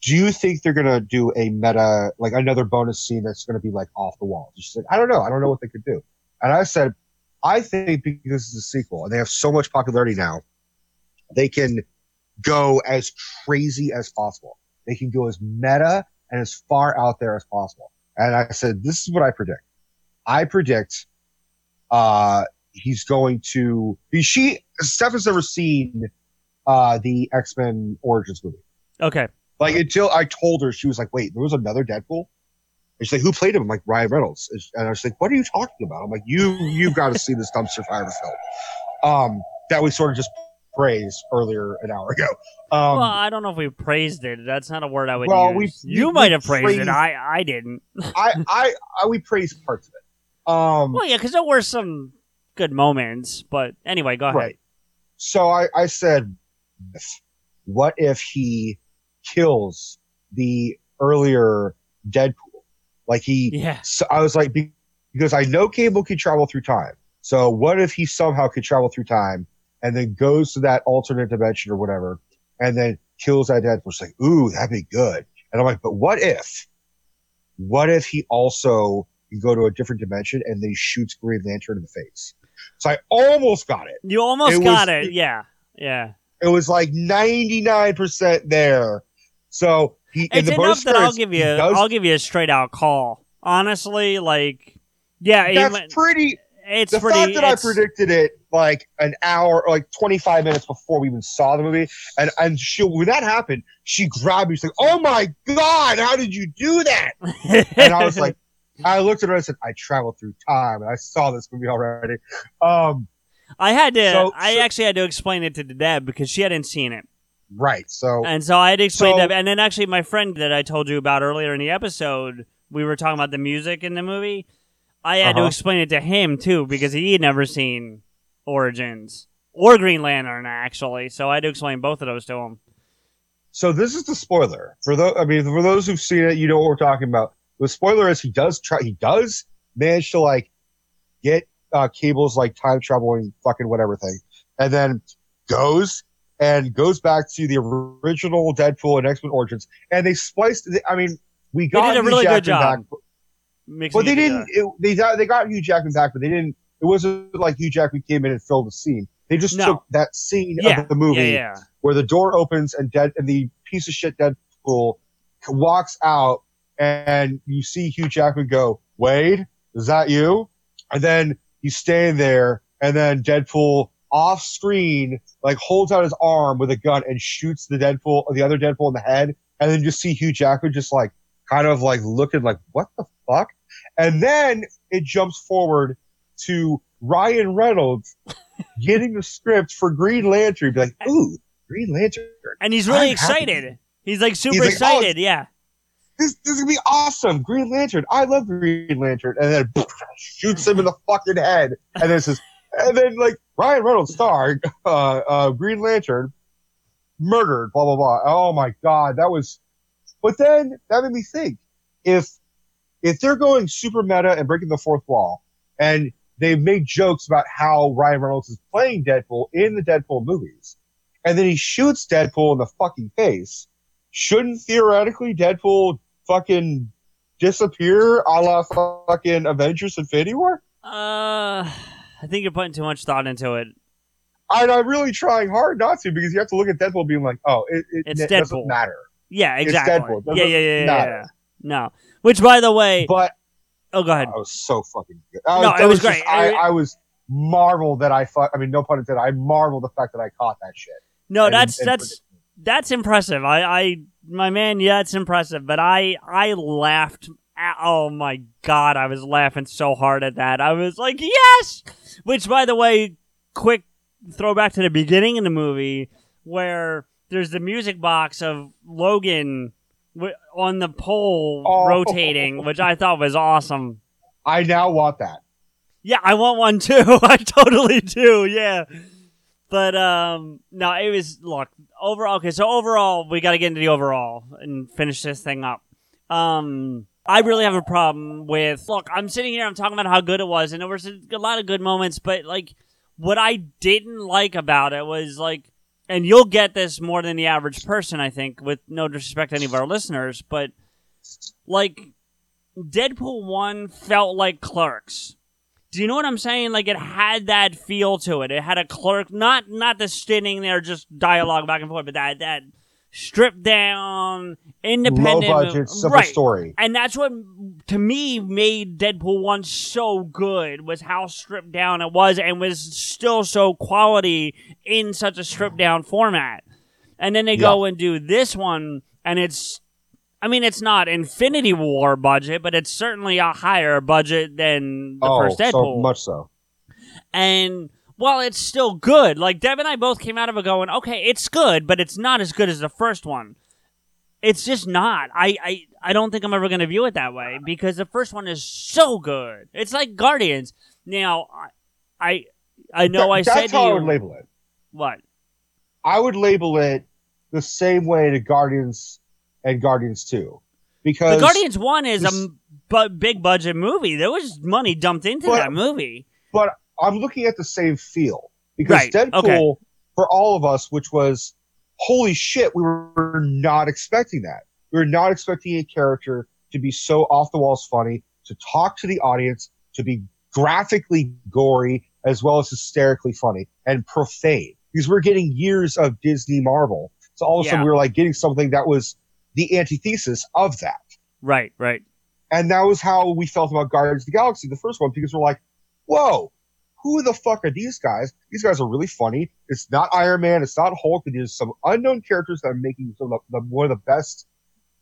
"Do you think they're gonna do a meta, like another bonus scene that's gonna be like off the wall?" She said, "I don't know. I don't know what they could do." And I said, "I think because it's a sequel and they have so much popularity now, they can go as crazy as possible. They can go as meta and as far out there as possible." And I said, "This is what I predict. I predict, uh, he's going to. She Steph has never seen uh the X Men Origins movie. Okay. Like until I told her, she was like, "Wait, there was another Deadpool." And she's like, "Who played him?" I'm like, "Ryan Reynolds." And I was like, "What are you talking about?" I'm like, "You you've got to see this dumpster fire film." Um, that we sort of just praised earlier an hour ago. Um, well, I don't know if we praised it. That's not a word I would Well, use. we- you we- might we have praised, praised- it. I I didn't. I, [laughs] I I we praised parts of it. Um, well, yeah, because there were some good moments. But anyway, go ahead. Right. So I, I said, what if he kills the earlier Deadpool? Like he, Yeah. So I was like, because I know Cable can travel through time. So what if he somehow could travel through time and then goes to that alternate dimension or whatever, and then kills that Deadpool? It's like, ooh, that'd be good. And I'm like, but what if? What if he also can go to a different dimension and then he shoots Green Lantern in the face? So I almost got it. You almost It got was- it. Yeah. Yeah. It was like 99% there. So he, in It's the enough that I'll give you. does- I'll give you a straight out call. Honestly, like, yeah, that's pretty. It's the pretty. fact that I predicted it like an hour, like 25 minutes before we even saw the movie. And and she when that happened, she grabbed me. She's like, "Oh my god, how did you do that?" [laughs] and I was like, I looked at her and I said, "I traveled through time and I saw this movie already." Um, I had to. So- I so- actually had to explain it to Deb because she hadn't seen it. right. So And so I had to explain So- that. And then actually, my friend that I told you about earlier in the episode, we were talking about the music in the movie. I had to Uh-huh. explain it to him too because he had never seen Origins or Green Lantern actually. So I had to explain both of those to him. So this is the spoiler for those. I mean, for those who've seen it, you know what we're talking about. The spoiler is he does try. He does manage to like get uh, cables like time traveling fucking whatever thing, and then goes and goes back to the original Deadpool and X Men Origins, and they spliced. The, I mean, we They got did a Hugh really good Jackman job. back, Mixing but they didn't. It, they they got Hugh Jackman back, but they didn't. It wasn't like Hugh Jackman came in and filled the scene. They just No. took that scene Yeah, of the movie yeah, yeah. where the door opens and dead and the piece of shit Deadpool walks out and you see Hugh Jackman go, Wade, is that you? And then he's standing there and then Deadpool off screen like holds out his arm with a gun and shoots the Deadpool the other Deadpool in the head and then just see Hugh Jackman just like kind of like looking like what the fuck? And then it jumps forward to Ryan Reynolds [laughs] getting the script for Green Lantern. Be like, ooh, Green Lantern. And he's really I'm happy. excited. He's like super He's like, oh, excited. yeah. This, this is gonna be awesome. Green Lantern. I love Green Lantern. And then shoots him in the fucking head. And then says, and then like Ryan Reynolds star, uh, uh, Green Lantern, murdered, blah blah blah. Oh my god, that was. But then that made me think if if they're going super meta and breaking the fourth wall, and they've made jokes about how Ryan Reynolds is playing Deadpool in the Deadpool movies, and then he shoots Deadpool in the fucking face, shouldn't theoretically Deadpool fucking disappear a la fucking Avengers Infinity War? Uh, I think you're putting too much thought into it. And I'm really trying hard not to because you have to look at Deadpool being like, oh, it, it, It's it Deadpool. doesn't matter. Yeah, exactly. It's. Deadpool. It Yeah, yeah, yeah, yeah, yeah. No. Which, by the way, but oh, go ahead. I was so fucking good. I No, it was just- great. I, I was marveled that I. I mean, no pun intended. I marveled the fact that I caught that shit. No, that's that's that's impressive. I, I, my man, yeah, it's impressive. But I, I laughed. At, oh my god, I was laughing so hard at that. I was like, yes. Which, by the way, quick throwback to the beginning of the movie where there's the music box of Logan wi- on the pole Oh. rotating, which I thought was awesome. I now want that. Yeah, I want one too. [laughs] I totally do. Yeah. But um no, it was look, overall okay, so overall we gotta get into the overall and finish this thing up. Um I really have a problem with look, I'm sitting here, I'm talking about how good it was, and there was a, a lot of good moments, but like what I didn't like about it was like and you'll get this more than the average person, I think, with no disrespect to any of our listeners, but like Deadpool 1 felt like clerks. Do you know what I'm saying? Like it had that feel to it. It had a clerk, not not the standing there just dialogue back and forth, but that that stripped down, independent, Low budget, simple right. story. And that's what to me made Deadpool one so good was how stripped down it was, and was still so quality in such a stripped down format. And then they go and do this one, and it's I mean, it's not Infinity War budget, but it's certainly a higher budget than the oh, first so much so. And while it's still good, like Deb and I both came out of it going, okay, it's good, but it's not as good as the first one. It's just not. I I, I don't think I'm ever going to view it that way because the first one is so good. It's like Guardians. Now, I I, I know That- I that's said to how you I would label it. what I would label it the same way to Guardians and Guardians Two, because the Guardians one is a this- bu- big budget movie. There was money dumped into But- that movie. but I'm looking at the same feel because Right, Deadpool okay. for all of us, which was holy shit, we were not expecting that. We were not expecting a character to be so off the walls funny, to talk to the audience, to be graphically gory as well as hysterically funny and profane. Because we're getting years of Disney Marvel. So all of a sudden Yeah. we were like getting something that was the antithesis of that. Right, right. And that was how we felt about Guardians of the Galaxy, the first one, because we're like, whoa, who the fuck are these guys? These guys are really funny. It's not Iron Man. It's not Hulk. It is some unknown characters that are making some of the, the, one of the best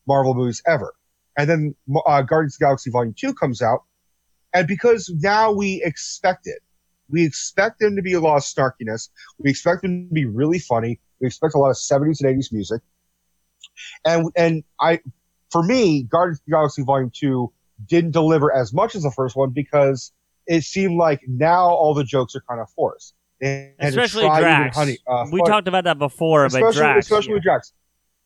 Marvel movies ever. And then uh, Guardians of the Galaxy Volume 2 comes out. And because now we expect it, we expect them to be a lot of snarkiness. We expect them to be really funny. We expect a lot of 70s and 80s music. And, and I, for me, Guardians of the Galaxy Volume 2 didn't deliver as much as the first one because it seemed like now all the jokes are kind of forced. Especially Drax. honey- uh, we talked about that before, but especially, Drax. especially with Drax.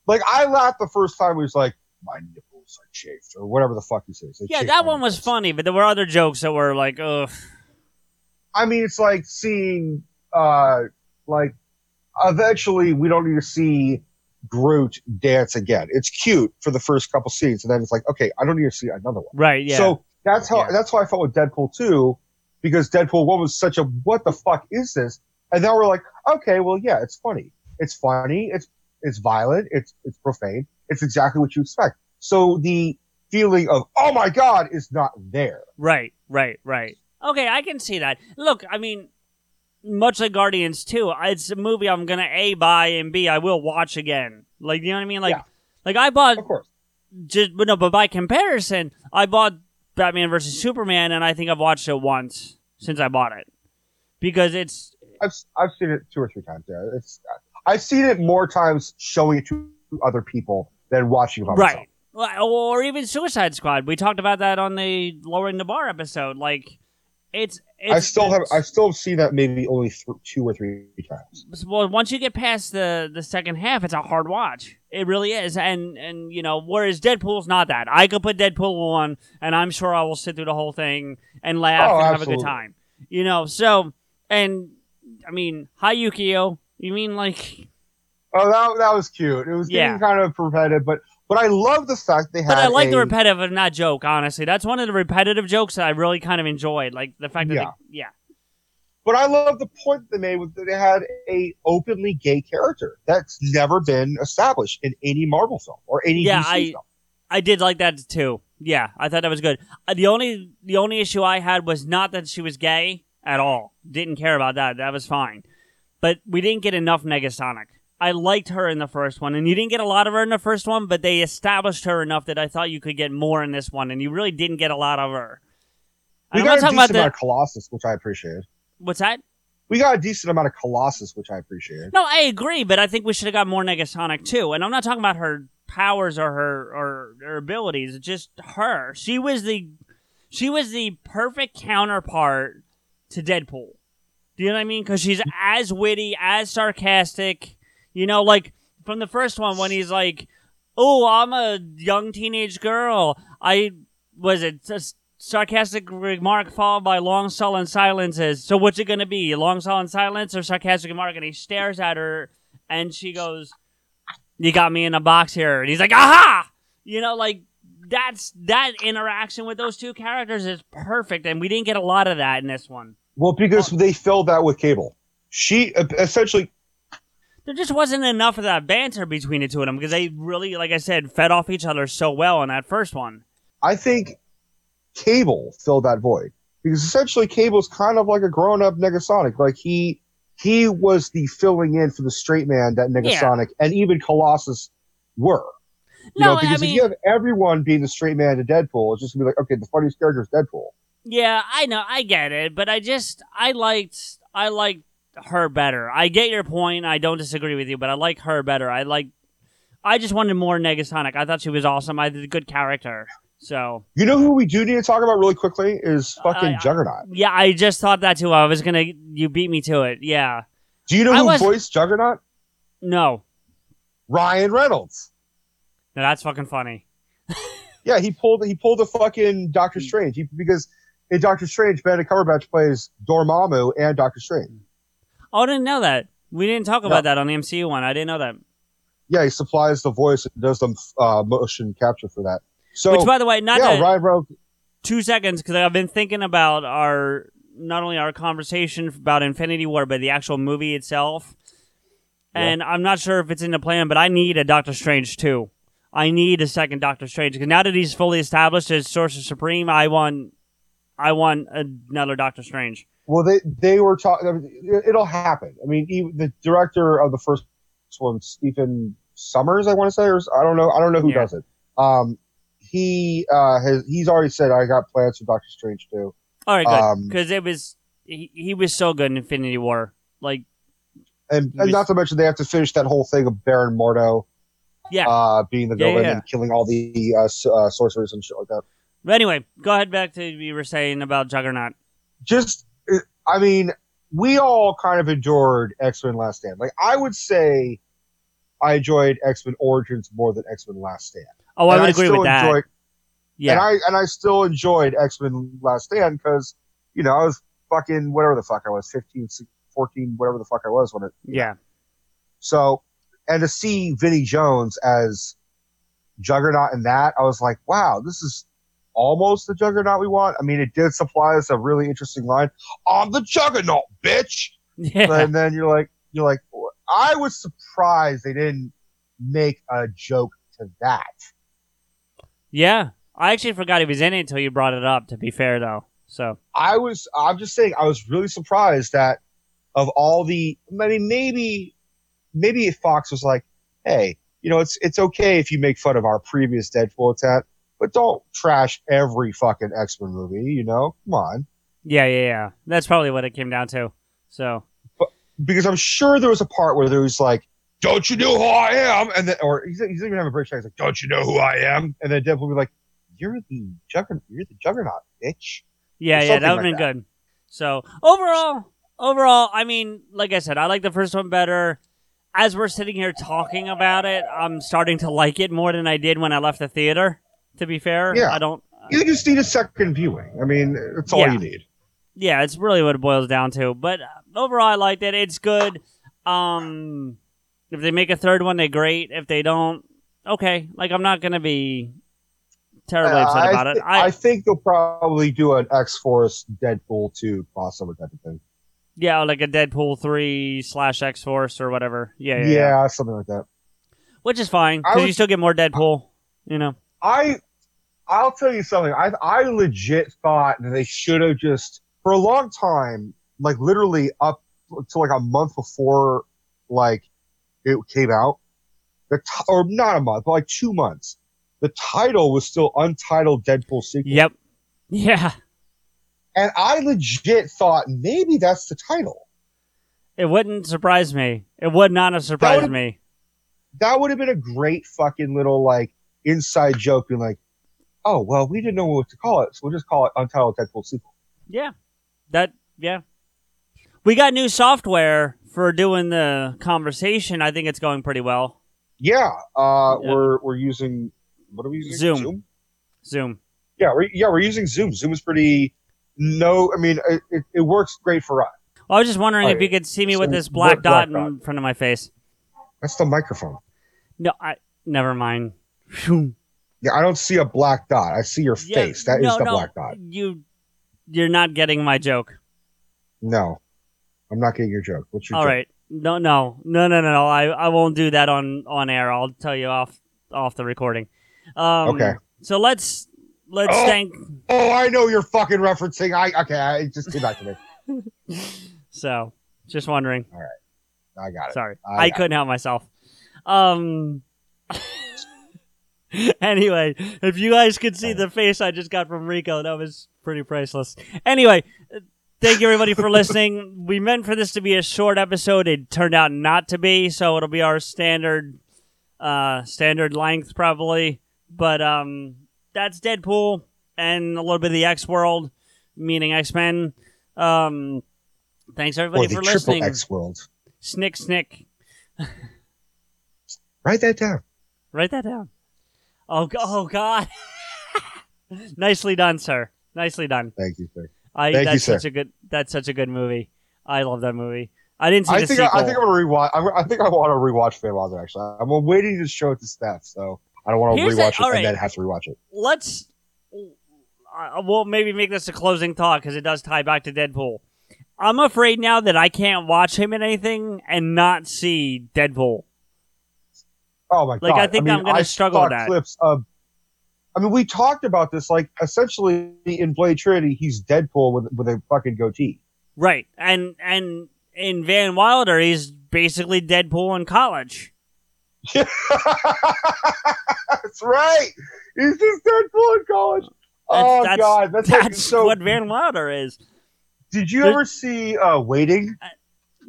Like I laughed the first time. He was like, "My nipples are chafed," or whatever the fuck he says. They yeah, that one was funny, but there were other jokes that were like, ugh. I mean, it's like seeing, uh, like, eventually we don't need to see Groot dance again. It's cute for the first couple scenes, and then it's like, okay, I don't need to see another one. Right, yeah. So that's how that's how I felt with Deadpool two, because Deadpool one was such a what the fuck is this? And now we're like, okay, well, yeah, it's funny. It's funny. It's it's violent. It's it's profane. It's exactly what you expect. So the feeling of oh my god is not there. Right, right, right. Okay, I can see that. Look, I mean, much like Guardians 2, it's a movie I'm gonna A buy and B I will watch again. Like you know what I mean? Like like I bought of course. Just but no, but by comparison, I bought Batman versus Superman and I think I've watched it once since I bought it. Because it's I've I've seen it two or three times. Yeah, it's I've seen it more times showing it to other people than watching it by myself. right. Or even Suicide Squad. We talked about that on the lowering the bar episode. Like it's, it's I still have I still seen that maybe only th- two or three times. well once you get past the the second half it's a hard watch. It really is. And and you know whereas deadpool's not that. I could put deadpool on and i'm sure i will sit through the whole thing and laugh Oh, and have a good time. You know so and i mean hi yukio. You mean like Oh, that that was cute. It was Yeah. kind of repetitive, but but I love the fact they had. but i like the a- repetitive of not joke honestly. That's one of the repetitive jokes that i really kind of enjoyed like the fact that Yeah. they, yeah. But I love the point they made with that they had a openly gay character that's never been established in any Marvel film or any yeah DC i film. i did like that too. Yeah i thought that was good. Uh, the only the only issue i had was not that she was gay at all. Didn't care about that. That was fine. But we didn't get enough negasonic i liked her in the first one and you didn't get a lot of her in the first one but they established her enough that i thought you could get more in this one and you really didn't get a lot of her We I'm got not a decent about amount the of Colossus, which I appreciated. what's that We got a decent amount of Colossus, which I appreciated. No, I agree, but I think we should have got more Negasonic too. And I'm not talking about her powers or her or her abilities. It's just her. She was the she was the perfect counterpart to Deadpool. Do you know what I mean? Because she's mm-hmm. as witty, as sarcastic. You know, like from the first one when he's like, "Oh, I'm a young teenage girl." I was it a sarcastic remark followed by long sullen silences. So what's it gonna be? Long sullen silence or sarcastic remark? And he stares at her, and she goes, "You got me in a box here." And he's like, "Aha!" You know, like that's that interaction with those two characters is perfect, and we didn't get a lot of that in this one. Well, because they filled that with Cable. She uh, essentially There just wasn't enough of that banter between the two of them because they really, like I said, fed off each other so well in that first one. I think Cable filled that void because essentially Cable's kind of like a grown-up Negasonic. Like he he was the filling in for the straight man that Negasonic and even Colossus were. You No, know, I because mean- if you have everyone being the straight man to Deadpool, it's just gonna be like, okay, the funniest character is Deadpool. Yeah, I know, I get it, but I just I liked I liked her better. I get your point. I don't disagree with you, but I like her better. I like I just wanted more Negasonic. I thought she was awesome. I did a good character. So You know who we do need to talk about really quickly is uh, fucking I- Juggernaut. yeah, I just thought that too. I was gonna you beat me to it. Yeah. Do you know I who was- voiced Juggernaut? No. Ryan Reynolds. No, that's fucking funny. [laughs] Yeah, he pulled he pulled a fucking Doctor hmm. Strange. He, because in Doctor Strange, Benedict Cumberbatch plays Dormammu and Doctor Strange. Oh, I didn't know that. We didn't talk about that on the MCU one. I didn't know that. Yeah, he supplies the voice and does the uh, motion capture for that. So, Which, by the way, not yeah, to- Ryan Reynolds. two seconds because I've been thinking about our not only our conversation about Infinity War, but the actual movie itself. And I'm not sure if it's in the plan, but I need a Doctor Strange too. I need a second Doctor Strange because now that he's fully established as Sorcerer Supreme, I want, I want another Doctor Strange. Well, they they were talking. It'll happen. I mean, the director of the first one, Stephen Summers, I want to say, or I don't know. I don't know who Yeah. does it. Um, he uh has he's already said I got plans for Doctor Strange too. All right, good. Um, Because it was he, he was so good in Infinity War. Like, and and was- not to mention they have to finish that whole thing of Baron Mordo yeah. uh being the Yeah, villain yeah. and killing all the uh, uh, sorcerers and shit like that. but anyway, go ahead back to what you were saying about Juggernaut. just I mean, we all kind of endured X Men Last Stand. Like I would say, I enjoyed X Men Origins more than X Men Last Stand. Oh, I And would agree with that. enjoyed- yeah. and I and I still enjoyed X Men Last Stand because you know I was fucking whatever the fuck I was 15, 16, 14, whatever the fuck I was when it. yeah. So, and to see Vinnie Jones as Juggernaut in that, I was like, wow, this is almost the Juggernaut we want. I mean, it did supply us a really interesting line. I'm the Juggernaut, bitch. Yeah. And then you're like, you're like, I was surprised they didn't make a joke to that. Yeah. I actually forgot he was in it until you brought it up, to be fair, though. So, I was, I'm just saying, I was really surprised that of all the, I mean, maybe, maybe if Fox was like, hey, you know, it's it's okay if you make fun of our previous Deadpool attack, but don't trash every fucking X Men movie. You know, come on, yeah, yeah, yeah. That's probably what it came down to. So, because I'm sure there was a part where there was like, "Don't you know who I am?" and then, or he's, he's even having a British accent, like, "Don't you know who I am?" And then Deadpool would be like, "You're the Juggernaut, you're the Juggernaut, bitch." yeah, yeah, that would have like been good. So, overall, overall, I mean, like I said, I like the first one better. As we're sitting here talking about it, I'm starting to like it more than I did when I left the theater. To be fair, Yeah. I don't. You just need a second viewing. I mean, that's all Yeah. you need. Yeah, it's really what it boils down to. But uh, overall, I liked it. It's good. Um, if they make a third one, they're great. If they don't, okay. Like I'm not gonna be terribly Uh, upset about it. I, I think they'll probably do an X Force Deadpool 2 crossover type of thing. yeah, like a Deadpool three slash X Force or whatever. Yeah, Yeah, yeah, yeah. something like that. which is fine because you still get more Deadpool. You know. I I'll tell you something. I I legit thought that they should have just for a long time, like literally up to like a month before like it came out, the t- or not a month, but like two months. The title was still untitled Deadpool sequel. Yep. Yeah. And I legit thought maybe that's the title. It wouldn't surprise me. It would not have surprised would've- me. That would have been a great fucking little like inside joke, being like, "Oh well, we didn't know what to call it, so we'll just call it Untitled Deadpool sequel." Yeah. That yeah. We got new software for doing the conversation. I think it's going pretty well. Yeah, uh, Yeah. we're we're using what are we using? Zoom. Zoom. Yeah, we're, yeah, we're using Zoom. Zoom is pretty. No, I mean it, it, it works great for us. I was just wondering if Alright, you could see me so with this what black dot black in front of my face. That's the microphone. No, I never mind. Phew. Yeah, I don't see a black dot. I see your Yeah, face. That is no, the no, black dot. You, you're not getting my joke. No, I'm not getting your joke. What's your All joke? right. No, no, no, no, no, no. I, I won't do that on on air. I'll tell you off off the recording. Um, Okay. So let's let's Oh. thank. Oh, I know you're fucking referencing. I okay. I just came back to me. [laughs] So just wondering. All right. I got it. Sorry, I I, couldn't help myself. Um. [laughs] anyway, if you guys could see the face I just got from Rico, that was pretty priceless. Anyway, thank you everybody for listening. [laughs] We meant for this to be a short episode. It turned out not to be, so it'll be our standard, uh, standard length probably. But um, that's Deadpool and a little bit of the X World, meaning X Men. Um, thanks everybody for triple listening. X world. Snick, snick. [laughs] Write that down. Write that down. Oh, oh God! [laughs] Nicely done, sir. Nicely done. Thank you, sir. I Thank you, that's sir. such a good. That's such a good movie. I love that movie. I didn't see I the think I, sequel. I think I'm gonna rewatch. I'm, I think I want to rewatch Wilder. Actually, I'm waiting to show it to Steph, so I don't want to rewatch it all right. and then have to rewatch it. Let's. Uh, we'll maybe make this a closing thought because it does tie back to Deadpool. I'm afraid now that I can't watch him in anything and not see Deadpool. Oh my Like, god! I think mean, I'm gonna struggle saw with that. Clips of. I mean, we talked about this. Like, essentially, in Blade Trinity, he's Deadpool with with a fucking goatee. Right, and and in Van Wilder, he's basically Deadpool in college. [laughs] That's right. He's just Deadpool in college. oh that's, god, that's, like- that's so. what Van Wilder is. did you ever see uh, Waiting?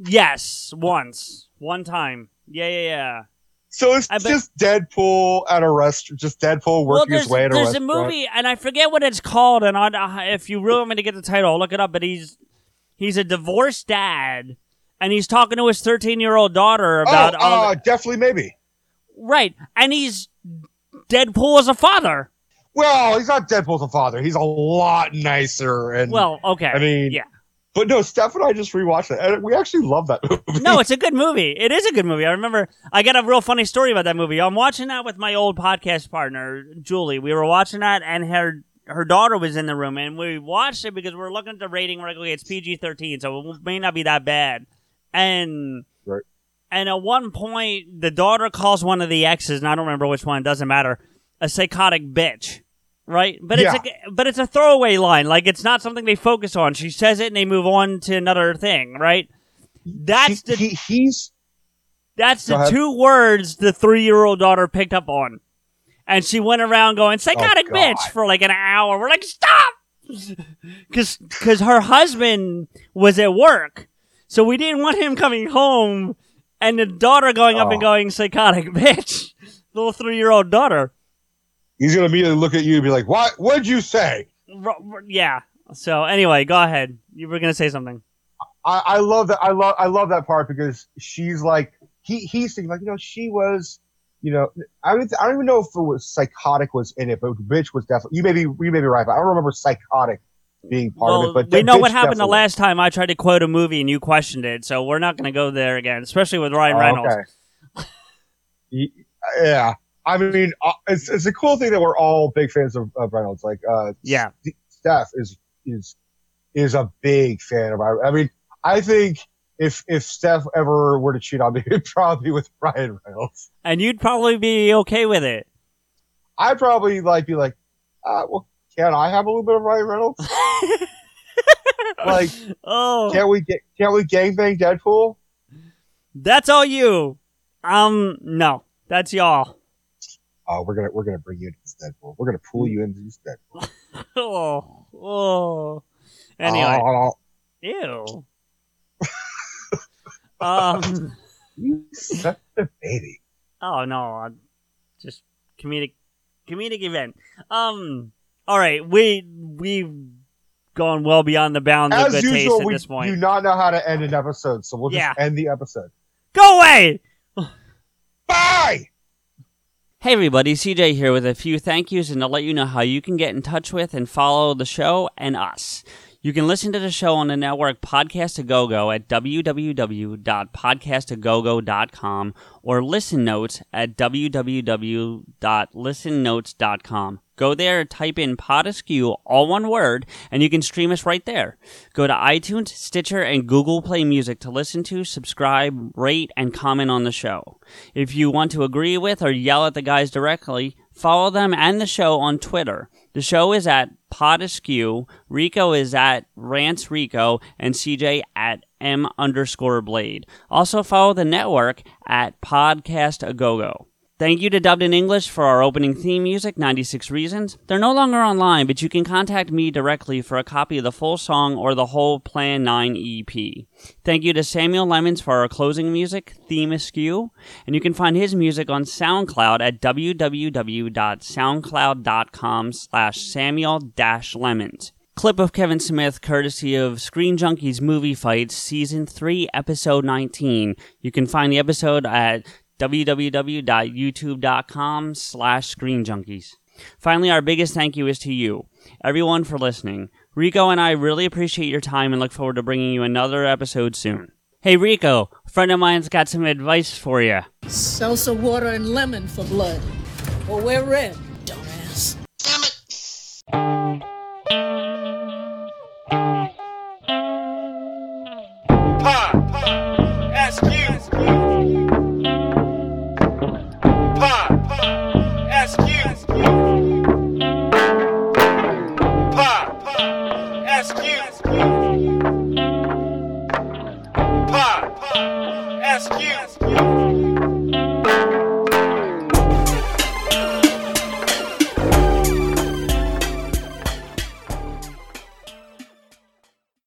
Yes, once, one time. Yeah, yeah, yeah. So it's bet- just Deadpool at a restaurant, just Deadpool working there's, his way at a restaurant. there's a movie, and I forget what it's called. And I, if you really want me to get the title, I'll look it up. But he's he's a divorced dad, and he's talking to his 13 year old daughter about oh, all uh, definitely maybe. right, and he's Deadpool as a father. Well, he's not Deadpool as a father. He's a lot nicer. And Well, okay, I mean, yeah. But no, Steph and I just rewatched it, and we actually love that [laughs] movie. No, it's a good movie. It is a good movie. I remember I got a real funny story about that movie. I'm watching that with my old podcast partner, Julie. We were watching that and her her daughter was in the room and we watched it because we are looking at the rating. We're like, okay, it's PG thirteen, so it may not be that bad. And Right. and at one point the daughter calls one of the exes, and I don't remember which one, it doesn't matter, a psychotic bitch. Right? But it's a but it's a throwaway line. Like it's not something they focus on. She says it and they move on to another thing, right? That's the he, he's that's the ahead. two words the three year old daughter picked up on. And she went around going, psychotic Oh, bitch, for like an hour. We're like, stop! [laughs] Because cause her husband was at work. So we didn't want him coming home and the daughter going up and Oh. going, psychotic [laughs] bitch. Little three year old daughter. He's gonna immediately look at you and be like, "What? What'd you say?" Yeah. So anyway, go ahead. You were going to say something. I, I love that. I love I love that part because she's like he he's thinking like you know she was you know I don't I don't even know if it was psychotic was in it, but bitch was definitely you may be you may be right, but I don't remember psychotic being part of it. But we know what happened the last time I tried to quote a movie and you questioned it, so we're not going to go there again, especially with Ryan Oh, Reynolds. okay. [laughs] Yeah, I mean uh, it's it's a cool thing that we're all big fans of, of Reynolds. Like uh, Yeah. Steph is is is a big fan of. I mean, I think. If if Steph ever were to cheat on me, [laughs] it'd probably be with Ryan Reynolds. And you'd probably be okay with it. I'd probably like be like, uh, well, can I have a little bit of Ryan Reynolds? [laughs] like, oh, can't we get can't we gangbang Deadpool? that's all you. Um, no, that's y'all. Oh, we're gonna we're gonna bring you into this Deadpool. We're gonna pull you into this Deadpool. [laughs] oh, oh. Anyway, Oh, ew. [laughs] um. you such a baby. Oh no, I'm just comedic, comedic event. Um. All right, we we've gone well beyond the bounds of As good taste usual, at we this point. do not know how to end an episode, so we'll just Yeah. end the episode. Go away. Bye. Hey everybody, CJ here with a few thank yous and to let you know how you can get in touch with and follow the show and us. You can listen to the show on the network Podcast a Go Go at www.podcastagogo.com or listen notes at www.listennotes.com. Go there, type in Pod Askew, all one word, and you can stream us right there. Go to iTunes, Stitcher, and Google Play Music to listen to, subscribe, rate, and comment on the show. If you want to agree with or yell at the guys directly, follow them and the show on Twitter. The show is at Pod Askew, Rico is at Rants Rico, and CJ at M underscore Blade. Also follow the network at Podcast A Go Go. Thank you to Dubbed in English for our opening theme music, 96 Reasons. They're no longer online, but you can contact me directly for a copy of the full song or the whole Plan 9 EP. Thank you to Samuel Lemons for our closing music, Theme Askew, and you can find his music on SoundCloud at www.soundcloud.com slash samuel-lemons. Clip of Kevin Smith, courtesy of Screen Junkies Movie Fights, Season 3, Episode 19. You can find the episode at www.youtube.com slash screenjunkies. Finally, our biggest thank you is to you, everyone for listening. Rico and I really appreciate your time and look forward to bringing you another episode soon. Hey Rico, a friend of mine's got some advice for you. Salsa water and lemon for blood. Or wear red,